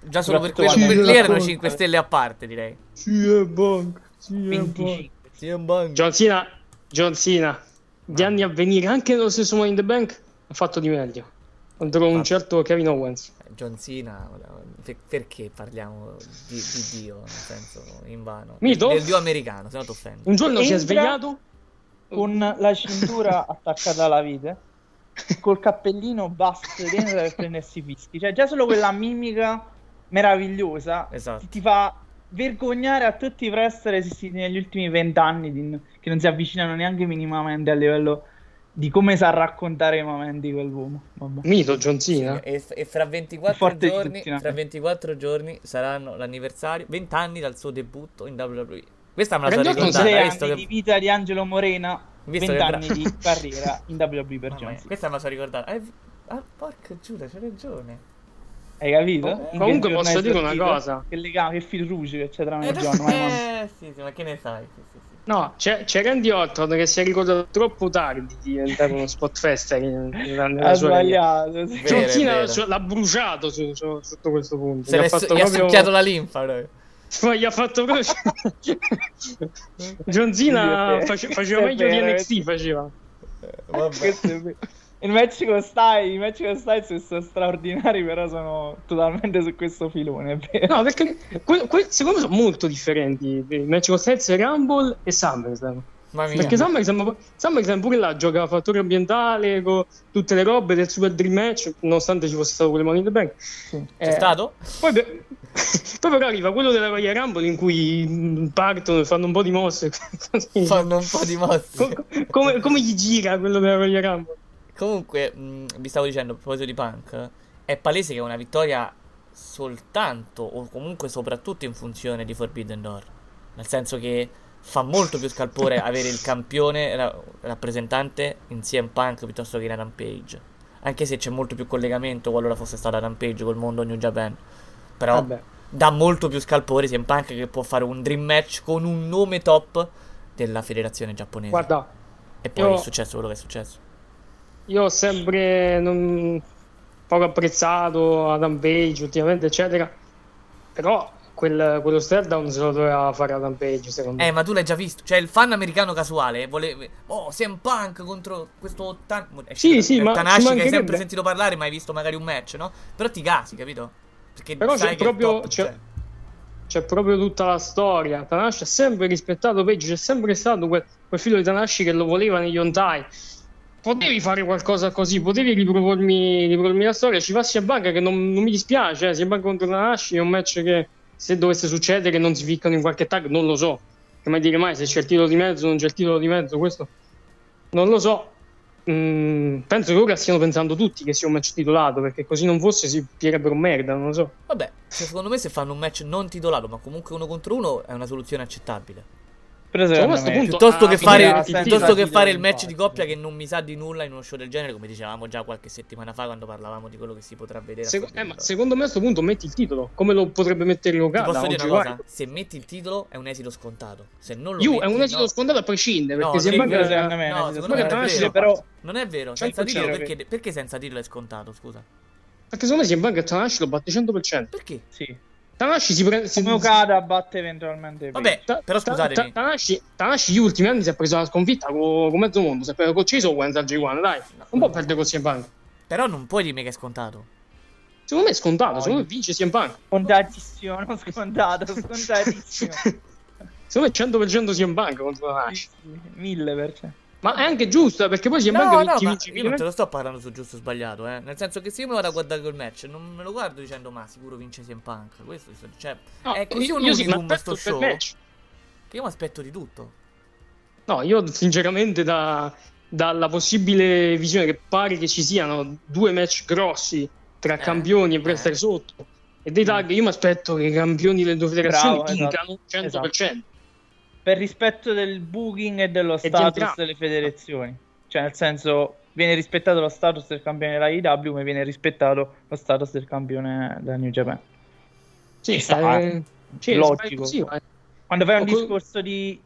Già solo per quello, quando- lì erano 5 stelle a parte, direi. CM Punk, CM 25. Punk. John Cena, John Cena, gli anni a venire, anche nello stesso Money in the Bank, ha fatto di meglio. Contro un certo Kevin Owens. John Cena, per- perché parliamo di, di Dio, nel senso, in vano. Mito? Del Dio americano, se no ti offendi. Un giorno si è svegliato con la cintura attaccata alla vite, col cappellino basso dentro per prendersi i fischi. Cioè, già solo quella mimica meravigliosa Esatto. ti fa vergognare a tutti i wrestler esistiti negli ultimi vent'anni di- che non si avvicinano neanche minimamente a livello di come sa raccontare i momenti quell'uomo. Vabbè. Mito John Cena. E, e fra 24 Forte di giorni, fra 24 giorni saranno l'anniversario, 20 anni dal suo debutto in WWE. Questa me la sono Prendi conto ricordata, sei visto anni che... di vita di Angelo Morena, Visto che 20 bra- anni di carriera in WWE per John Cena. Questa me la sono ricordata. Eh, ah, porca Giuda, c'è ragione. Hai capito? Com- comunque posso dire una cosa. Che legame, che fil rouge che c'è tra me e Eh, John. ma- eh, sì, sì, ma che ne sai? Sì, sì, sì. No, c'è, c'è Randy Orton che si è ricordato troppo tardi di diventare uno spot nella, nella Ha sua sbagliato. sì. L'ha bruciato su- su- sotto questo punto. Se Gli ha fatto gli ha proprio- succhiato la linfa. proprio. Ma gli ha fatto proprio. John Cena face- faceva meglio di NXT. Faceva. Vabbè. Il match con Styles, i match con Styles sono straordinari, però sono totalmente su questo filone. No, perché que- que- secondo me sono molto differenti i match con Styles, Rumble e SummerSlam. Perché SummerSlam, SummerSlam pure là gioca fattore ambientale con tutte le robe del Super Dream Match, nonostante ci fosse stato quelle Money in the Bank. C'è Eh, stato? Poi, per- poi però arriva quello della Royal Rumble in cui mm, partono e fanno un po' di mosse. Fanno un po' di mosse. Co- come, come gli gira quello della Royal Rumble? Comunque, mh, vi stavo dicendo a proposito di Punk, è palese che è una vittoria soltanto o comunque soprattutto in funzione di Forbidden Door. Nel senso che fa molto più scalpore avere il campione ra- rappresentante in CM Punk piuttosto che in Rampage. Anche se c'è molto più collegamento qualora fosse stata Rampage col mondo New Japan. Però Vabbè. dà molto più scalpore CM Punk che può fare un dream match con un nome top della federazione giapponese. Guarda, e poi io- è successo quello che è successo. Io ho sempre non, poco apprezzato Adam Page ultimamente, eccetera. Però quel- quello stare down se lo doveva fare Adam Page, secondo Eh, me. ma tu l'hai già visto. Cioè, il fan americano casuale vuole. Oh, CM Punk contro questo. Tan- eh, Sì, sì, eh, ma Tanahashi ci che hai sempre sentito parlare, ma hai visto magari un match, no? Però ti casi, capito? Perché Però c'è proprio, top c'è, c'è. c'è proprio tutta la storia. Tanahashi ha sempre rispettato Page, c'è sempre stato quel, quel figlio di Tanahashi che lo voleva negli on-tie. Potevi fare qualcosa così, potevi ripropormi, ripropormi la storia. Ci passi a banca che non, non mi dispiace. Eh. Sembra contro Tanahashi è un match che se dovesse succedere non si ficcano in qualche tag, non lo so. Che mai dire mai se c'è il titolo di mezzo, non c'è il titolo di mezzo, questo non lo so. Mm, penso che ora stiano pensando tutti che sia un match titolato, perché così non fosse si piglierebbero merda, non lo so. Vabbè, se- secondo me se fanno un match non titolato, ma comunque uno contro uno, è una soluzione accettabile. Però Cioè, a questo punto, Piuttosto ah, che fare, il titolo. piuttosto che fare il match di coppia che non mi sa di nulla in uno show del genere, come dicevamo già qualche settimana fa quando parlavamo di quello che si potrà vedere. a Sec- eh, ma secondo me a questo punto metti il titolo, come lo potrebbe mettere Okada posso dire una cosa? Se metti il titolo è un esito scontato. Se non lo Io metti, è un esito no. scontato a prescindere, No, perché sembra vero, che... secondo me, No, no, secondo non è vero. però Non è vero, senza concetto perché, perché senza dirlo è scontato, scusa? Perché secondo me sembra che Tanahashi lo batte 100%. Perché? sì. Tanahashi si prende... si- Come Okada batte eventualmente Vabbè, Ta- però ta- scusatemi. ta- Tanahashi, Tanahashi gli ultimi anni si è preso la sconfitta con, con mezzo mondo, si è preso con Chase Owens al G1, dai. Non può perdere con CM Punk. Però non puoi dirmi che è scontato. Secondo me è scontato, secondo me vince CM Punk. Scontatissimo, non scontato, scontatissimo. Secondo me è 100% CM Punk contro per cento. Ma è anche giusto, eh, perché poi CM No, Punk no, io non te lo sto parlando su giusto o sbagliato, eh. Nel senso che se io mi vado a guardare quel match, non me lo guardo dicendo ma sicuro vince CM Punk. Questo cioè, No, è così io- un io unicum sto show. match. Che io mi aspetto di tutto. No, io sinceramente da- dalla possibile visione che pare che ci siano due match grossi tra campioni e wrestler sotto e dei tag, io mi aspetto che i campioni delle due federazioni Bravo, vincano esatto. 100%. Per rispetto del booking e dello status entrambi. delle federazioni. Cioè, nel senso, viene rispettato lo status del campione della IW, ma viene rispettato lo status del campione della New Japan. Sì, sta, eh, sì, logico. sì, ma- Quando fai un discorso di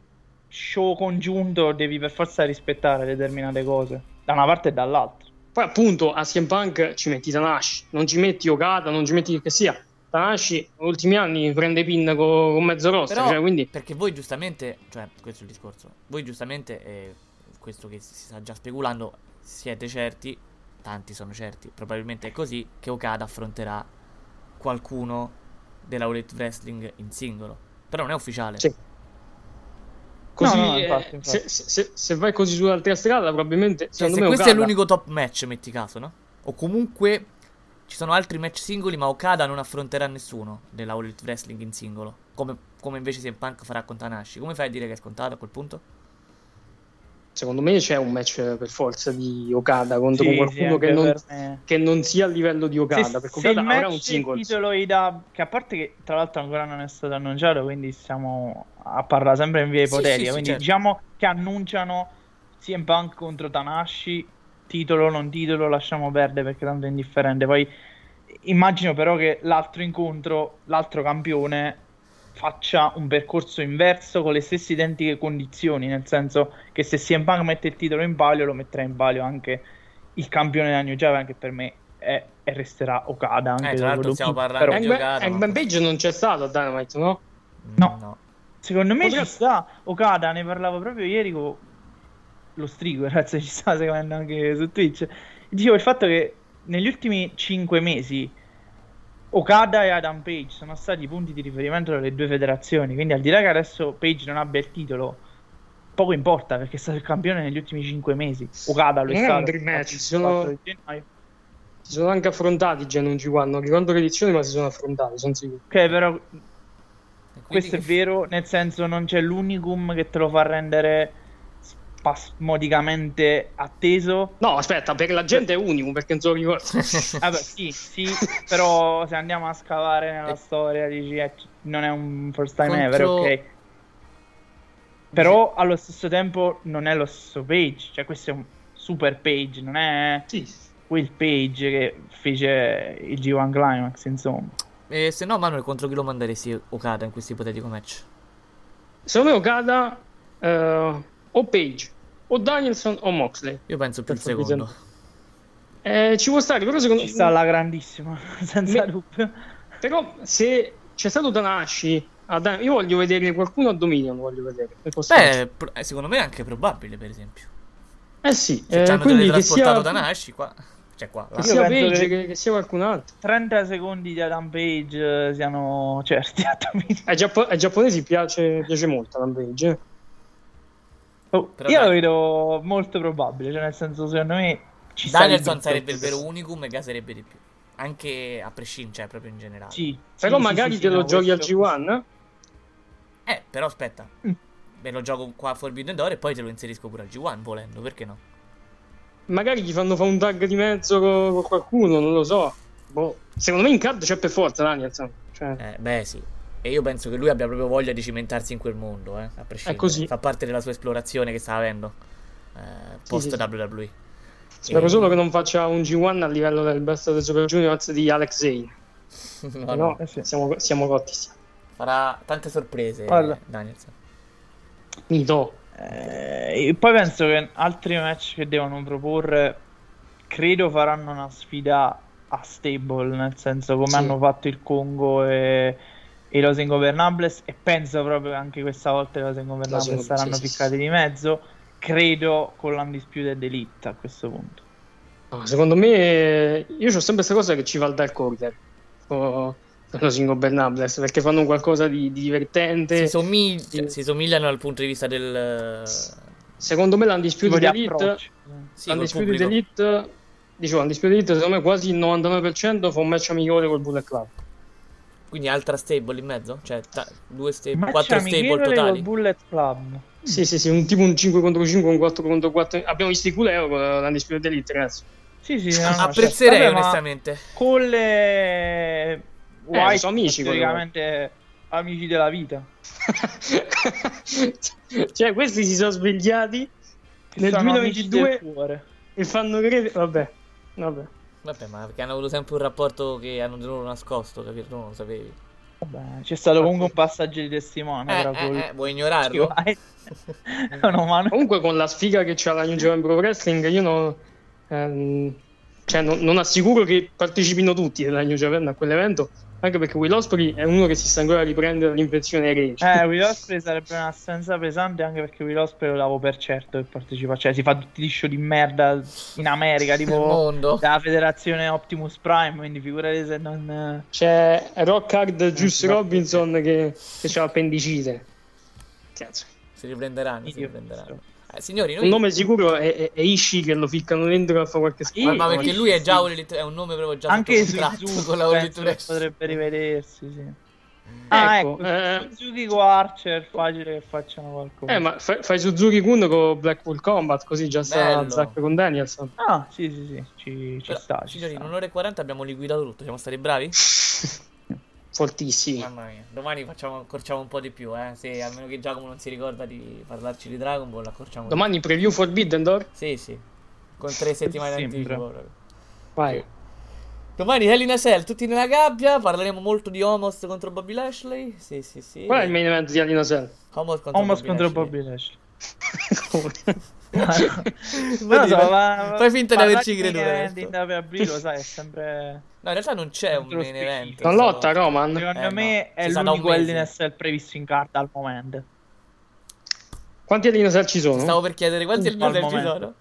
show congiunto, devi per forza rispettare determinate cose, da una parte e dall'altra. Poi appunto a CM Punk ci metti Tanahashi, non ci metti Okada, non ci metti che sia. Tanashi negli ultimi anni prende pin con, con mezzo roster, Però, cioè, quindi perché voi giustamente, cioè, questo è il discorso. Voi giustamente, eh, questo che si sta già speculando, siete certi, tanti sono certi, probabilmente è così, che Okada affronterà qualcuno della Elite Wrestling in singolo. Però non è ufficiale. Sì. così, No, no, eh, infatti, infatti. Se, se- se vai così sull'altra strada, probabilmente Cioè, se me questo Okada- è l'unico top match, metti caso, no? O comunque ci sono altri match singoli, ma Okada non affronterà nessuno della All Elite Wrestling in singolo. Come, come invece CM Punk farà con Tanashi. Come fai a dire che è scontato a quel punto? Secondo me c'è un match per forza di Okada contro Sì, sì, qualcuno anche che, non, che non sia a livello di Okada. se, perché se il Okada avrà un singolo. titolo IW, che a parte che tra l'altro ancora non è stato annunciato, quindi stiamo a parlare sempre in via Sì, ipotetica. sì, sì, quindi certo. diciamo che annunciano CM Punk contro Tanashi, titolo non titolo, lasciamo perdere perché tanto è indifferente. Poi immagino però che l'altro incontro, l'altro campione faccia un percorso inverso con le stesse identiche condizioni, nel senso che se CM Punk mette il titolo in palio, lo metterà in palio anche il campione della New Japan, che per me è e resterà Okada. Anche Eh, tra l'altro stiamo parlando però- di Okada. Hangman Page non c'è stato a Dynamite, no? No. Secondo me Potrebbe- ci sta Okada, ne parlavo proprio ieri con lo Strigo, ragazzi, ci sta seguendo anche su Twitch. Dicevo il fatto che negli ultimi 5 mesi Okada e Adam Page sono stati i punti di riferimento delle due federazioni, quindi al di là che adesso Page non abbia il titolo, poco importa perché è stato il campione negli ultimi 5 mesi. Okada lo è stato. un dream match, ci sono- 4 di gennaio. Si sono anche affrontati già in un G1, non ricordo l'edizione, ma si sono affrontati, sono sicuro. Ok, però questo è vero, nel senso non c'è l'unicum che te lo fa rendere spasmodicamente atteso. No, aspetta, per la gente è unicum perché non se lo ricordo. Vabbè, sì, sì, però se andiamo a scavare nella storia dici eh, non è un first time ever, Contro- ok. Però allo stesso tempo non è lo stesso page, cioè questo è un super page, non è quel page che fece il G1 Climax, insomma. E se no, Manuel, contro chi lo manderesti Okada in questo ipotetico match? Secondo me Okada eh, o Page o Danielson o Moxley. Io penso più il secondo. Eh, ci può stare, però secondo Ci sta alla grandissima, senza Me- dubbio. Però se c'è stato Dan- io voglio vedere qualcuno a Dominion, voglio vedere. Beh, pro- eh, secondo me è anche probabile, per esempio. eh sì, Se eh, quindi che sia, Tanahashi qua. Cioè qua. che sia Page, che- che... che sia qualcun altro. 30 secondi di Adam Page eh, siano certi a Dominion. Ai, giappo- ai giapponesi piace, piace molto Adam Page. Oh, io dai. lo vedo molto probabile, cioè nel senso secondo me ci Danielson sarebbe il vero unicum e gaserebbe di più. Anche a prescindere, cioè proprio in generale. Sì, Però sì, magari sì, te sì, lo no, giochi al questo- G1. Eh, però aspetta. Mm. Me lo gioco qua a Forbidden Door e poi te lo inserisco pure al G1 volendo, perché no? Magari gli fanno fare un tag di mezzo con, con qualcuno, non lo so. Boh. Secondo me in card c'è per forza Danielson. Cioè, Eh, beh, sì. E io penso che lui abbia proprio voglia di cimentarsi in quel mondo, eh, a prescindere. È così. Fa parte della sua esplorazione che sta avendo eh, post sì, sì. WWE. spero E- solo che non faccia un G1 a livello del Best of the Super Juniors di Alex Zane. No, No, no. Eh sì. siamo, siamo cotti. Farà tante sorprese Guarda. Danielson. Mito. Eh, e poi penso che altri match che devono proporre credo faranno una sfida a stable, nel senso come Sì. hanno fatto il Congo e, e Los Ingovernables e penso proprio che anche questa volta i Los Ingovernables Los- saranno sì, piccati sì. di mezzo. Credo con l'Undisputed Elite a questo punto. No, secondo me, io ho sempre questa cosa che ci va il Dark Order. O lo single Bernables perché fanno qualcosa di, di divertente. Si, somigli- si somigliano dal punto di vista del... Secondo me l'Undisputed Elite. Sì, l'Undisputed. Elite, dicevo, l'Undisputed Elite secondo me quasi il 99% fa un match amichevole col Bullet Club. Quindi altra stable in mezzo? Cioè, ta- due sta- Match quattro stable totali? Bullet Club. Sì, sì, sì, un tipo un 5 contro 5, un 4 contro 4. Abbiamo visto i culeo con l'Undisputed Elite, ragazzi. Sì, sì, no, no, Apprezzerei certo. Vabbè, onestamente. Con le White Eh, sono amici quello. praticamente amici della vita. cioè, questi si sono svegliati nel Sono amici 2022 del cuore. e fanno credere. Vabbè, vabbè. Vabbè, ma perché hanno avuto sempre un rapporto che hanno di loro nascosto, capito? Tu non lo sapevi. Vabbè, c'è stato comunque un passaggio di testimone Eh, eh, eh, vuoi ignorarlo? No, no, ma no. Comunque, con la sfiga che c'ha la New Japan Pro Wrestling, io non. ehm, cioè, non, non assicuro che partecipino tutti nella New Japan a quell'evento, anche perché Will Ospreay è uno che si sta ancora riprendere dall'infezione Rage. Eh, Will Ospreay sarebbe un'assenza pesante anche perché Will Ospreay lo davo per certo che partecipa. Cioè, si fa tutti gli show di merda in America, tipo dalla federazione Optimus Prime, quindi figurati se non... C'è Rock Hard Juice Robinson che, che c'ha appendicite. Cazzo. Si riprenderanno, si riprenderanno. Eh, signori, noi... Un nome sicuro è, è, è Ishii che lo ficcano dentro a fare qualche squadra. ma perché lui è già un elite- è un nome proprio già Anche Suzuki con la potrebbe rivedersi, sì. Ah, Ecco, ecco, eh, Suzuki con Archer, facile che facciano qualcosa. Eh, ma fai, fai Suzuki Kun con Blackpool Combat, così già sta. Zack con Danielson. Ah, sì, sì, sì, ci, ci Però, sta. Ci Signori, sta. in un'ora e 40 abbiamo liquidato tutto. Siamo stati bravi? Fortissimi. Mamma mia. Domani facciamo, accorciamo un po' di più, eh. Se almeno che Giacomo non si ricorda di parlarci di Dragon Ball, accorciamo. Domani preview Forbidden Door? Sì, sì. Con tre settimane di anticipo. proprio. Vai. Domani Hell in a Cell, tutti nella gabbia. Parleremo molto di Homos contro Bobby Lashley. Sì, sì, sì. Qual è il main event di Alina Cell? Homos contro Homos Bobby contro Lashley. Bobby Lashley. Vuol Non lo dire, so, ma, fai finta di averci creduto. main adesso. event lo sai, è sempre... No, in realtà non c'è un main event. Non lotta Roman? Secondo Eh, me no. è l'unico. LNSL previsto in carta al momento. Quanti Cell ci sono? Stavo per chiedere quanti Uno Cell ci momento. sono?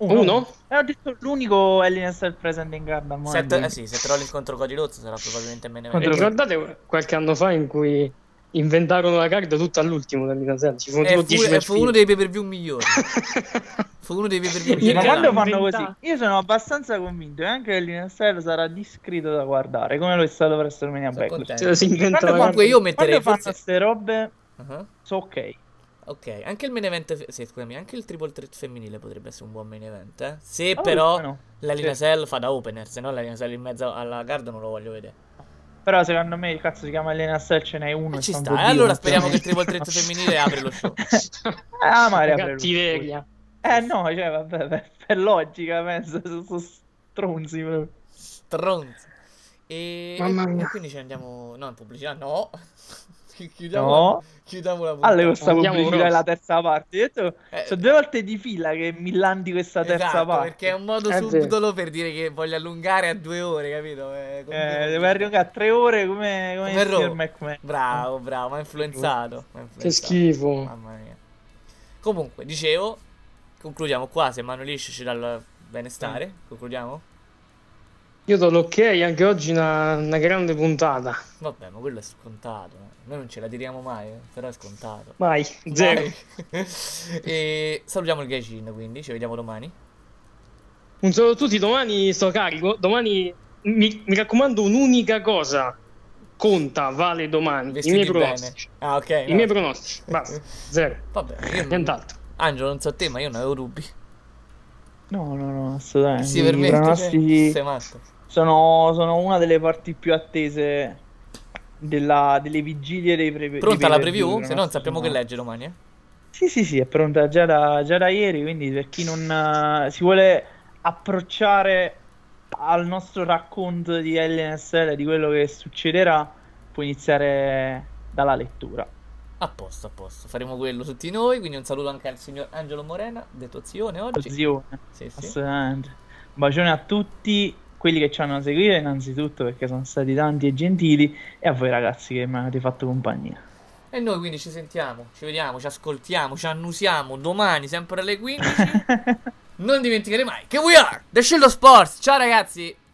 Uno? Eh, ho detto l'unico LNSL presente in carta al momento. Seth, eh sì, Seth Rollins contro Cody Rhodes sarà probabilmente main event. ricordate qualche anno fa in cui inventarono la card tutta all'ultimo dell'Alina Cell? Ci furono Eh, tipo fu, 10 eh, match fu uno dei pay per view migliori. fu uno dei pay per view Ma migliori. quando fanno così, io sono abbastanza convinto che anche l'LNSL sarà discreto da guardare, come lo è stato per WrestleMania Sono Backlash. contento. Si inventa Comunque io metterei Quando fanno forse... queste robe, Uh-huh. so ok. Ok, anche il main event, fe- sì, scusami, anche il triple threat femminile potrebbe essere un buon main event, eh? Se Oh, però no? la Lina Sì. Cell fa da opener, se no la Lina Cell in mezzo alla card non lo voglio vedere. Però secondo me il cazzo si chiama LNSL ce n'è uno. E ci sta e allora speriamo che il triple threat femminile apre lo show. Ah, apre lui. Cattiveria. Eh no, cioè vabbè, per, per logica penso, sono so stronzi proprio. Stronzo. E, Mamma e quindi ci andiamo. No, in pubblicità no. Chi- Chiudiamo, No. chiudiamo la puntata. Alle questa Andiamo pubblicità è la terza parte. Ho detto, Eh. sono due volte di fila che mi landi questa terza Esatto, parte. perché è un modo È subdolo per dire che voglio allungare a due ore, capito? Comunque- Eh, deve arrivare a tre ore come, come, Come. McMahon. Bravo, bravo, mi ha influenzato. m'ha Che influenzato. schifo. Mamma mia. Comunque, dicevo, concludiamo qua. Se Manu Lisci ci dà il benestare, concludiamo? Io do l'ok, anche oggi una, una grande puntata. Vabbè, ma quello è scontato. Noi non ce la tiriamo mai, eh, però è scontato. Vai, zero. E salutiamo il Gaijin, quindi ci vediamo domani. Un saluto a tutti, domani sto carico. Domani mi, mi raccomando un'unica cosa. Conta, vale domani. Vestiti I miei bene. pronostici. Ah, ok. I va. miei pronostici. Basta. Zero. Vabbè, io non... Nient'altro. Angelo, non so te, ma io non avevo dubbi. No, no, no, assolutamente. Si permette, pronostici cioè, sei matto. Sono, sono una delle parti più attese della- delle vigilie dei pre- dei Pronta la preview? Se no non sappiamo che legge domani, eh? Sì, sì, sì, è pronta già da, già da ieri, quindi per chi non eh, si vuole approcciare al nostro racconto di LNSL, di quello che succederà, può iniziare dalla lettura. A posto, a posto. Faremo quello tutti noi. Quindi un saluto anche al signor Angelo Morena, detto zione oggi. Zione, Sì, sì. Un bacione a tutti quelli che ci hanno seguito, innanzitutto perché sono stati tanti e gentili, e a voi ragazzi che mi avete fatto compagnia. E noi quindi ci sentiamo, ci vediamo, ci ascoltiamo, ci annusiamo domani, sempre alle 15. non dimenticate mai che we are The Shield Sports. Ciao ragazzi!